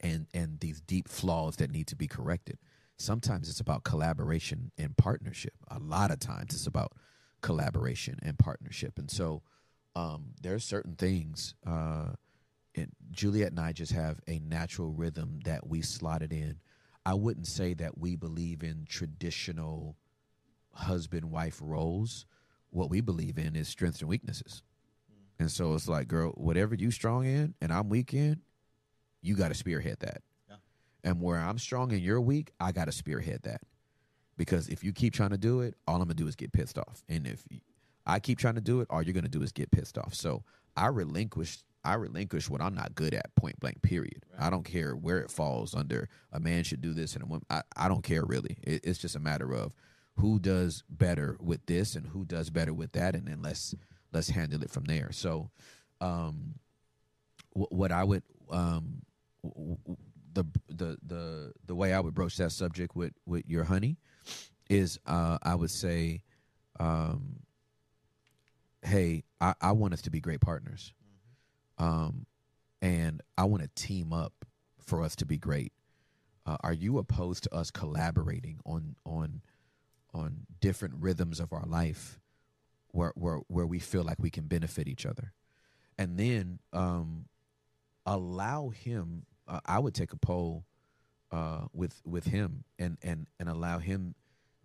and and these deep flaws that need to be corrected sometimes it's about collaboration and partnership. A lot of times it's about collaboration and partnership. And so um, there are certain things uh, and juliet and i just have a natural rhythm that we slotted in. I wouldn't say that we believe in traditional husband wife roles. What we believe in is strengths and weaknesses. And so it's like girl whatever you strong in and i'm weak in you got to spearhead that. And where i'm strong and you're weak i got to spearhead that. Because if you keep trying to do it all i'm gonna do is get pissed off. And if I keep trying to do it all you're gonna do is get pissed off. So i relinquish i relinquish what i'm not good at point blank period. I don't care where it falls under a man should do this and a woman i, I don't care really. It, it's just a matter of who does better with this and who does better with that and then let's let's handle it from there. So um wh- what i would um w- w- the the the the way i would broach that subject with with your honey is uh i would say um hey i i want us to be great partners. Um and i want to team up for us to be great. Uh, are you opposed to us collaborating on on on different rhythms of our life where where where we feel like we can benefit each other? And then um allow him uh, i would take a poll uh with with him and and and allow him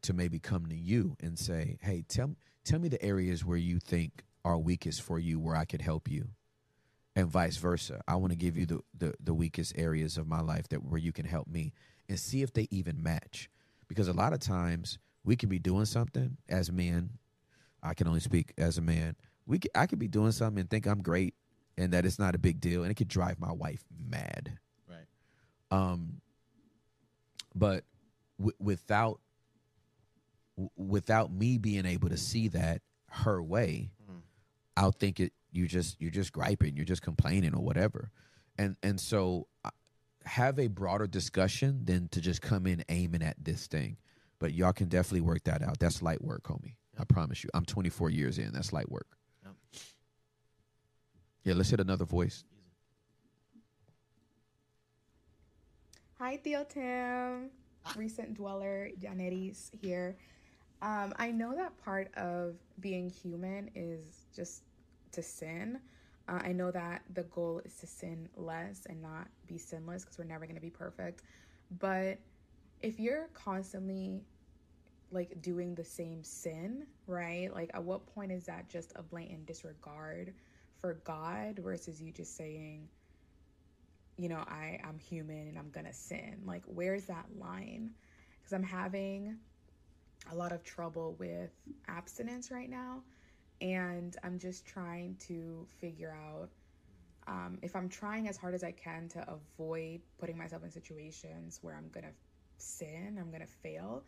to maybe come to you and say hey tell tell me the areas where you think are weakest for you where i could help you and vice versa i want to give you the, the the weakest areas of my life that where you can help me and see if they even match because a lot of times we can be doing something as men i can only speak as a man we c- i could be doing something and think i'm great and that it's not a big deal and it could drive my wife mad. Um but w- without w- without me being able to see that her way i'll think it you just you're just griping you're just complaining or whatever. And and so uh, have a broader discussion than to just come in aiming at this thing. But y'all can definitely work that out. That's light work homie. I promise you. I'm 24 years in. That's light work. Yep. yeah let's hit another voice Hi, Theo Tim. Recent dweller, Janetis here. Um, I know that part of being human is just to sin. Uh, I know that the goal is to sin less and not be sinless because we're never going to be perfect. But if you're constantly like doing the same sin, right? Like, at what point is that just a blatant disregard for God versus you just saying, you know, I I'm human and I'm gonna sin. Like, where's that line? Because I'm having a lot of trouble with abstinence right now, and I'm just trying to figure out um, if I'm trying as hard as I can to avoid putting myself in situations where I'm gonna sin, I'm gonna fail.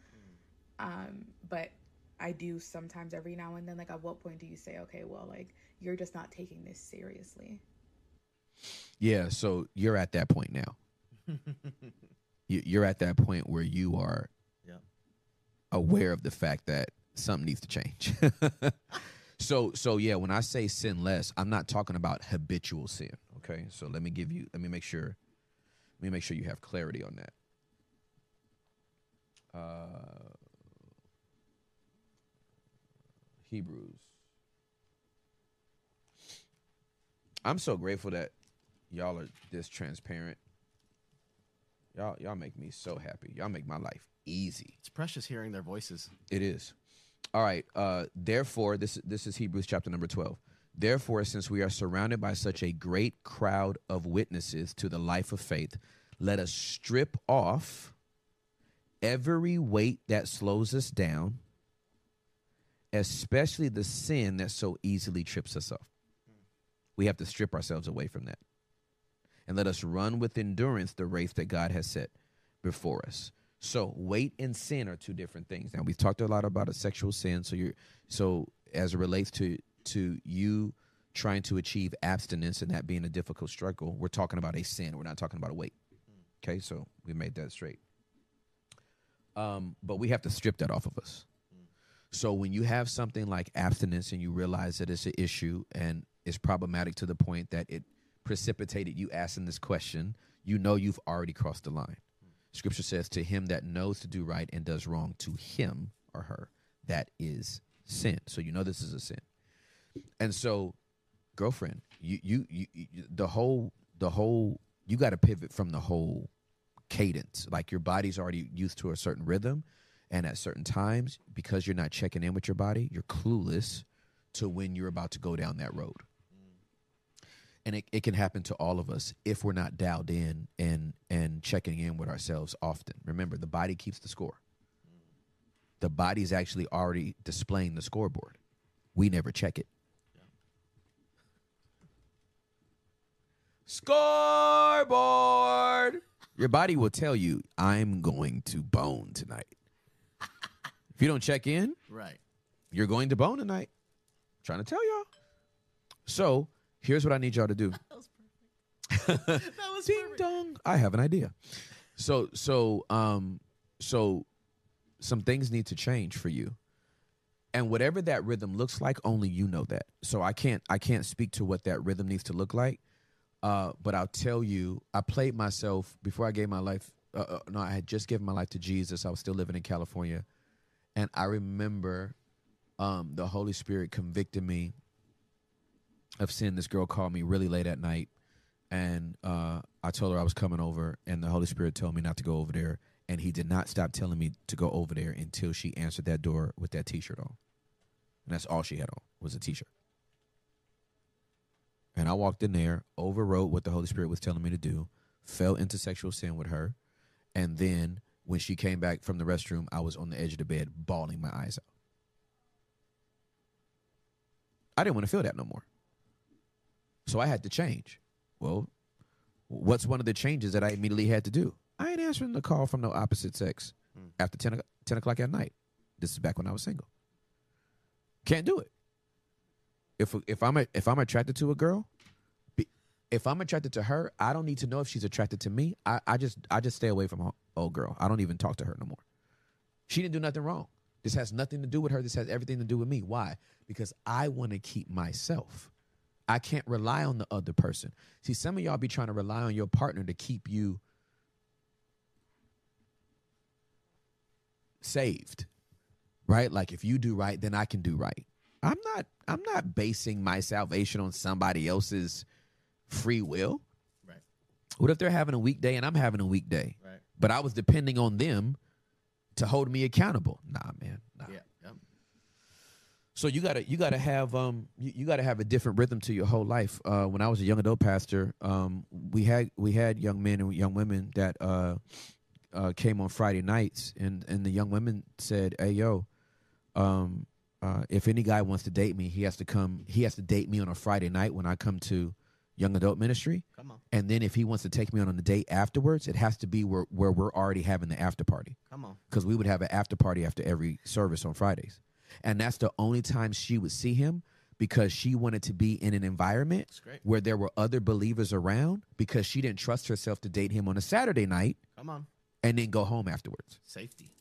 Um, but I do sometimes every now and then. Like, at what point do you say, okay, well, like you're just not taking this seriously? Yeah, so you're at that point now. You- You're at that point where you are Yep. aware of the fact that something needs to change. so, so yeah, when I say sin less, I'm not talking about habitual sin. Okay, so let me give you, let me make sure, let me make sure you have clarity on that. Uh, Hebrews. I'm so grateful that y'all are this transparent. Y'all, y'all make me so happy. Y'all make my life easy. It's precious hearing their voices. It is. All right. Uh, therefore, this this is Hebrews chapter number twelve. Therefore, since we are surrounded by such a great crowd of witnesses to the life of faith, let us strip off every weight that slows us down, especially the sin that so easily trips us up. We have to strip ourselves away from that. And let us run with endurance the race that God has set before us. So weight and sin are two different things. Now we've talked a lot about a sexual sin. So you're so as it relates to to you trying to achieve abstinence and that being a difficult struggle, we're talking about a sin. We're not talking about a weight. Okay, so we made that straight. Um, but we have to strip that off of us. So when you have something like abstinence and you realize that it's an issue and it's problematic to the point that it precipitated you asking this question, you know you've already crossed the line. Scripture says, To him that knows to do right and does wrong, to him or her, that is sin. So you know this is a sin. And so, girlfriend, you you, you, you the whole the whole you got to pivot from the whole cadence. Like your body's already used to a certain rhythm, and at certain times, because you're not checking in with your body, you're clueless to when you're about to go down that road. And it, it can happen to all of us if we're not dialed in and and checking in with ourselves often. Remember, the body keeps the score. The body's actually already displaying the scoreboard. We never check it. Scoreboard. Your body will tell you, I'm going to bone tonight. if you don't check in, Right. you're going to bone tonight. trying to tell y'all. So here's what I need y'all to do. That was perfect. Ding dong. I have an idea. So so um so some things need to change for you. And whatever that rhythm looks like, only you know that. So I can't I can't speak to what that rhythm needs to look like. Uh, but I'll tell you, I played myself before I gave my life. Uh, uh, no, I had just given my life to Jesus. I was still living in California, and I remember um, the Holy Spirit convicted me of sin. This girl called me really late at night, and uh, I told her I was coming over, and the Holy Spirit told me not to go over there, and He did not stop telling me to go over there until she answered that door with that T-shirt on, and that's all she had on was a T-shirt. And I walked in there, overrode what the Holy Spirit was telling me to do, fell into sexual sin with her, and then when she came back from the restroom, I was on the edge of the bed, bawling my eyes out. I didn't want to feel that no more. So I had to change. Well, what's one of the changes that I immediately had to do? I ain't answering the call from no opposite sex mm. after 10, o- 10 o'clock at night. This is back when I was single. Can't do it. If if I'm a, if I'm attracted to a girl, be- if I'm attracted to her, I don't need to know if she's attracted to me. I, I just I just stay away from her old girl. I don't even talk to her no more. She didn't do nothing wrong. This has nothing to do with her. This has everything to do with me. Why? Because I want to keep myself. I can't rely on the other person. See, some of y'all be trying to rely on your partner to keep you saved. Right? Like if you do right, then I can do right. I'm not I'm not basing my salvation on somebody else's free will. Right. What if they're having a weekday and I'm having a weekday? Right. But I was depending on them to hold me accountable. Nah, man. Nah. Yeah. So you gotta you gotta have um you, you gotta have a different rhythm to your whole life. Uh, when I was a young adult pastor, um, we had we had young men and young women that uh, uh, came on Friday nights, and and the young women said, "Hey, yo, um, uh, if any guy wants to date me, he has to come. He has to date me on a Friday night when I come to young adult ministry. Come on. And then if he wants to take me on a date afterwards, it has to be where where we're already having the after party Come on. because we would have an after party after every service on Fridays. And that's the only time she would see him because she wanted to be in an environment where there were other believers around because she didn't trust herself to date him on a Saturday night Come on. and then go home afterwards. Safety.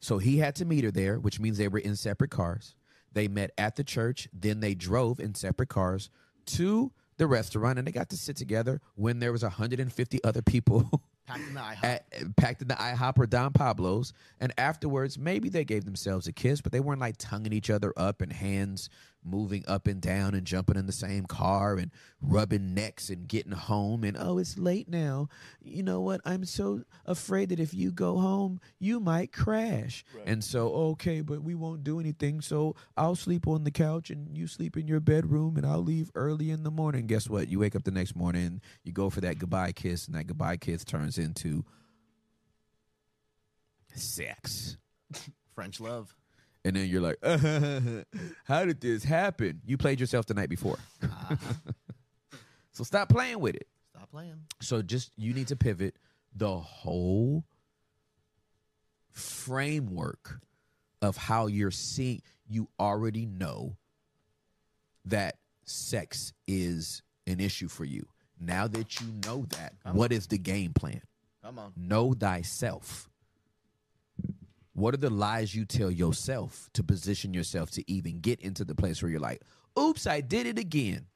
So he had to meet her there, which means they were in separate cars. They met at the church, then they drove in separate cars to the restaurant and they got to sit together when there was 150 other people Packed in the IHOP. at, packed in the IHOP or Don Pablo's. And afterwards, maybe they gave themselves a kiss, but they weren't like tonguing each other up and hands moving up and down and jumping in the same car and rubbing necks and getting home. And oh, it's late now. You know what? I'm so afraid that if you go home, you might crash. And so, okay, but we won't do anything. So I'll sleep on the couch and you sleep in your bedroom and I'll leave early in the morning. Guess what? You wake up the next morning, you go for that goodbye kiss, and that goodbye kiss turns into sex. French love. And then you're like, how did this happen? You played yourself the night before. Uh-huh. So stop playing with it. Stop playing. So just you need to pivot the whole framework of how you're seeing you already know that sex is an issue for you. Now that you know that, what is the game plan? Come on. Know thyself. What are the lies you tell yourself to position yourself to even get into the place where you're like, oops, I did it again?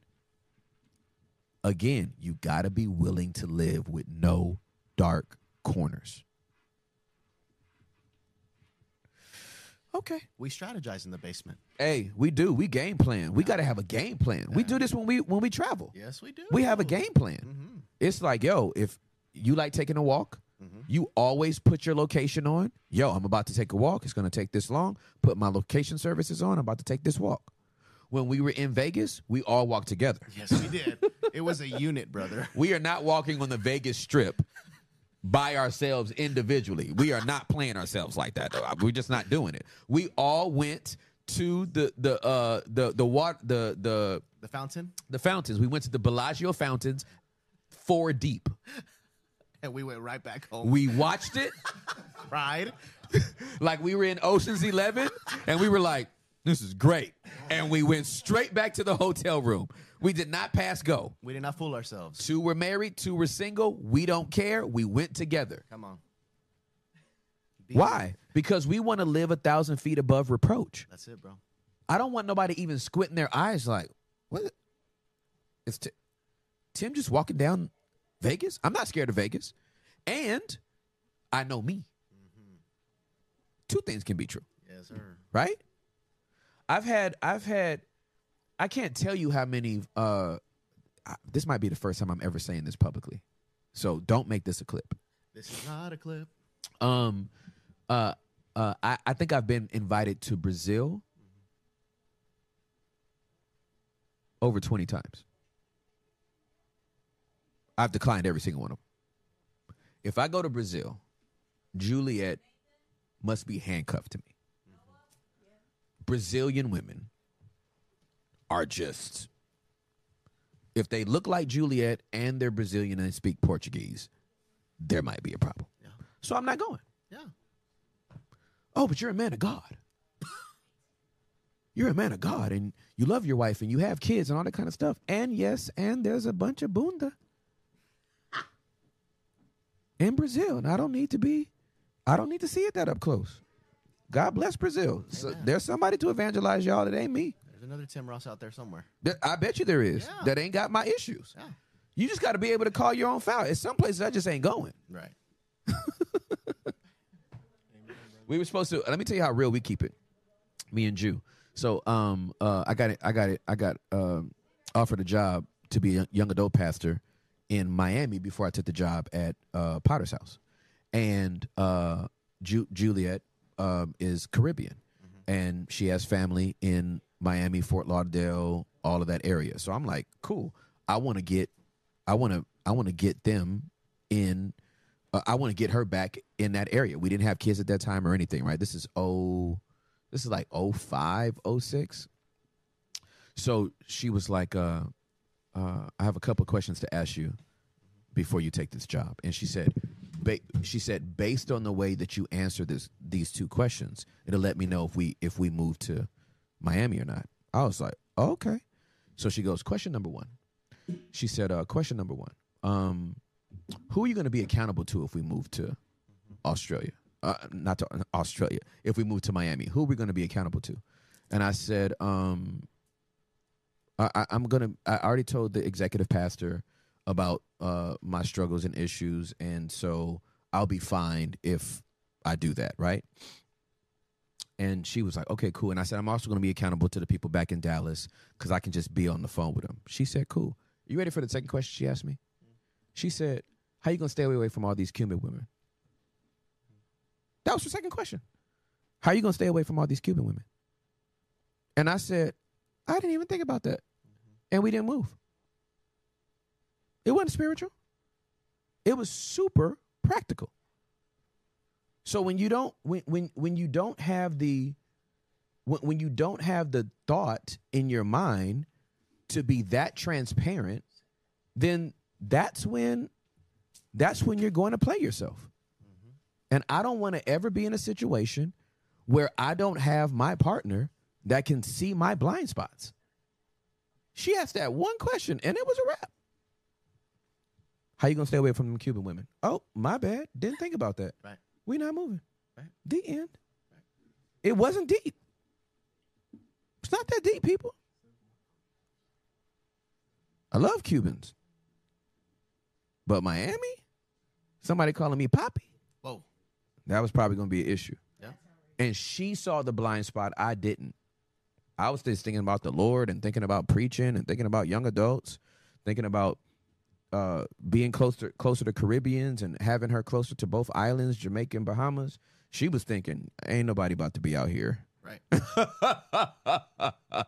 Again, you got to be willing to live with no dark corners. Okay. We strategize in the basement. Hey, we do. We game plan. We got to have a game plan. We do this when we when we travel. Yes, we do. We have a game plan. Mm-hmm. It's like, yo, if you like taking a walk, Mhm. you always put your location on. Yo, I'm about to take a walk. It's going to take this long. Put my location services on. I'm about to take this walk. When we were in Vegas, we all walked together. Yes, we did. it was a unit, brother. We are not walking on the Vegas Strip by ourselves individually. We are not playing ourselves like that. Though. We're just not doing it. We all went to the the uh the the water the the The fountain, the fountains. We went to the Bellagio fountains, four deep. And we went right back home. We watched it cried. like we were in Ocean's Eleven, and we were like, "This is great," and we went straight back to the hotel room. We did not pass go. We did not fool ourselves. Two were married, two were single. We don't care. We went together. Come on. Be- Why? Because we want to live a thousand feet above reproach. That's it, bro. I don't want nobody even squinting their eyes like, what? Is Ti- Tim just walking down Vegas? I'm not scared of Vegas. And I know me. Two things can be true, Yes, sir. right? I've had, I've had, I can't tell you how many, uh, I- this might be the first time I'm ever saying this publicly. So don't make this a clip. This is not a clip. Um, uh, uh, I, I think I've been invited to Brazil over 20 times. I've declined every single one of them. If I go to Brazil, Juliet must be handcuffed to me. Brazilian women are just, if they look like Juliet and they're Brazilian and speak Portuguese, there might be a problem. Yeah. So I'm not going. Yeah. Oh, but you're a man of God. You're a man of God and you love your wife and you have kids and all that kind of stuff. And yes, and there's a bunch of bunda in Brazil. And I don't need to be, I don't need to see it that up close. God bless Brazil. So there's somebody to evangelize y'all that ain't me. There's another Tim Ross out there somewhere. I bet you there is. Yeah. That ain't got my issues. Yeah. You just got to be able to call your own foul. It's some places I just ain't going. Right. We were supposed to. Let me tell you how real we keep it. Me and Jew. So um uh I got it. I got it. I got um offered a job to be a young adult pastor in Miami before I took the job at uh Potter's house, and uh Ju- Juliet um is Caribbean, and she has family in Miami, Fort Lauderdale, all of that area. So I'm like, cool. I want to get, I want to, I want to get them in uh, I want to get her back in that area. We didn't have kids at that time or anything, right? This is oh, this is like 05, 06. So she was like, uh, uh, I have a couple of questions to ask you before you take this job. And she said, ba- she said, based on the way that you answer this, these two questions, it'll let me know if we if we move to Miami or not. I was like, oh, okay. So she goes, question number one. She said, uh, question number one. Um, who are you going to be accountable to if we move to Australia? Uh, not to Australia. If we move to Miami, who are we going to be accountable to? And I said, um, I, I'm gonna. I already told the executive pastor about uh, my struggles and issues, and so I'll be fine if I do that, right? And she was like, "Okay, cool." And I said, "I'm also to be accountable to the people back in Dallas because I can just be on the phone with them." She said, "Cool." You ready for the second question she asked me? She said, "How you gonna stay away from all these Cuban women?" That was her second question. How you gonna stay away from all these Cuban women? And I said, I didn't even think about that, mm-hmm. and we didn't move. It wasn't spiritual. It was super practical. So when you don't when when when you don't have the when, when you don't have the thought in your mind to be that transparent, then that's when that's when you're going to play yourself. Mm-hmm. And I don't want to ever be in a situation where I don't have my partner that can see my blind spots. She asked that one question and it was a wrap. How you gonna stay away from them Cuban women? Oh, my bad. Didn't think about that. Right. We not moving. Right. The end. Right. It wasn't deep. It's not that deep, people. I love Cubans. But Miami? Somebody calling me Poppy? Whoa. That was probably to be an issue. Yeah. And she saw the blind spot. I didn't. I was just thinking about the Lord and thinking about preaching and thinking about young adults, thinking about uh, being closer closer to Caribbeans and having her closer to both islands, Jamaica and Bahamas. She was thinking, ain't nobody about to be out here. Right.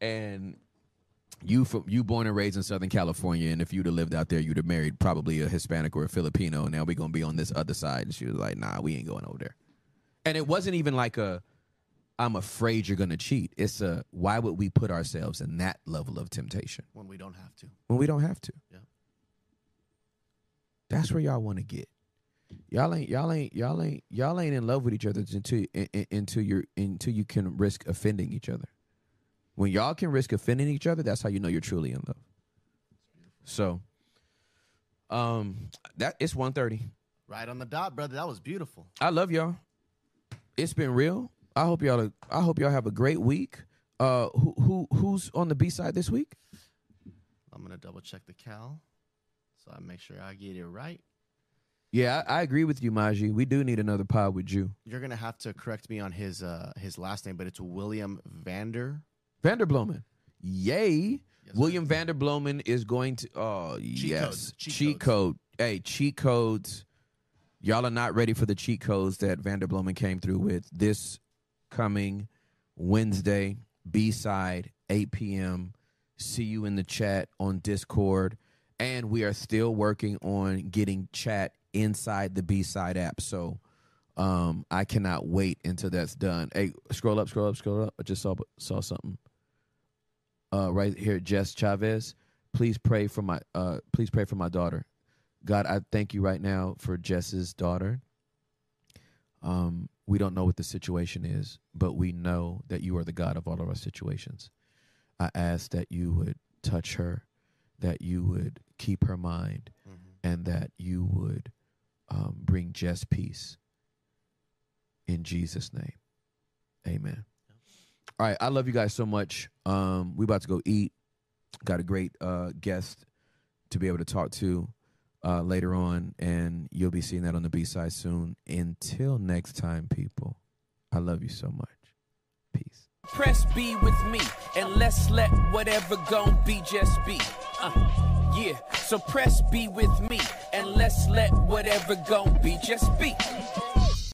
and you from you born and raised in Southern California, and if you'd have lived out there, you'd have married probably a Hispanic or a Filipino. Now we're gonna be on this other side. And she was like, "Nah, we ain't going over there." And it wasn't even like a, "I'm afraid you're gonna cheat." It's a, "Why would we put ourselves in that level of temptation When we don't have to. when we don't have to?" Yeah. That's where y'all want to get. Y'all ain't y'all ain't y'all ain't y'all ain't in love with each other until until you're until you can risk offending each other. When y'all can risk offending each other, that's how you know you're truly in love. So, um, that it's 1.30. Right on the dot, brother. That was beautiful. I love y'all. It's been real. I hope y'all. I hope y'all have a great week. Uh, who who who's on the B side this week? I'm gonna double check the cal, so I make sure I get it right. Yeah, I, I agree with you, Maji. We do need another pod with you. You're gonna have to correct me on his uh his last name, but it's William Vander. Vanderbloemen. Yay. Yes. William Vanderbloemen is going to oh yes. codes, cheat cheat code. Hey, cheat codes. Y'all are not ready for the cheat codes that Vanderbloemen came through with this coming Wednesday, B side, 8 p.m. See you in the chat on Discord. And we are still working on getting chat inside the B side app. So um, I cannot wait until that's done. Hey, scroll up, scroll up, scroll up. I just saw saw something. Uh, right here, Jess Chavez. Please pray for my uh, please pray for my daughter. God, I thank you right now for Jess's daughter. Um, we don't know what the situation is, but we know that you are the God of all of our situations. I ask that you would touch her, that you would keep her mind, and that you would um, bring just peace. In Jesus' name, Amen. All right, I love you guys so much. Um, we about to go eat. Got a great uh, guest to be able to talk to uh, later on, and you'll be seeing that on the B side soon. Until next time, people, I love you so much. Peace. Press B with me, and let's let whatever gon' be just be. Uh, yeah, so press B with me, and let's let whatever gon' be just be.